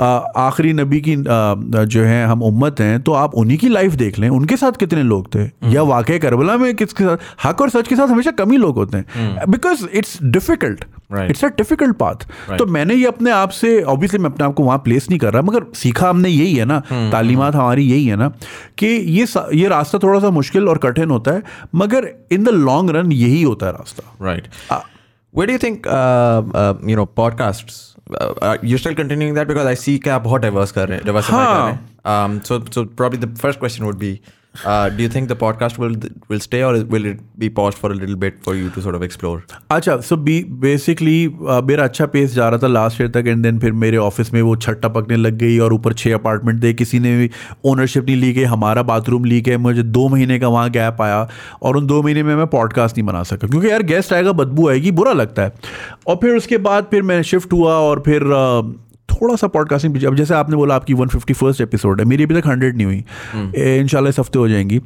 Speaker 2: आखिरी नबी की जो है हम उम्मत हैं तो आप उन्हीं की लाइफ देख लें। उनके साथ कितने लोग थे? या वाकई करबला में किसके साथ? हक और सच के साथ हमेशा कम ही लोग होते हैं। Because it's
Speaker 1: difficult
Speaker 2: it's a difficult path तो मैंने ये अपने आप से ऑब्वियसली मैं अपने आप को वहाँ प्लेस नहीं कर रहा मगर सीखा हमने यही है ना तालीमत हमारी यही है ना कि ये ये रास्ता थोड़ा सा मुश्किल और कठिन होता है मगर इन द लॉन्ग रन यही होता है रास्ता।
Speaker 1: Right wait you you think, uh, uh, Uh, you still continuing that because I see कि आप बहुत diverse कर रहे हैं, diversify कर रहे हैं. Um, so, so probably the first question would be, uh, do you think the podcast will will stay or will it be paused for a little bit for you to sort of explore?
Speaker 2: अच्छा सो B basically मेरा अच्छा pace जा रहा था last year तक and then फिर मेरे office में वो छत टपकने लग गई और ऊपर छः अपार्टमेंट दे किसी ने भी ओनरशिप नहीं ली गई हमारा बाथरूम ली गए मुझे दो महीने का वहाँ गैप आया और उन दो महीने में मैं पॉडकास्ट नहीं बना सका क्योंकि यार गेस्ट आएगा बदबू आएगी बुरा लगता है और फिर उसके बाद फिर मैं शिफ्ट हुआ और फिर अ, थोड़ा सा पॉडकास्टिंग अब जैसे आपने बोला आपकी वन फिफ्टी फ़र्स्ट एपिसोड है मेरी अभी तक हंड्रेड नहीं हुई। इन इस हफ़्ते हो जाएँगी।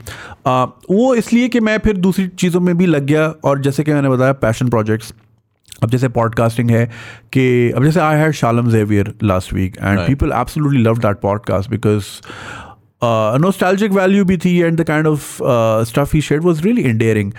Speaker 2: आ, वो इसलिए कि मैं फिर दूसरी चीज़ों में भी लग गया और जैसे कि मैंने बताया पैशन प्रोजेक्ट्स अब जैसे पॉडकास्टिंग है कि अब जैसे I had Shallum Xavier last week
Speaker 1: and
Speaker 2: people absolutely love that podcast because nostalgic value भी थी and the kind of stuff he shared was really endearing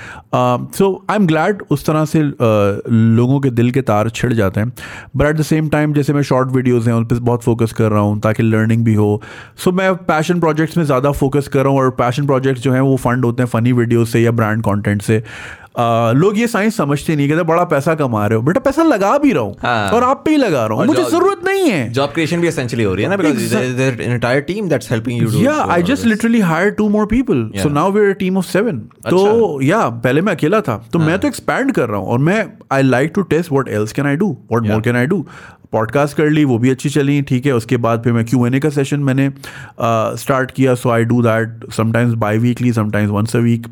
Speaker 2: so I am glad उस तरह से uh, लोगों के दिल के तार छिड़ जाते हैं. But at the same time जैसे मैं शॉर्ट वीडियोज़ हैं उन पर बहुत फोकस कर रहा हूँ ताकि लर्निंग भी हो. सो so, मैं पैशन प्रोजेक्ट्स में ज़्यादा फोकस कर रहा हूँ और पैशन प्रोजेक्ट्स जो हैं वो फंड होते हैं फ़नी वीडियो से या ब्रांड कॉन्टेंट से. Uh, लोग ये साइंस समझते नहीं कहते बड़ा पैसा कमा रहे हो। बेटा पैसा लगा भी रहा हूँ
Speaker 1: हाँ।
Speaker 2: और आप पे ही लगा रहा हूँ। मुझे ज़रूरत नहीं है।
Speaker 1: Job creation भी essentially हो रही है ना you to.
Speaker 2: yeah
Speaker 1: do
Speaker 2: i
Speaker 1: all
Speaker 2: just
Speaker 1: this.
Speaker 2: literally hired two more people. So
Speaker 1: Yeah.
Speaker 2: now we're a team of seven. तो या पहले मैं अकेला था। तो मैं तो एक्सपैंड कर रहा हूँ और मैं I like to test what else can I do what more can I do podcast कर ली वो भी अच्छी चली ठीक है। उसके बाद फिर मैं क्यू एन ए का सेशन मैंने स्टार्ट किया। So I do that sometimes biweekly sometimes once a week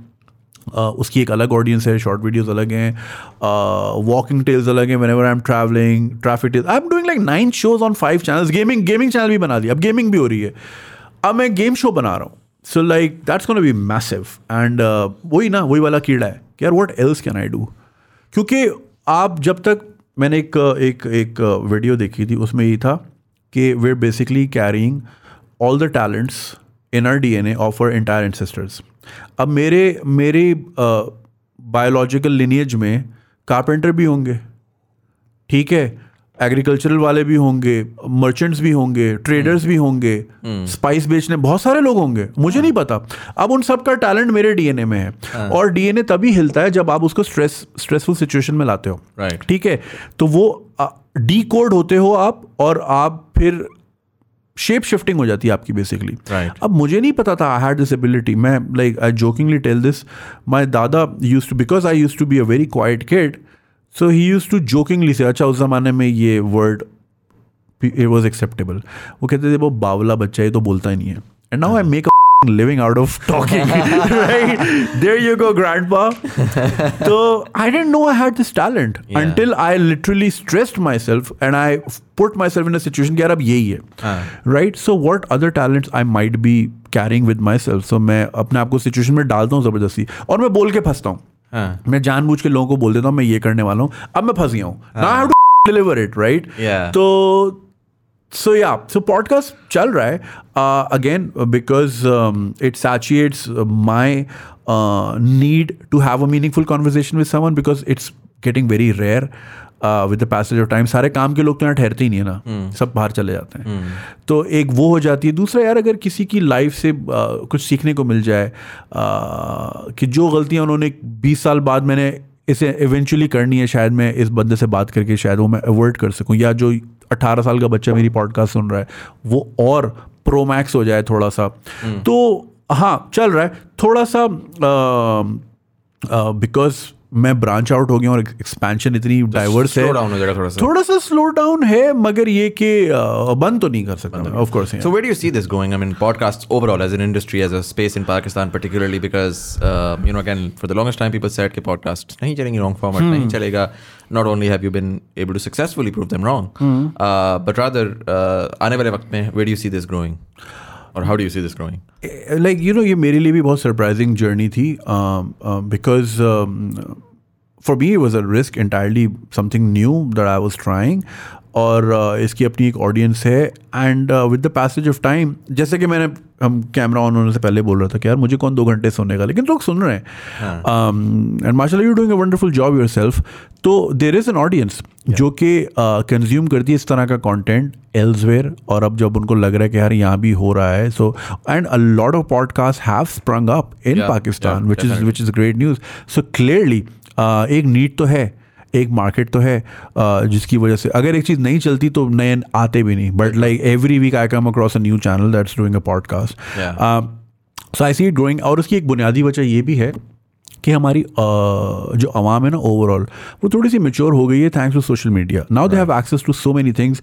Speaker 2: उसकी एक अलग ऑडियंस है शॉर्ट वीडियोस अलग हैं. वॉकिंग टेल्स अलग हैं whenever I am travelling traffic tales I am doing like nine shows on five channels gaming gaming channel भी बना दिया अब गेमिंग भी हो रही है. अब मैं गेम शो बना रहा हूँ. So like that's gonna be massive and वही ना, वही वाला कीड़ा है कि यार what else can I do क्योंकि आप जब तक, मैंने एक एक एक वीडियो देखी थी, उसमें ये था कि we basically carrying all the talents in our D N A of our entire ancestors अब मेरे मेरे बायोलॉजिकल लिनियज में कारपेंटर भी होंगे ठीक है? एग्रीकल्चरल वाले भी होंगे मर्चेंट्स भी होंगे ट्रेडर्स भी होंगे स्पाइस बेचने बहुत सारे लोग होंगे मुझे नहीं पता। अब उन सब का टैलेंट मेरे डीएनए में है। और डीएनए तभी हिलता है जब आप उसको स्ट्रेस स्ट्रेसफुल सिचुएशन में लाते हो। ठीक है? तो वो डी कोड होते हो आप और आप फिर शेप शिफ्टिंग हो जाती है आपकी बेसिकली
Speaker 1: Right.
Speaker 2: अब मुझे नहीं पता था आई हैड दिस एबिलिटी मैं like I jokingly tell this my dada use to because I use to be a very quiet kid so he use to jokingly से अच्छा उस जमाने में ये वर्ड इट वॉज़ एक्सेप्टेबल वो कहते थे वो बावला बच्चा ये तो बोलता ही नहीं है. And now I make living out of talking right there you go grandpa so i didn't know i had this talent
Speaker 1: Yeah.
Speaker 2: until i literally stressed myself and i put myself in a situation कि यार अब यही है
Speaker 1: हाँ.
Speaker 2: Right so what other talents I might be carrying with myself so मैं अपने आप को सिचुएशन में डालता हूँ ज़बरदस्ती और मैं बोल के फंसता हूँ
Speaker 1: हाँ.
Speaker 2: मैं जानबूझ के लोगों को बोल देता हूँ मैं ये करने वाला हूँ अब मैं फंस गया हूँ डिलीवर इट राइट तो so या सो पॉडकास्ट चल रहा है again because it satiates my need to have a meaningful conversation with someone because it's getting very rare with the passage of time सारे काम के लोग तो यहाँ ठहरते ही नहीं है ना। Hmm. सब बाहर चले जाते हैं। Hmm. तो एक वो हो जाती है। दूसरा यार अगर किसी की लाइफ से uh, कुछ सीखने को मिल जाए uh, कि जो गलतियाँ उन्होंने बीस साल बाद मैंने इसे इवेंचुअली करनी है शायद मैं इस बंदे से बात करके शायद वो मैं अवॉइड कर सकूँ या जो अट्ठारह साल का बच्चा मेरी पॉडकास्ट सुन रहा है वो और प्रोमैक्स हो जाए थोड़ा सा तो हाँ चल रहा है। थोड़ा सा बिकॉज़ मैं ब्रांच आउट हो गया और एक्सपेंशन इतनी डाइवर्स है। थोड़ा सा। थोड़ा सा स्लो डाउन है मगर ये कि बंद तो नहीं कर सकता of
Speaker 1: course so where you see this going I mean podcast overall as an industry as a space in Pakistan particularly because you know again for the longest time people said के podcast नहीं चलेंगे wrong format नहीं चलेगा। Not only have you been able to successfully prove them wrong mm. uh, but rather uh, आने वाले वक्त में do you see this growing? और how do you see this growing
Speaker 2: like you know ये मेरे लिए भी बहुत सरप्राइजिंग जर्नी थी because for me was a risk entirely something new that I was trying और uh, इसकी अपनी एक ऑडियंस है and with the passage of time जैसे कि मैंने हम कैमरा ऑन होने से पहले बोल रहा था कि यार मुझे कौन दो घंटे सुनने का लेकिन लोग सुन रहे हैं। And Masha you doing a wonderful job yourself तो देर इज़ एन ऑडियंस जो कि कंज्यूम uh, करती है इस तरह का कंटेंट एल्सवेयर और अब जब उनको लग रहा है कि यार यहाँ भी हो रहा है so and a lot of podcast have sprung up in Pakistan which is which is great news so clearly एक नीड तो है एक मार्केट तो है जिसकी वजह से अगर एक चीज़ नहीं चलती तो नए आते भी नहीं। But like every week I come across a new channel that's doing a podcast so I see it growing और उसकी एक बुनियादी वजह ये भी है कि हमारी जो आवाम है ना ओवरऑल वो थोड़ी सी मेच्योर हो गई है thanks to social media now they have access to so many things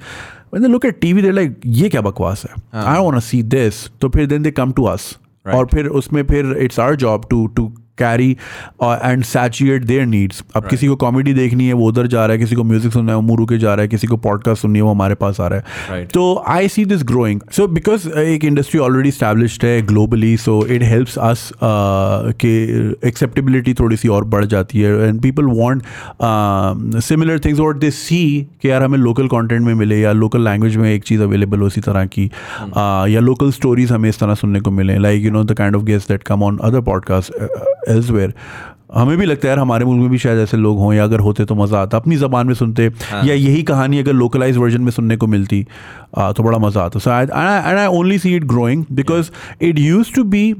Speaker 2: they look at TV they like ये क्या बकवास है? I want to see this तो फिर then they come to us और फिर उसमें फिर it's our job to to carry and satiate their needs अब right. किसी को कॉमेडी देखनी है वो उधर जा रहा है किसी को म्यूज़िक सुनना है वो मुरू के जा रहा है किसी को पॉडकास्ट सुननी है वो हमारे पास आ रहा है. तो I see this growing so because एक इंडस्ट्री ऑलरेडी स्टैब्लिश्ड है globally so it helps us के एक्सेप्टेबिलिटी थोड़ी सी और बढ़ जाती है and people want similar things what they see कि यार हमें लोकल कॉन्टेंट में मिले या लोकल लैंग्वेज में एक चीज़ अवेलेबल हो इसी तरह की hmm. uh, या लोकल स्टोरीज हमें इस तरह सुनने को मिले like you know the kind of guest that come on other podcast elsewhere हमें भी लगता है यार हमारे मुल्क में भी शायद ऐसे लोग हों या अगर होते तो मज़ा आता। अपनी ज़बान में सुनते हाँ. या यही कहानी अगर लोकलाइज वर्जन में सुनने को मिलती आ, तो बड़ा मज़ा आता। So I and I only see it growing because it use to be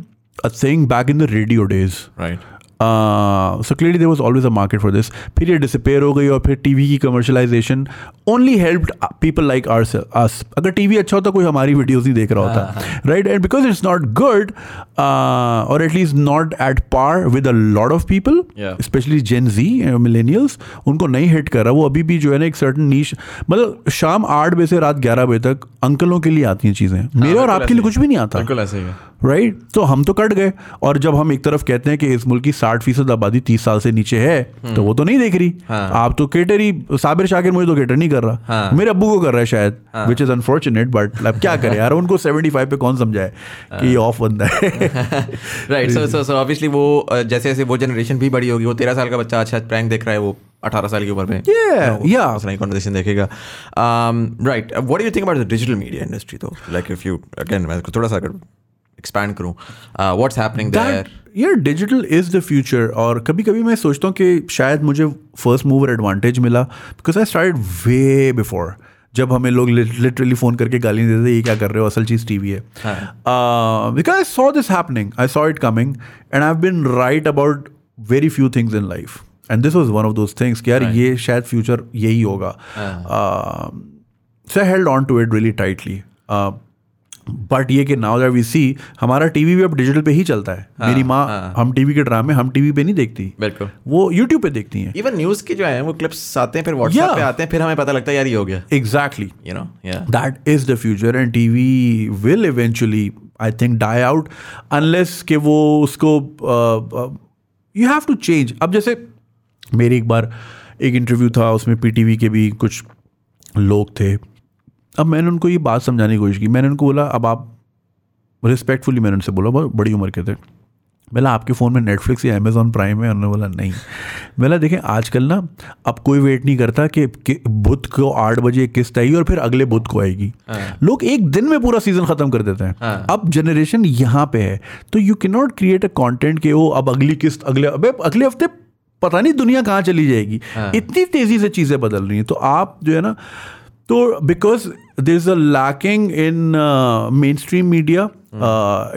Speaker 2: a thing back in the radio days
Speaker 1: right
Speaker 2: so clearly there was always a market for this फिर ये डिसपेयर हो गई और फिर T V की commercialisation only help people like are us अगर T V अच्छा होता कोई हमारी वीडियोज़ नहीं देख रहा होता. Right and because it's not good और at least not at par with a lot of people specially Gen Z millennials उनको नहीं हिट कर रहा. वो अभी भी जो है ना एक सर्टन नीच मतलब शाम आठ बजे से रात ग्यारह बजे तक अंकलों के लिए आती हैं चीज़ें. हाँ, मेरे और आपके लिए कुछ भी नहीं आता.
Speaker 1: बिल्कुल ऐसे ही.
Speaker 2: Right right? तो हम तो कट गए। और जब हम एक तरफ़ कहते हैं कि इस मुल्क की साठ फ़ीसद आबादी तीस साल से नीचे है हम्म। तो वो तो नहीं देख रही। हाँ. आप तो केटर ही साबिर शाकिर मुझे तो केटर नहीं कर रहा। हाँ. मेरे अबू को कर रहा है शायद विच इज़ अनफॉर्चुनेट बट अब क्या करें यार उनको सेवेंटी फाइव पे कौन समझाए कि ये ऑफ़ बंदा है?
Speaker 1: Right so so so obviously वो जैसे जैसे वो जनरेशन भी बड़ी होगी वो तेरह साल का बच्चा अच्छा प्रैंक देख रहा है वो अठारह साल की उम्र में। कॉन्वर्सेशन देखेगा। Right what you think about the digital media industry तो लाइक इफ़ यू अगेन थोड़ा सा एक्सपैंड करूँ। व्हाट्स हैपनिंग देयर
Speaker 2: यार डिजिटल इज़ द फ्यूचर और कभी कभी मैं सोचता हूँ कि शायद मुझे फ़र्स्ट मूवर एडवांटेज मिला because I start way before जब हमें लोग लिटरली फ़ोन करके गाली देते ये क्या कर रहे हो? असल चीज़ टी वी है। Because I saw this happening I saw it coming and I been right about very few things in life and this was one of those things कि यार ये शायद फ्यूचर यही होगा। So held on to it really tightly but ये कि now that we सी हमारा TV भी अब डिजिटल पे ही चलता है। हाँ, मेरी माँ हाँ. हम टीवी के ड्रामे हम टीवी पे नहीं देखती।
Speaker 1: बिल्कुल।
Speaker 2: वो यूट्यूब पे देखती हैं।
Speaker 1: इवन न्यूज़ के जो है वो क्लिप्स आते हैं फिर व्हाट्सएप पे आते हैं फिर हमें पता लगता है यार ये हो गया।
Speaker 2: Exactly
Speaker 1: you know
Speaker 2: that is the future and TV will eventually I think die out unless के वो उसको यू हैव टू चेंज अब जैसे मेरी एक बार एक इंटरव्यू था उसमें पीटीवी के भी कुछ लोग थे। अब मैंने उनको ये बात समझाने की कोशिश की। मैंने उनको बोला अब आप रिस्पेक्टफुली मैंने उनसे बोला बहुत बड़ी उम्र के थे। बोला आपके फ़ोन में नेटफ्लिक्स या अमेजोन प्राइम है? उन्होंने बोला नहीं। बोला देखें आजकल ना अब कोई वेट नहीं करता कि, कि बुध को आठ बजे किस्त आएगी और फिर अगले बुध को आएगी।
Speaker 1: हाँ।
Speaker 2: लोग एक दिन में पूरा सीज़न ख़त्म कर देते हैं।
Speaker 1: हाँ।
Speaker 2: अब जनरेशन यहाँ पे है। तो you can not create a content के वो अब अगली किस्त अगले अबे अगले हफ़्ते पता नहीं दुनिया कहाँ चली जाएगी।
Speaker 1: हाँ।
Speaker 2: इतनी तेज़ी से चीज़ें बदल रही हैं। तो आप जो है ना तो because there is a lacking in mainstream media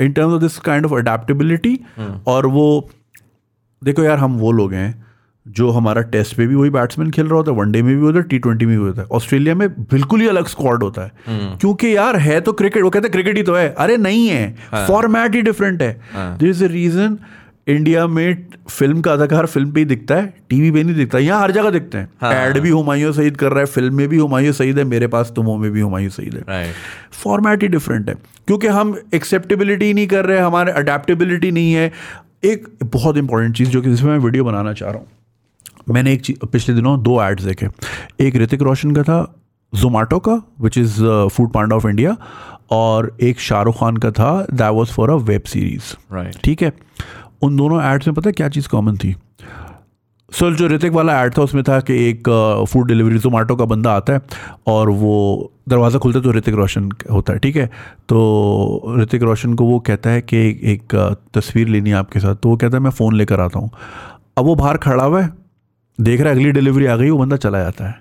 Speaker 2: in terms of this kind of adaptability और वो देखो यार हम वो लोग हैं जो हमारा टेस्ट पे भी वही बैट्समैन खेल रहा होता है वनडे में भी होता है टी ट्वेंटी में भी होता है। ऑस्ट्रेलिया में बिल्कुल ही अलग स्क्वाड होता है। क्योंकि यार है तो क्रिकेट वो कहते हैं क्रिकेट ही तो है। अरे नहीं है। फॉर्मेट ही डिफरेंट है। There is a reason India में फ़िल्म का अदाकार फ़िल्म पे ही दिखता है टीवी पे नहीं दिखता यहाँ हर जगह दिखते हैं। एड भी हुमायूं सईद कर रहा है फ़िल्म में भी हुमायूं सईद है मेरे पास तुमों में भी हुमायूं सईद है। फॉर्मेट ही डिफरेंट है क्योंकि हम एक्सेप्टेबिलिटी नहीं कर रहे हमारे अडेप्टेबिलिटी नहीं है। एक बहुत इंपॉर्टेंट चीज़ जो कि जिसमें मैं वीडियो बनाना चाह रहा हूँ। मैंने एक चीज़ पिछले दिनों दो एड्स देखे। एक ऋतिक रोशन का था जोमाटो का which is Foodpanda of India और एक शाहरुख खान का था that was for a web series
Speaker 1: right
Speaker 2: ठीक है? उन दोनों एड्स में पता है क्या चीज़ कॉमन थी? सर जो ऋतिक वाला ऐड था उसमें था कि एक फ़ूड डिलीवरी जोमेटो का बंदा आता है और वो दरवाज़ा खुलता है तो ऋतिक रोशन होता है ठीक है? तो ऋतिक रोशन को वो कहता है कि एक, एक तस्वीर लेनी है आपके साथ। तो वो कहता है मैं फ़ोन लेकर आता हूँ। अब वो बाहर खड़ा हुआ है देख रहा है अगली डिलीवरी आ गई वो बंदा चला जाता है।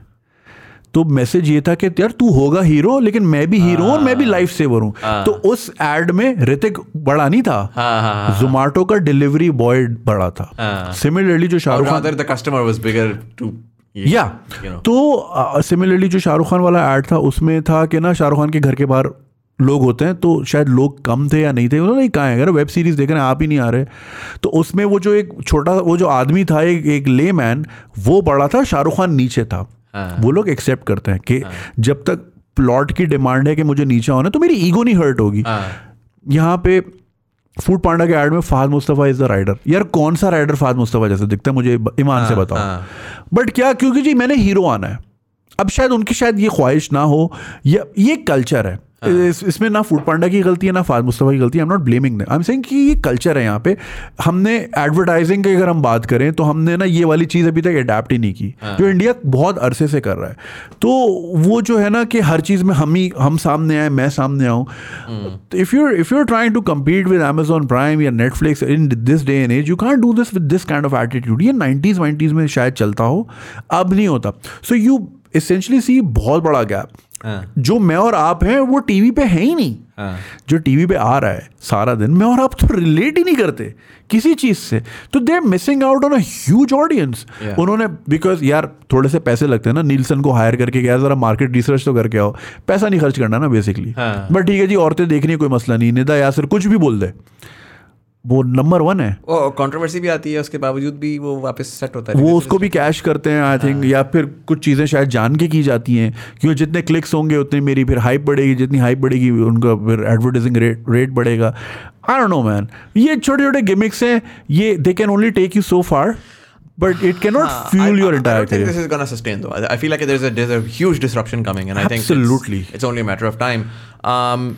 Speaker 2: तो मैसेज ये था कि यार तू होगा हीरो लेकिन मैं भी हीरो हूँ मैं भी लाइफ सेवर हूँ. तो उस एड में ऋतिक बड़ा नहीं था।
Speaker 1: हाँ हाँ हाँ
Speaker 2: जोमेटो का डिलीवरी बॉय बड़ा था।
Speaker 1: हाँ।
Speaker 2: सिमिलरली जो Shahrukh Khan
Speaker 1: the customer was bigger
Speaker 2: या. तो सिमिलरली जो शाहरुख खान वाला एड था उसमें था कि ना शाहरुख खान के घर के बाहर लोग होते हैं तो शायद लोग कम थे या नहीं थे। उन्होंने कहा है अगर वेब सीरीज़ देख रहे हैं आप ही नहीं आ रहे। तो उसमें वो जो एक छोटा वो जो आदमी था एक एक ले मैन वो बड़ा था शाहरुख खान नीचे था।
Speaker 1: हाँ।
Speaker 2: वो लोग एक्सेप्ट करते हैं कि जब तक प्लॉट की डिमांड है कि मुझे नीचा होना तो मेरी ईगो नहीं हर्ट होगी।
Speaker 1: हाँ।
Speaker 2: यहाँ पे फ़ूड पांडा के एड में Fahad Mustafa is the rider यार कौन सा राइडर फाद मुस्तफ़ा जैसे दिखता है? मुझे ईमान से बताओ।
Speaker 1: हाँ।
Speaker 2: बट क्या? क्योंकि जी मैंने हीरो आना है। अब शायद उनकी शायद ये ख्वाहिश ना हो। या ये कल्चर है। इस, इसमें ना फ़ूड पांडा की गलती है ना फाद मुस्तफ़ा की गलती है। I am not blaming I am saying कि ये कल्चर है यहाँ पे। हमने एडवर्टाइजिंग की अगर हम बात करें तो हमने ना ये वाली चीज़ अभी तक अडेप्ट ही नहीं की। जो इंडिया बहुत अरसे से कर रहा है। तो वो जो है ना कि हर चीज़ में हम ही हम सामने आए मैं सामने आऊँ। If you if you trying to compete with Amazon Prime या Netflix in this day and age you can do this with this kind of attitude ये नाइन्टीज़ वाइन्टीज़ में शायद चलता हो अब नहीं होता। सो यू इसेंशली सी बहुत बड़ा गैप
Speaker 1: हाँ
Speaker 2: जो मैं और आप हैं वो टीवी पे है ही नहीं।
Speaker 1: हाँ।
Speaker 2: जो टीवी पे आ रहा है सारा दिन मैं और आप तो रिलेट ही नहीं करते किसी चीज़ से। तो they are missing out on huge
Speaker 1: audience
Speaker 2: उन्होंने बिकॉज़ यार थोड़े से पैसे लगते हैं ना नीलसन को हायर करके गया ज़रा मार्केट रिसर्च तो करके आओ। पैसा नहीं खर्च करना ना बेसिकली
Speaker 1: हाँ।
Speaker 2: बट ठीक है जी औरतें देखनी कोई मसला नहीं। निदा यासिर कुछ भी बोल दे। वो नंबर वन है।
Speaker 1: कंट्रोवर्सी भी आती है उसके बावजूद भी वो वापस सेट होता है।
Speaker 2: वो उसको भी कैश करते हैं आई थिंक या फिर कुछ चीज़ें शायद जान के की जाती हैं। क्योंकि जितने क्लिक्स होंगे उतनी मेरी फिर हाइप बढ़ेगी जितनी हाइप बढ़ेगी उनका फिर एडवर्टाइजिंग रेट रेट बढ़ेगा। आई डोंट नो मैन ये छोटे छोटे गिमिक्स हैं ये they can only take you so far but it can not
Speaker 1: I-
Speaker 2: fuel your
Speaker 1: I, I
Speaker 2: entire
Speaker 1: don't think this is gonna sustain though. I, I feel like there's a there's a huge disruption coming, and Absolutely. I think it's- it's, only a matter of time. Um,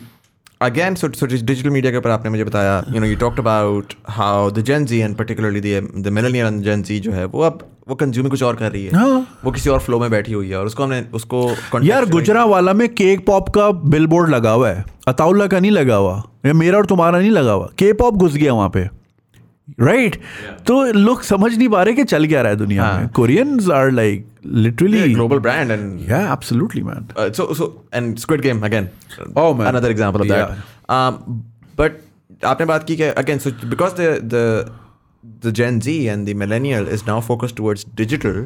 Speaker 1: again, so so digital media के ऊपर आपने मुझे बताया, you know, you talked about how the Gen Z and particularly the the millennial and Gen Z जो है वो अब वो कंज्यूमिंग कुछ और कर रही है
Speaker 2: हाँ।
Speaker 1: वो किसी और फ्लो में बैठी हुई है और उसको हमने उसको
Speaker 2: यार गुजरा वाला में केक पॉप का बिल बोर्ड लगा हुआ है अताउल्ला का नहीं लगा हुआ या मेरा और तुम्हारा नहीं लगा हुआ के पॉप घुस गया वहाँ पे राइट right? yeah. तो लोग समझ नहीं पा रहे कि चल क्या रहा है दुनिया हाँ. में Koreans are like
Speaker 1: Yeah,
Speaker 2: literally
Speaker 1: global brand and
Speaker 2: या absolutely man
Speaker 1: Uh, so so and Squid Game again.
Speaker 2: Oh, man.
Speaker 1: another example of that.
Speaker 2: Yeah.
Speaker 1: Um, but आपने बात की कि again so because the the the Gen Z and the millennial is now focused towards digital.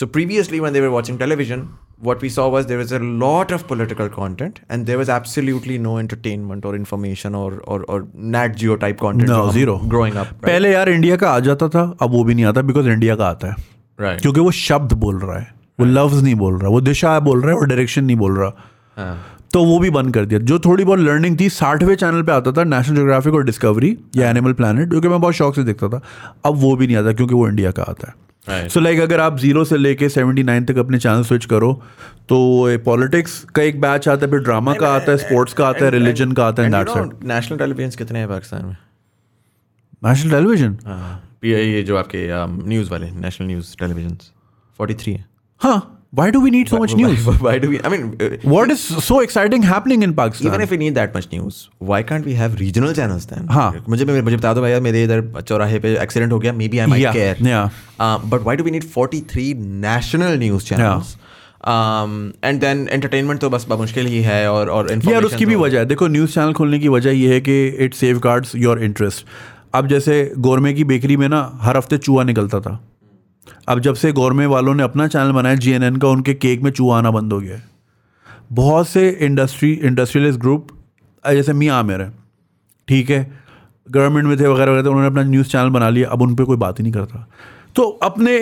Speaker 1: So previously when they were watching television, what we saw was there was a lot of political content and there was absolutely no entertainment or information or or, or Nat Geo type content.
Speaker 2: No,
Speaker 1: जो हम
Speaker 2: zero.
Speaker 1: Growing up. Right?
Speaker 2: पहले यार India का आ जाता था अब वो भी नहीं आता बिकॉज इंडिया का आता है
Speaker 1: right.
Speaker 2: क्योंकि वो शब्द बोल रहा है वो लफ्ज नहीं बोल रहा वो दिशा बोल रहा है और डायरेक्शन नहीं बोल रहा।
Speaker 1: हाँ.
Speaker 2: तो वो भी बंद कर दिया। जो थोड़ी बहुत लर्निंग थी साठवें चैनल पे आता था नेशनल ज्योग्राफिक और डिस्कवरी या एनिमल प्लानट जो कि मैं बहुत शौक से देखता था। अब वो भी नहीं आता क्योंकि वो इंडिया का आता है।
Speaker 1: Right.
Speaker 2: सो लाइक अगर आप ज़ीरो से लेके सेवेंटी नाइन तक अपने चैनल स्विच करो तो पॉलिटिक्स का एक बैच आता है फिर ड्रामा का आता है स्पोर्ट्स का आता है रिलीजन का आता है
Speaker 1: national televisions कितने हैं पाकिस्तान में?
Speaker 2: नेशनल टेलीविज़न
Speaker 1: ये जो आपके न्यूज़ वाले नेशनल न्यूज़ टेलीविज़न 43 है।
Speaker 2: हाँ why do we need so much news?
Speaker 1: Why, why do we? I mean, uh,
Speaker 2: what is so exciting happening in pakistan?
Speaker 1: Even if we need that much news, why can't we have regional channels then?
Speaker 2: हाँ.
Speaker 1: मुझे मुझे बता दो भैया मेरे इधर चौराहे पे एक्सीडेंट हो गया maybe I might
Speaker 2: Yeah,
Speaker 1: care
Speaker 2: yeah.
Speaker 1: But why do we need 43 national news channels and then entertainment तो बस मुश्किल ही है और और
Speaker 2: यार
Speaker 1: information
Speaker 2: उसकी भी
Speaker 1: तो-
Speaker 2: वजह है। देखो न्यूज़ चैनल खोलने की वजह ये है कि it safeguards your interest अब जैसे गोरमे की बेकरी में ना हर हफ़्ते चूहा निकलता था। अब जब से गोरमे वालों ने अपना चैनल बनाया जी का, उनके केक में चूहा आना बंद हो गया है। बहुत से इंडस्ट्री इंडस्ट्रियलिस्ट ग्रुप जैसे मियाँ आमिर है, ठीक है? गवर्नमेंट में थे, वगैरह वगैरह तो उन्होंने अपना न्यूज़ चैनल बना लिया, अब उन पर कोई बात ही नहीं करता। तो अपने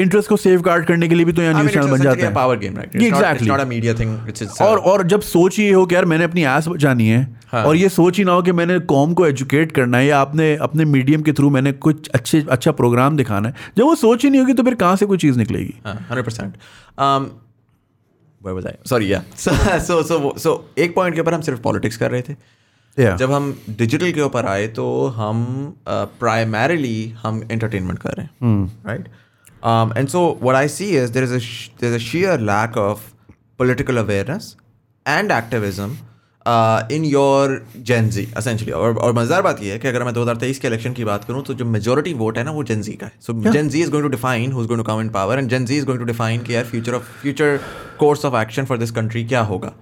Speaker 2: इंटरेस्ट को सेफ़ गार्ड करने के लिए भी तो यहाँ न्यूज़ चैनल बन जाते हैं.
Speaker 1: It's not a media thing. It's, it's a-
Speaker 2: और और जब सोच ये हो कि यार मैंने अपनी एस बचानी है
Speaker 1: हाँ।
Speaker 2: और ये सोच ही ना हो कि मैंने कॉम को एजुकेट करना है या आपने अपने मीडियम के थ्रू मैंने कुछ अच्छे अच्छा प्रोग्राम दिखाना है जब वो सोच ही नहीं होगी तो फिर कहाँ से कोई चीज़ निकलेगी
Speaker 1: hundred percent yeah. So, so, so, so एक पॉइंट के ऊपर हम सिर्फ़ पॉलिटिक्स कर रहे थे
Speaker 2: yeah.
Speaker 1: जब हम डिजिटल के ऊपर आए तो हम प्राइमरिली uh, हम एंटरटेनमेंट कर रहे हैं right and so what I see is there is there is a sheer lack of political awareness and activism in your Gen Z essentially और, और मज़ेदार बात यह है कि अगर मैं 2023 के इलेक्शन की बात करूँ तो जो मेजोरिटी वोट है ना वो जेंजी का है। So Gen Z is going to define who is going to come in power and Gen Z is going to define कि यार future of future course of action for this country क्या होगा।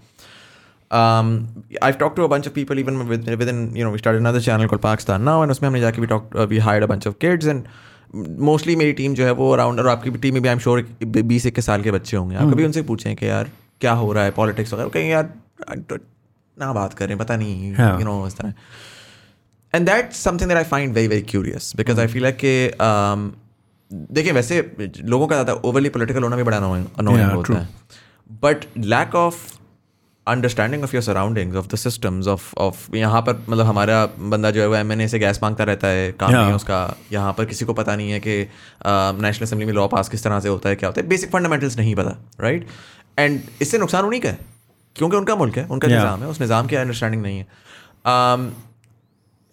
Speaker 1: Um, I've talked to a bunch of people even with, within you know we started another channel called Pakistan now and उसमें हमने जाके we talked uh, we hired a bunch of kids and mostly मेरी team जो है वो around और आपकी team में भी आई एम श्योर बीस इक्कीस साल के बच्चे होंगे। आप कभी उनसे पूछें कि यार क्या हो रहा है पॉलिटिक्स वगैरह कहीं यार ना बात करें पता नहीं
Speaker 2: हाँ.
Speaker 1: यू नो इस तरह. And that something that I find very very curious because I feel like कि um, देखिए वैसे लोगों का ज़्यादा ओवरली पॉलिटिकल होना भी बड़ा अनोइंग होता. है। But lack of understanding of your surroundings of the systems of of यहाँ पर मतलब हमारा बंदा जो है वो एम एन ए से गैस माँगता रहता है काम नहीं है उसका। यहाँ पर किसी को पता नहीं है कि नेशनल असेंबली में लॉ पास किस तरह से होता है क्या होता है। बेसिक फंडामेंटल्स नहीं पता राइट एंड इससे नुकसान उन्हीं का है क्योंकि उनका मुल्क है उनका
Speaker 2: Yeah.
Speaker 1: निज़ाम है उस निज़ाम की अंडरस्टैंडिंग नहीं है।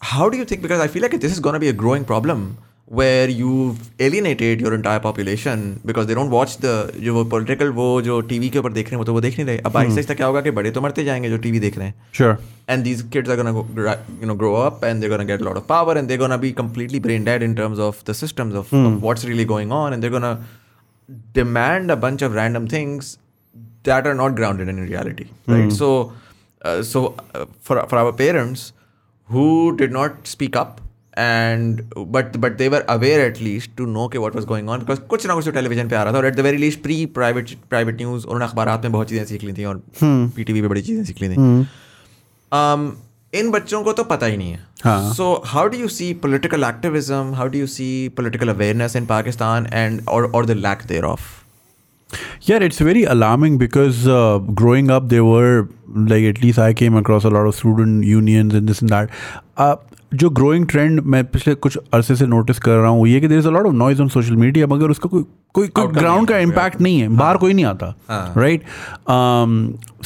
Speaker 1: How do you think because I feel this is going to be a growing problem where you've alienated your entire population because they don't watch the जो वो political वो जो टीवी के ऊपर देख रहे हैं वो तो वो देख नहीं रहे अब आहिस्ता आहिस्ता क्या होगा कि बड़े तो मरते जाएंगे जो टीवी देख रहे हैं
Speaker 2: Sure.
Speaker 1: and these kids are gonna go, gra- you know grow up and they're gonna get a lot of power and they're gonna be completely brain dead in terms of the systems of, of what's really going on and they're gonna demand a bunch of random things that are not grounded in reality right so uh, so uh, for for our parents who did not speak up and but but they were aware at least to know के what was going on because कुछ ना कुछ तो television पे आ रहा था और at the very least pre private private news उन्होंने अखबारात में बहुत चीज़ें सीख ली थी और पीटीवी पे बड़ी चीज़ें सीख ली थी um, इन बच्चों को तो पता ही नहीं है
Speaker 2: हाँ.
Speaker 1: So how do you see political activism how do you see political awareness in Pakistan and और और the lack thereof
Speaker 2: Yeah, it's very alarming because uh, growing up, there were like at least I came across a lot of student unions and this and that. Uh, जो growing trend मैं पिछले कुछ अरसे से notice कर रहा हूँ ये कि there is a lot of noise on social media मगर उसका कोई कोई कोई ग्राउंड का इम्पैक्ट नहीं है बाहर कोई नहीं आता
Speaker 1: हाँ.
Speaker 2: राइट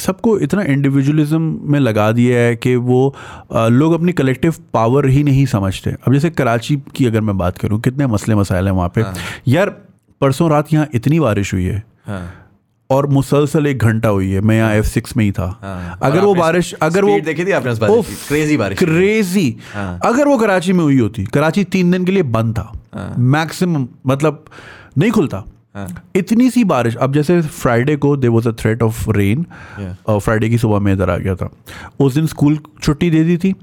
Speaker 2: सबको इतना इंडिविजुअलिज्म में लगा दिया है कि वो लोग अपनी कलेक्टिव पावर ही नहीं समझते। अब जैसे कराची की अगर मैं बात करूँ कितने मसले मसाइल हैं वहाँ पे। यार परसों रात यहाँ इतनी बारिश हुई है। और मुसलसल एक घंटा हुई है मैं यहाँ एफ़ सिक्स में ही था। अगर वो बारिश अगर वो
Speaker 1: देखी थी आपने उस बारिश क्रेजी बारिश
Speaker 2: क्रेजी अगर वो कराची में हुई होती कराची तीन दिन के लिए बंद था। मैक्सिमम मतलब नहीं खुलता। इतनी सी बारिश अब जैसे फ्राइडे को they was a threat of rain Friday की सुबह में इधर आ गया था। उस दिन स्कूल छुट्टी दे दी थी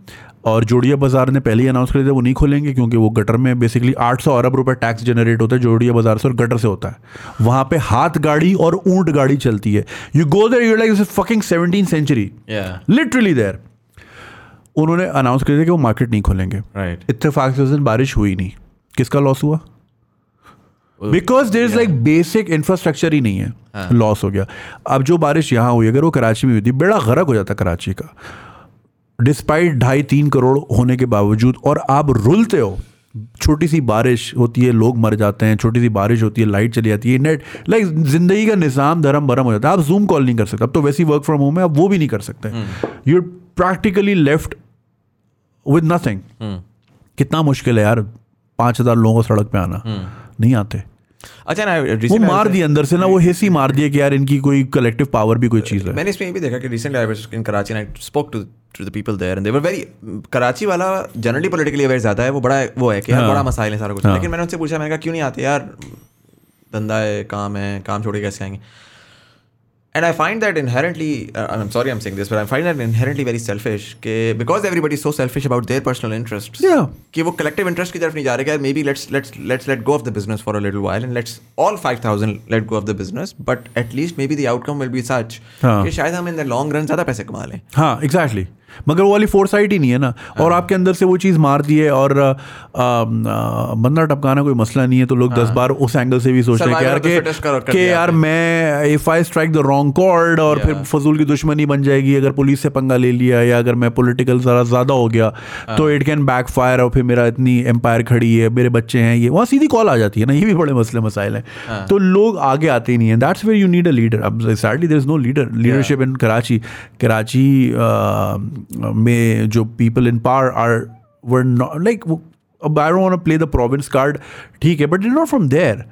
Speaker 2: और जोड़िया बाज़ार ने पहले ही अनाउंस कर दिया वो नहीं खोलेंगे क्योंकि वो गटर में बेसिकली 800 अरब रुपए टैक्स जनरेट होता है जोड़िया बाज़ार से और गटर से होता है। वहाँ पे हाथ गाड़ी और ऊँट गाड़ी चलती है। You go there you like fucking seventeen century literally there उन्होंने अनाउंस कर दिया कि वो मार्केट नहीं खोलेंगे।
Speaker 1: राइट
Speaker 2: इत्तेफाक से उस दिन बारिश हुई नहीं। किसका लॉस हुआ? Because there is like basic infrastructure ही नहीं है। लॉस हो गया। अब जो बारिश यहाँ हुई अगर वो कराची में हुई थी बेड़ा गरक हो जाता कराची का। डिस्पाइट ढाई तीन करोड़ होने के बावजूद और आप रुलते हो। छोटी सी बारिश होती है लोग मर जाते हैं छोटी सी बारिश होती है लाइट चली जाती है नेट लाइक ज़िंदगी का निज़ाम धर्म भरम हो जाता है। आप जूम कॉल नहीं कर सकते। अब तो वैसी वर्क फ्रॉम होम है आप वो भी नहीं कर सकते। You practically left with nothing कितना मुश्किल है यार पाँच हज़ार लोगों को सड़क पे आना। नहीं आते।
Speaker 1: अच्छा ना
Speaker 2: वो मार दिया अंदर से ना वो हिस्सी मार दिया कि यार इनकी कोई कलेक्टिव पावर भी कोई चीज़ है
Speaker 1: मैंने इसमें ये भी देखा कि recently I was in Karachi and I spoke to to the people there and they were very Karachi वाला जनरली पॉलिटिकली अवेयर ज़्यादा है वो बड़ा वो है कि यार
Speaker 2: हाँ।
Speaker 1: बड़ा मसाइल है सारा कुछ
Speaker 2: हाँ।
Speaker 1: लेकिन मैंने उनसे पूछा मैंने कहा क्यों नहीं आते यार धंधा है काम है काम छोड़ के कैसे आएँगे And I find that inherently, uh, I'm sorry I'm saying this, but I find that inherently very selfish. कि because everybody is so selfish about their personal interests.
Speaker 2: Yeah.
Speaker 1: कि वो collective interest की तरफ नहीं जा रहे कि यार maybe let's let's let's let go of the business for a little while and let's all 5000 let go of the business but at least maybe the outcome will be such
Speaker 2: हाँ.
Speaker 1: कि शायद हम in the long run ज़्यादा पैसे कमा लें
Speaker 2: हाँ exactly मगर वो वाली फोरसाइट ही नहीं है ना। और आपके अंदर से वो चीज़ मार दी है और आ, आ, बंदा टपकाना कोई मसला नहीं है तो लोग दस बार उस एंगल से भी सोचते हैं कि यार कि
Speaker 1: कर
Speaker 2: कि यार मैं if I strike the wrong chord और फिर फजूल की दुश्मनी बन जाएगी अगर पुलिस से पंगा ले लिया या अगर मैं पोलिटिकल ज़रा ज़्यादा हो गया तो इट कैन बैक फायर और फिर मेरा इतनी एम्पायर खड़ी है मेरे बच्चे हैं ये वहाँ सीधी कॉल आ जाती है ना ये भी बड़े मसले मसाइल हैं। तो लोग आगे आते ही नहीं है। That's where you need a leader अब sadly there is no leader leadership in Karachi Karachi में जो people in power are were not like अब I don't want play the province card ठीक है but it not from
Speaker 1: there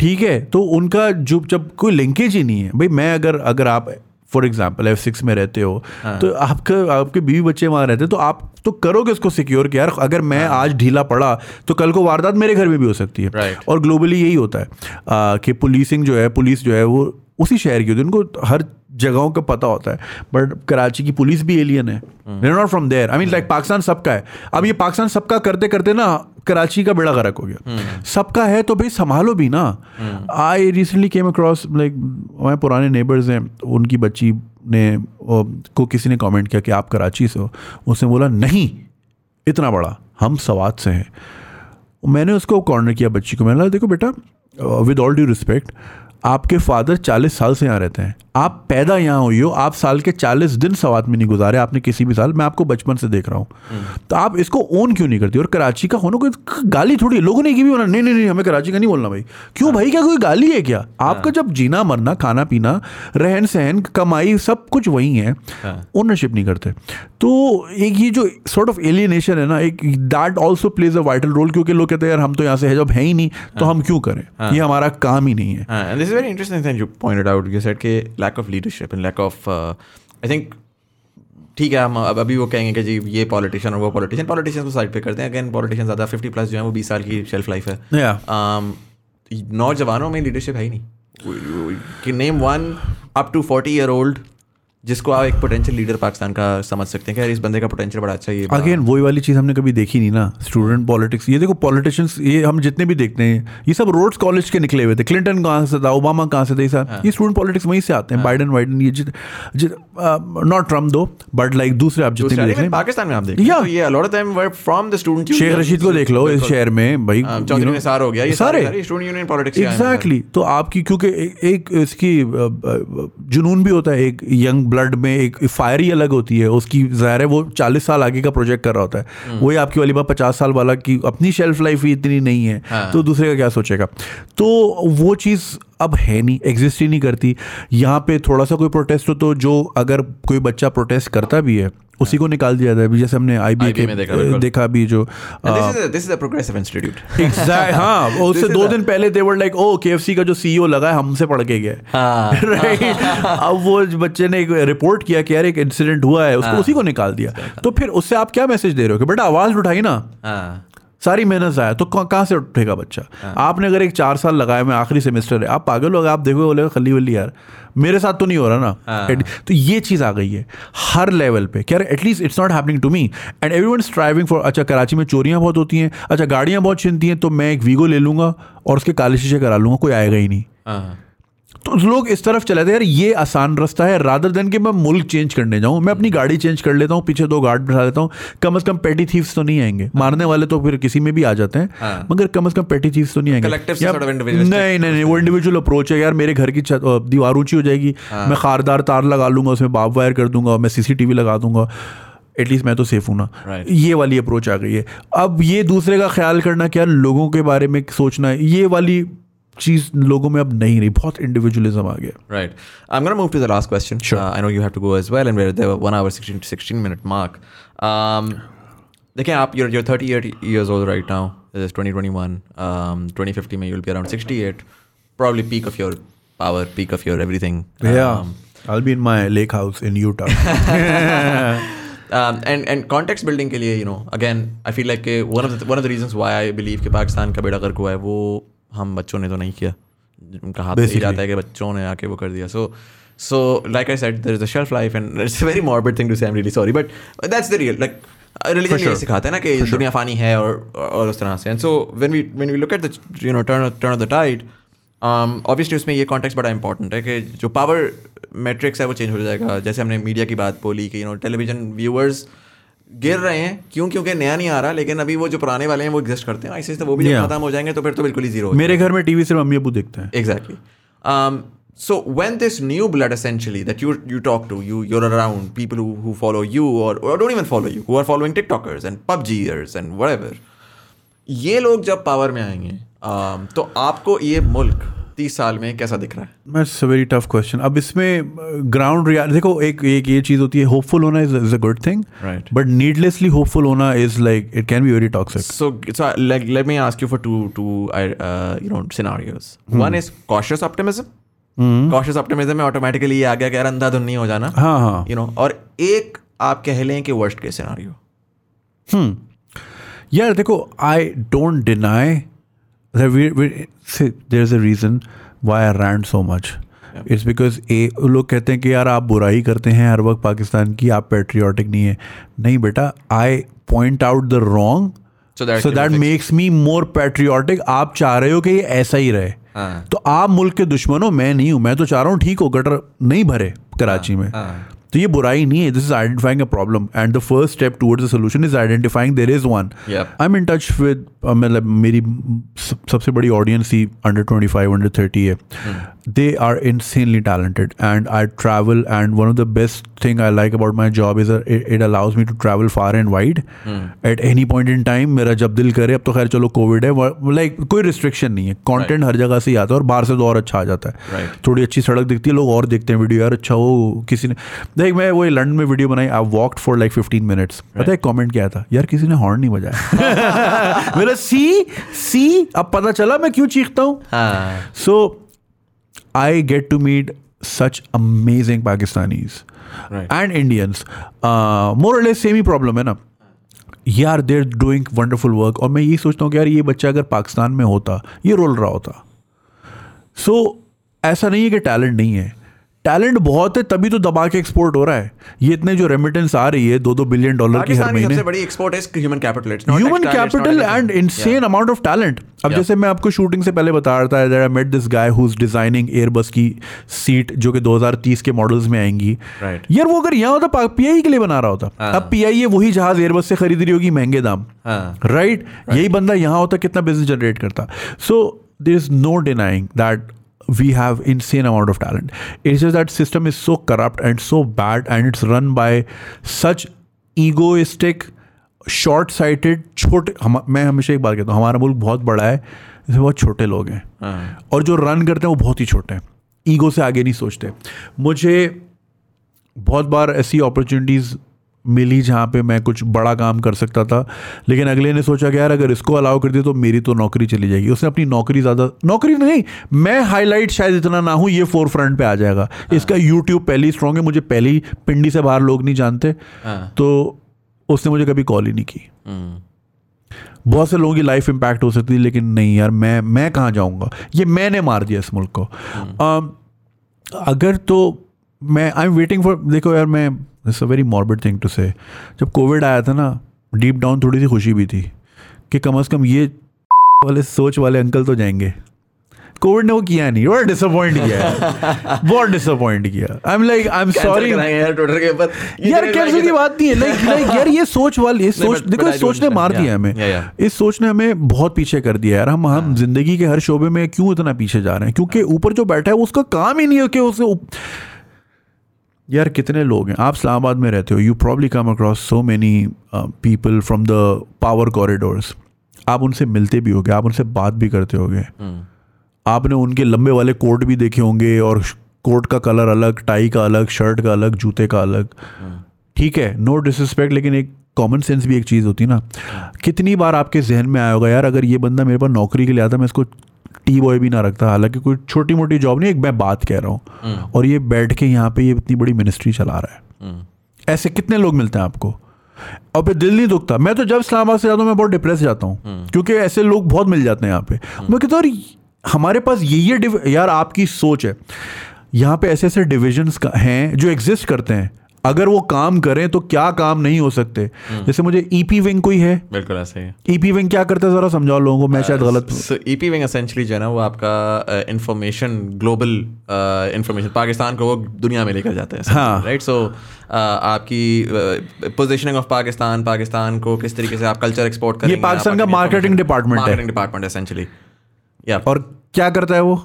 Speaker 2: ठीक है तो उनका जो जब कोई लिंकेज ही नहीं है भाई मैं अगर अगर आप फॉर एग्ज़ाम्पल एफ़ सिक्स में रहते हो हाँ. तो आपके आपके बीवी बच्चे वहाँ रहते हैं तो आप तो करोगे उसको सिक्योर कि यार अगर मैं हाँ. आज ढीला पड़ा तो कल को वारदात मेरे घर में भी हो सकती है
Speaker 1: Right.
Speaker 2: और ग्लोबली यही होता है आ, कि पुलिसिंग जो है पुलिस जो है वो उसी शहर की होती है उनको हर जगहों का पता होता है बट कराची की पुलिस भी एलियन है। Not from there I mean like Pakistan सबका है। अब ये पाकिस्तान सबका करते करते ना कराची का बेड़ा गर्क हो गया। सबका है तो भाई संभालो भी ना। I recently came across like हमारे पुराने नेबर्स हैं उनकी बच्ची ने को किसी ने कमेंट किया कि आप कराची से हो। उसने बोला नहीं इतना बड़ा हम सवाद से हैं। मैंने उसको कॉर्नर किया बच्ची को। मैंने देखो बेटा विद ऑल ड्यू रिस्पेक्ट आपके फादर 40 साल से यहाँ रहते हैं। आप पैदा यहाँ हुई हो आप साल के 40 दिन सवात में नहीं गुजारे आपने किसी भी साल मैं आपको बचपन से देख रहा हूँ। तो आप इसको ओन क्यों नहीं करती? और कराची का होना कोई गाली थोड़ी है लोगों ने की भी बोला नहीं नहीं नहीं हमें कराची का नहीं बोलना भाई। क्यों भाई क्या कोई गाली है क्या? आपका जब जीना मरना खाना पीना रहन सहन कमाई सब कुछ वही है ओनरशिप नहीं करते। तो एक ये जो सॉर्ट ऑफ़ एलियनेशन है ना एक that also plays a vital role क्योंकि लोग कहते हैं यार हम तो यहाँ से है जब है ही नहीं तो हम क्यों करें? ये हमारा काम ही नहीं है।
Speaker 1: This is very interesting thing you pointed out. You said कि lack of leadership and lack of, uh, I think, ठीक है हम अब अभी वो कहेंगे कि जी ये पॉलिटिशियन और वो पॉलिटिशियन पॉलिटिशियन को साइड पे करते हैं अगेन पॉलिटिशियन ज़्यादा फिफ्टी प्लस जो है वो बीस साल की शेल्फ लाइफ है
Speaker 2: Yeah.
Speaker 1: um, नौजवानों में लीडरशिप है ही नहीं कि name one up to forty year old जिसको आप एक पोटेंशियल लीडर पाकिस्तान का समझ सकते हैं कि इस बंदे का पोटेंशियल बड़ा अच्छा है
Speaker 2: अगेन वही वाली चीज़ हमने कभी देखी नहीं ना स्टूडेंट पॉलिटिक्स ये देखो पॉलिटिशियंस ये हम जितने भी देखते हैं ये सब रोड्स कॉलेज के निकले हुए थे। क्लिंटन कहाँ से था? ओबामा कहाँ से था? ये ये स्टूडेंट पॉलिटिक्स वहीं से आते हैं। बाइडन वाइडन ये not Trump though but like दूसरे आप जितने भी देख लें
Speaker 1: पाकिस्तान में आप were from the student
Speaker 2: Sheikh Rashid को देख लो इस शहर में भाई
Speaker 1: हाँ, हो गया ये
Speaker 2: सारे।
Speaker 1: स्टूडेंट यूनियन पॉलिटिक्स
Speaker 2: एग्जैक्टली तो आपकी क्योंकि एक इसकी अ, अ, जुनून भी होता है एक यंग ब्लड में एक फायर ही अलग होती है। उसकी ज़ाहिर है वो चालीस साल आगे का प्रोजेक्ट कर रहा होता है। वही आपकी वाली बात पचास साल वाला की अपनी शेल्फ लाइफ ही इतनी नहीं है।
Speaker 1: हाँ।
Speaker 2: तो दूसरे का क्या सोचेगा? तो वो चीज़ अब है नहीं एग्जिस्ट ही नहीं करती। यहाँ पे थोड़ा सा कोई प्रोटेस्ट हो तो जो अगर कोई बच्चा प्रोटेस्ट करता भी है उसी को निकाल दिया जाता है। जैसे हमने आई
Speaker 1: में देखा,
Speaker 2: देखा भी जो
Speaker 1: this is a progressive institute
Speaker 2: exact हाँ उससे दो दिन पहले देवर लाइक ओ के का जो सीईओ लगा है हमसे पढ़ के गया
Speaker 1: हाँ।
Speaker 2: अब वो बच्चे ने एक रिपोर्ट किया कि यार एक इंसिडेंट हुआ है उसको
Speaker 1: हाँ।
Speaker 2: उसी को निकाल दिया। तो फिर उससे आप क्या मैसेज दे रहे हो कि बेटा आवाज़ उठाई ना।
Speaker 1: हाँ।
Speaker 2: सारी मेहनत जाए तो कहाँ से उठेगा बच्चा? आपने अगर एक चार साल लगाया मैं आखिरी सेमेस्टर है। आप पागल हो गए आप देखोगे बोलेगा खली वली यार मेरे साथ तो नहीं हो रहा ना।
Speaker 1: हाँ।
Speaker 2: तो ये चीज़ आ गई है हर लेवल पे। क्या at least it's not happening to me and everyone striving for अच्छा कराची में चोरियाँ बहुत होती हैं अच्छा गाड़ियाँ बहुत छिनती हैं तो मैं एक वीगो ले लूँगा और उसके काले शीशे करा लूँगा कोई आएगा ही नहीं।
Speaker 1: हाँ।
Speaker 2: तो लोग इस तरफ़ चले थे यार ये आसान रास्ता है रादर देन कि मैं मुल्क चेंज करने जाऊँ मैं अपनी गाड़ी चेंज कर लेता हूँ पीछे दो गार्ड बैठा लेता हूँ कम अज कम पेटी थीव्स तो नहीं आएँगे मारने वाले तो फिर किसी में भी आ जाते हैं
Speaker 1: हाँ।
Speaker 2: मगर कम अज कम पेटी थीव्स तो नहीं आएँगे। नहीं नहीं नहीं वो इंडिविजुअल अप्रोच है यार मेरे घर की छत दीवार ऊँची हो जाएगी मैं खारदार तार लगा लूँगा उसमें बाप वायर कर दूँगा मैं सीसीटीवी लगा दूँगा एटलीस्ट मैं तो सेफ़ हूँ ना।
Speaker 1: Right.
Speaker 2: ये वाली अप्रोच आ गई है। अब ये दूसरे का ख्याल करना क्या लोगों के बारे में सोचना ये वाली चीज लोगों में अब नहीं रही बहुत इंडिविजुअलिज्म आ गया
Speaker 1: Right. I'm going to move to the last question.
Speaker 2: Sure.
Speaker 1: Uh, I know you have to go as well, and we're at the one hour 16 16 minute mark. Um, देखिए आप you're you're 38 years old right now this is 2021 um 2050 में you'll be around 68 probably peak of your power peak of your everything
Speaker 2: Yeah.
Speaker 1: um,
Speaker 2: I'll be in my lake house in Utah.
Speaker 1: um, and and context building के लिए you know again I feel like कि one of the one of the reasons why I believe कि पाकिस्तान का बेड़ा गर्क हुआ है वो हम बच्चों ने तो नहीं किया। उनका हाथ नहीं जाता है कि बच्चों ने आके वो कर दिया। So said there is a shelf life and it's a very morbid thing to say I'm really sorry but that's the real like
Speaker 2: religion
Speaker 1: ये. सिखाते हैं ना कि दुनिया फानी है और और उस तरह से। And so when we when we look at the you know turn turn of the tide obviously उसमें ये कॉन्टेक्स्ट बड़ा इंपॉर्टेंट है कि जो पावर मैट्रिक्स है वो चेंज हो जाएगा। जैसे हमने मीडिया की बात बोली कि यू नो टेलीविज़न व्यूअर्स गिर रहे हैं। क्यों? क्योंकि नया नहीं आ रहा लेकिन अभी वो जो पुराने वाले हैं वो एग्जिस्ट करते हैं। ऐसे तो वो भी खत्म हो जाएँगे तो फिर तो बिल्कुल ही ज़ीरो
Speaker 2: मेरे घर में टीवी सिर्फ़ अम्मी अबू देखते हैं।
Speaker 1: Exactly so when this new blood essentially that you you talk to you your around people who follow you और dot even follow you are following TikTokers and PUBGers and what ये लोग जब power में आएँगे um, तो आपको ये मुल्क तीस साल में कैसा दिख रहा है?
Speaker 2: That's a very tough question अब इसमें uh, ग्राउंड रियल देखो एक एक ये चीज़ होती है होपफुल होना is is a good thing
Speaker 1: right
Speaker 2: but needlessly hopeful होना is like it can be very toxic
Speaker 1: so let me ask you for two two you know scenarios one is cautious optimism cautious optimism में automatically ये आ गया कि अंधा तो नहीं हो जाना।
Speaker 2: हाँ हाँ.
Speaker 1: यू नो और एक आप कह लें कि वर्स्ट के सिनारियो हम्म
Speaker 2: यार देखो I don't deny there is a reason why I rant so much it's because a लोग कहते हैं कि यार आप बुराई करते हैं हर वक्त पाकिस्तान की आप पेट्रियाटिक नहीं है। नहीं बेटा I point out the wrong
Speaker 1: So that so that.
Speaker 2: Makes me more patriotic आप चाह रहे हो कि ये ऐसा ही रहे।
Speaker 1: हाँ।
Speaker 2: तो आप मुल्क के दुश्मन हो मैं नहीं हूँ। मैं तो चाह रहा हूँ ठीक हो गटर नहीं भरे कराची में।
Speaker 1: हाँ।
Speaker 2: तो ये बुराई नहीं है this is identifying a problem and the first step towards the solution is identifying there is
Speaker 1: one
Speaker 2: I am in touch with मतलब मेरी सबसे बड़ी ऑडियंस ही under twenty five under thirty है they are insanely talented and I travel and one of the best thing I like about my job is it allows me to travel far and wide at any point in time मेरा जब दिल करे अब तो खैर चलो Covid है like like, कोई रिस्ट्रिक्शन नहीं है। Content right. हर जगह से ही आता है और बाहर से तो और अच्छा आ जाता है।
Speaker 1: Right.
Speaker 2: थोड़ी अच्छी सड़क दिखती है लोग और देखते हैं वीडियो यार अच्छा हो किसी ने देख मैं वो लंडन में वीडियो बनाई I walked for like fifteen minutes पता है कमेंट क्या था? यार किसी ने हॉर्न नहीं बजाया। मेरा सी सी अब पता चला मैं क्यों चीखता हूँ?
Speaker 1: हाँ।
Speaker 2: So I get to meet such
Speaker 1: amazing
Speaker 2: Pakistanis and Indians more less same he problem है ना? यार देर डूइंग वंडरफुल वर्क और मैं ये सोचता हूँ कि यार ये बच्चा अगर पाकिस्तान में होता ये रोल रहा होता। सो so, ऐसा नहीं है कि टैलेंट नहीं है। टैलेंट बहुत है तभी तो दबा के एक्सपोर्ट हो रहा है। ये इतने जो रेमिटेंस आ रही है दो दो बिलियन डॉलर की हर महीने।
Speaker 1: बड़ी एक्सपोर्ट है human capital
Speaker 2: human capital and insane amount of talent अब जैसे मैं आपको शूटिंग से पहले बता रहा था I met this guy who is designing Airbus की सीट जो कि 2030 के मॉडल्स में आएँगी. यार वो अगर यहाँ होता पीआई के लिए बना रहा होता।
Speaker 1: हाँ।
Speaker 2: अब पीआई वही जहाज़ एयरबस से खरीद रही होगी महँगे दाम।
Speaker 1: हाँ।
Speaker 2: राइट यही बंदा यहाँ होता कितना बिज़नेस जनरेट करता। So there is no denying that we have insane amount of talent. It's just that system is so corrupt and so bad and it's run by such egoistic short sighted छोटे हम मैं हमेशा एक बात कहता हूँ हमारा मुल्क बहुत बड़ा है इसमें बहुत छोटे लोग हैं।
Speaker 1: हाँ।
Speaker 2: और जो रन करते हैं वो बहुत ही छोटे हैं। ईगो से आगे नहीं सोचते। मुझे बहुत बार ऐसी अपॉर्चुनिटीज़ मिली जहाँ पे मैं कुछ बड़ा काम कर सकता था। लेकिन अगले ने सोचा कि यार अगर इसको अलाउ कर दिया तो मेरी तो नौकरी चली जाएगी। उसने अपनी नौकरी ज़्यादा नौकरी नहीं मैं हाईलाइट शायद इतना ना हूँ ये फोर फ्रंट पर आ जाएगा। इसका यूट्यूब पहले ही स्ट्रॉन्ग है मुझे पहले ही पिंडी से बाहर लोग नहीं जानते।
Speaker 1: हाँ।
Speaker 2: तो उसने मुझे कभी कॉल ही नहीं की।
Speaker 1: हम्म,
Speaker 2: बहुत से लोगों की लाइफ इम्पैक्ट हो सकती है लेकिन नहीं यार मैं मैं कहाँ जाऊँगा? ये मैंने मार दिया इस मुल्क को। अम, अगर तो मैं आई एम वेटिंग फॉर देखो यार मैं it's a very morbid thing to say जब कोविड आया था ना डीप डाउन थोड़ी सी खुशी भी थी कि कम अज़ कम ये वाले सोच वाले अंकल तो जाएँगे। कोविड ने वो किया नहीं बहुत डिसअपॉइंट किया बहुत डिसअपॉइंट किया। I am like
Speaker 1: I
Speaker 2: am
Speaker 1: sorry यार ट्विटर के ऊपर।
Speaker 2: यार
Speaker 1: भाई
Speaker 2: की बात नहीं है। लाइक लाइक यार ये सोच वाली ये सोच देखो इस सोच ने मार दिया हमें. इस सोच ने हमें बहुत पीछे कर दिया। यार हम हम ज़िंदगी के हर शोबे में क्यों इतना पीछे जा रहे हैं? क्योंकि ऊपर जो बैठा है उसका काम ही नहीं है कि उसे यार कितने लोग हैं? आप इस्लामाबाद में रहते हो you probably come across so many people from the power corridors आप उनसे मिलते भी होगे आप उनसे बात भी करते होगे।
Speaker 1: हम्म,
Speaker 2: आपने उनके लंबे वाले कोट भी देखे होंगे और कोट का कलर अलग टाई का अलग शर्ट का अलग जूते का अलग। ठीक है नो डिसरिस्पेक्ट लेकिन एक कॉमन सेंस भी एक चीज़ होती है ना कितनी बार आपके जहन में आया होगा यार अगर ये बंदा मेरे पास नौकरी के लिए आता मैं इसको टी बॉय भी ना रखता। हालाँकि कोई छोटी मोटी जॉब नहीं एक मैं बात कह रहा हूँ। और ये बैठ के यहाँ पे ये इतनी बड़ी मिनिस्ट्री चला रहा है। ऐसे कितने लोग मिलते हैं आपको? और फिर दिल नहीं दुखता। मैं तो जब इस्लामाबाद से जाता हूँ मैं बहुत डिप्रेस जाता हूँ। क्योंकि ऐसे लोग बहुत मिल जाते हैं यहाँ पे। मैं कहता हूँ हमारे पास यही ये यार आपकी सोच है। यहाँ पे ऐसे ऐसे डिविजन्स हैं जो एग्जिस्ट करते हैं। अगर वो काम करें तो क्या काम नहीं हो सकते? हम्म। जैसे मुझे ईपी विंग कोई है?
Speaker 1: बिल्कुल ऐसे
Speaker 2: ही। ईपी विंग क्या करता है? जरा समझाओ लोगों को मैं शायद गलत
Speaker 1: ईपी विंग एसेंशियली जो है ना वो आपका इंफॉर्मेशन ग्लोबल इंफॉर्मेशन पाकिस्तान को वो दुनिया में लेकर जाता है हाँ। राइट सो आपकी पोजिशनिंग ऑफ़ पाकिस्तान पाकिस्तान को किस तरीके से आप कल्चर एक्सपोर्ट
Speaker 2: करेंगे ये पाकिस्तान का मार्केटिंग डिपार्टमेंट है।
Speaker 1: मार्केटिंग डिपार्टमेंट एसेंशियली
Speaker 2: या और क्या करता है वो?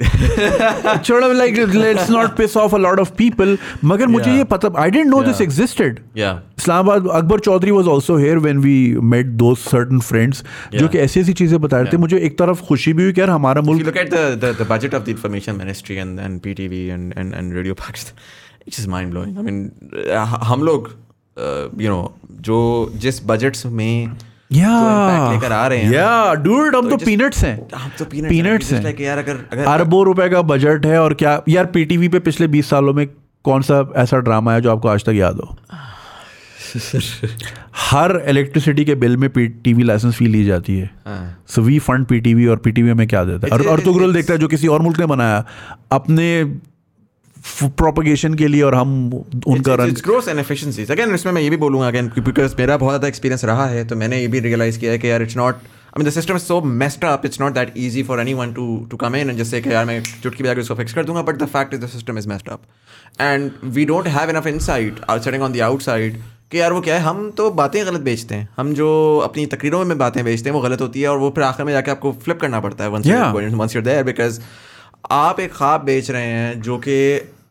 Speaker 2: छोड़ो like let's not piss off a lot of people मगर मुझे ये पता I don't know this existed Islamabad Akbar Chaudhry was also here when we met those certain friends जो कि ऐसी ऐसी चीज़ें बता रहे थे मुझे एक तरफ़ खुशी भी हुई कि यार हमारा मुल्क
Speaker 1: look at the the budget of the information ministry and and PTV and and and radio Pakistan it's is mind blowing I mean हम लोग यू नो जो जिस बजट्स में
Speaker 2: लेकर आ रहे हैं। या डूड हम तो पीनट्स हैं। हम तो पीनट्स हैं यार अगर अगर अरबों रुपए का बजट है और क्या यार पीटीवी पे पिछले बीस सालों में कौन सा ऐसा ड्रामा है जो आपको आज तक याद हो? हर इलेक्ट्रिसिटी के बिल में टीवी लाइसेंस फ़ी ली जाती है। सो वी फंड पीटीवी और पीटीवी हमें क्या देता है? और अर्तुगरुल देखता है जो किसी और मुल्क ने बनाया। अपने प्रोपगेशन के लिए और हम उनका run
Speaker 1: gross and efficiencies again इसमें मैं ये भी बोलूँगा अगेन बिकॉज़ मेरा बहुत ज़्यादा एक्सपीरियंस रहा है तो मैंने ये भी रियलाइज़ किया है कि यार it's not I mean the system is so messed up it's not that easy for anyone to to come in जैसे कि यार मैं चुटकी बजा के उसको फिक्स कर दूँगा but the fact is the system is messed up and we don't have enough inside setting on the outside कि यार वो क्या है? हम तो बातें गलत बेचते हैं। हम जो अपनी तकरीरों में बातें बेचते हैं वो गलत होती है और वो फिर आखिर में जाके आपको फ्लिप करना पड़ता है वंस यूर देयर बिकॉज़ आप एक ख्वाब बेच रहे हैं जो कि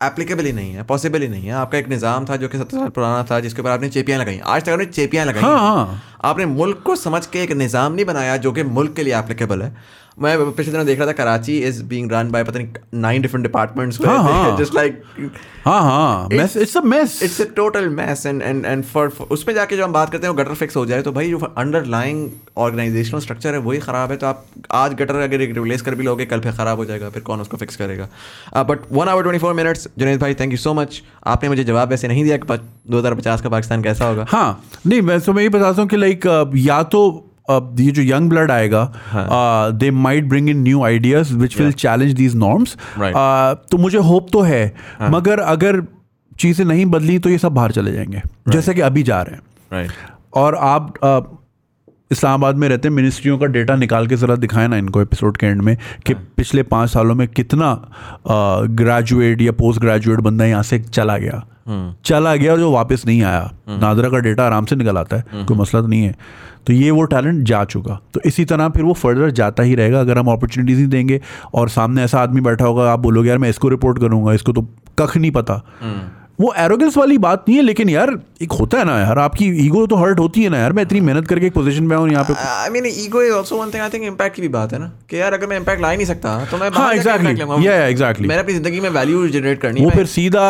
Speaker 1: एप्लीकेबल ही नहीं है पॉसिबल ही नहीं है। आपका एक निज़ाम था जो कि सत्तर साल पुराना था जिसके ऊपर आपने चेपियाँ लगाई। आज तक आपने चेपियाँ लगाई। हाँ, हाँ. आपने मुल्क को समझ के एक निज़ाम नहीं बनाया जो कि मुल्क के लिए एप्लीकेबल है। मैं पिछले दिनों देख रहा था Karachi is being run by पता नहीं nine different departments just like
Speaker 2: हाँ। हाँ mess it's a mess
Speaker 1: it's a total mess and and and for उस पे जाके जो हम बात करते हैं वो गटर फिक्स हो जाए तो भाई जो अंडरलाइंग ऑर्गेनाइजेशनल स्ट्रक्चर है वही ख़राब है तो आप आज गटर अगर रिप्लेस कर भी लोगे कल फिर ख़राब हो जाएगा फिर कौन उसको फिक्स करेगा? But one hour twenty four minutes Junaid भाई थैंक यू सो मच आपने मुझे जवाब वैसे नहीं दिया कि दो हज़ार पचास का पाकिस्तान कैसा होगा?
Speaker 2: हाँ नहीं मैं तो मैं ये बताता हूँ कि लाइक या तो ये जो यंग ब्लड आएगा they might bring in new ideas which will challenge these norms तो मुझे होप तो है हाँ. मगर अगर चीज़ें नहीं बदली तो ये सब बाहर चले जाएँगे right. जैसे कि अभी जा रहे हैं right. और आप uh, इस्लामाबाद में रहते हैं मिनिस्ट्रियों का डेटा निकाल के ज़रा दिखाएँ ना इनको एपिसोड के एंड में कि हाँ. पिछले पाँच सालों में कितना ग्रेजुएट uh, या पोस्ट ग्रेजुएट बंदा यहाँ से चला गया. चला गया और जो वापस नहीं आया। hmm. नादरा का डेटा आराम से निकल आता है hmm. कोई मसला तो नहीं है। तो ये वो टैलेंट जा चुका। तो इसी तरह फिर वो फर्दर जाता ही रहेगा अगर हम अपॉर्चुनिटीज़ नहीं देंगे और सामने ऐसा आदमी बैठा होगा आप बोलोगे यार मैं इसको रिपोर्ट करूँगा इसको तो कख नहीं पता। वो एरोगेंस वाली बात नहीं है लेकिन यार एक होता है ना यार आपकी ईगो तो हर्ट होती है ना यार मैं इतनी मेहनत करके एक पोजीशन में हूँ यहाँ पे
Speaker 1: I mean ego is also one thing I think impact की भी बात है ना कि यार अगर मैं इंपैक्ट ला ही नहीं सकता तो मैं
Speaker 2: हाँ एग्जैक्टली या एग्जैक्टली
Speaker 1: मैंने अपनी ज़िंदगी में वैल्यू जनरेट करनी
Speaker 2: वो फिर सीधा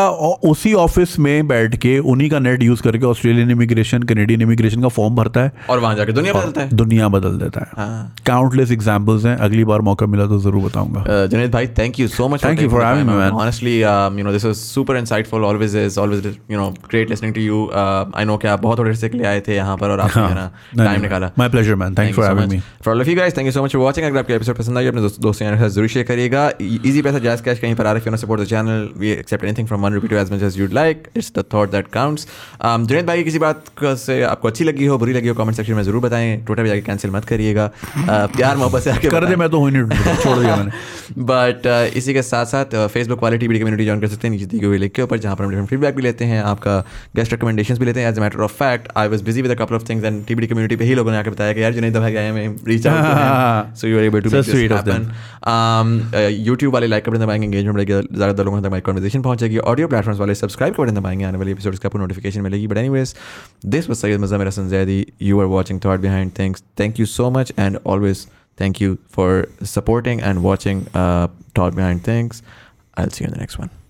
Speaker 2: उसी ऑफ़िस में बैठ के उन्हीं का नेट यूज़ करके ऑस्ट्रेलियन इमिग्रेशन कैनेडियन इमिग्रेशन का फॉर्म भरता है।
Speaker 1: और वहाँ जाकर दुनिया बदलता है।
Speaker 2: दुनिया बदल देता है। काउंटलेस एग्जाम्पल्स एग्जांपल्स हैं अगली बार मौका मिला तो ज़रूर बताऊँगा।
Speaker 1: जनेद भाई thank you so much
Speaker 2: thank you for having me man
Speaker 1: honestly you know this was super insightful always is always you know great listening to you I know कि आप बहुत थोड़े से के लिए आए थे यहाँ पर और आपने हाँ, ना टाइम निकाला।
Speaker 2: My pleasure man thank for having me
Speaker 1: for all of you guys thank you so much for watching अगर आपको एपिसोड पसंद आई अपने दोस्तों साथ ज़रूर शेयर करिएगा। इजी पैसा जायज़ कैश कहीं पर आ रहा है support the channel we accept anything from one rupee to as much as you'd like it's the thought that counts Junaid भाई किसी बात से आपको अच्छी लगी हो बुरी लगी हो कमेंट सेक्शन में ज़रूर बताएँ। ट्विटर पे जाके कैंसिल मत करिएगा। Uh, प्यार मोहब्बत से आके
Speaker 2: कर दे मैं तो नहीं। छोड़ दिया मैंने।
Speaker 1: बट uh, इसी के साथ साथ फेसबुक वाले टीवी कम्युनिटी ज्वाइन कर सकते हैं। नीचे दी हुई लिख के ऊपर जहाँ पर हम डिफरेंट फीडबैक भी लेते हैं आपका गेस्ट रिकमेंडेशन भी लेते हैं as matter of fact I was busy with couple of things and TBD community पे ही लोगों ने आकर बताया कि यार जुनेद भाई आए हमें reach out so you are able to make this happen वाले लाइक का बटन दबाएँगे एंगेजमेंट बढ़ेगी ज़्यादा लोगों तक हमारी कन्वर्सेशन पहुंचेगी ऑडियो प्लेटफॉर्म्स वाले सब्सक्राइब का बटन दबाएँगे आने वाले एपिसोड्स का आपको नोटिफिकेशन मिलेगी but anyways this was Syed मज़ा मेरा संजैदी you are watching thought behind things thank you so much and always thank you for supporting and watching uh, Thought Behind Things. I'll see you in the next one.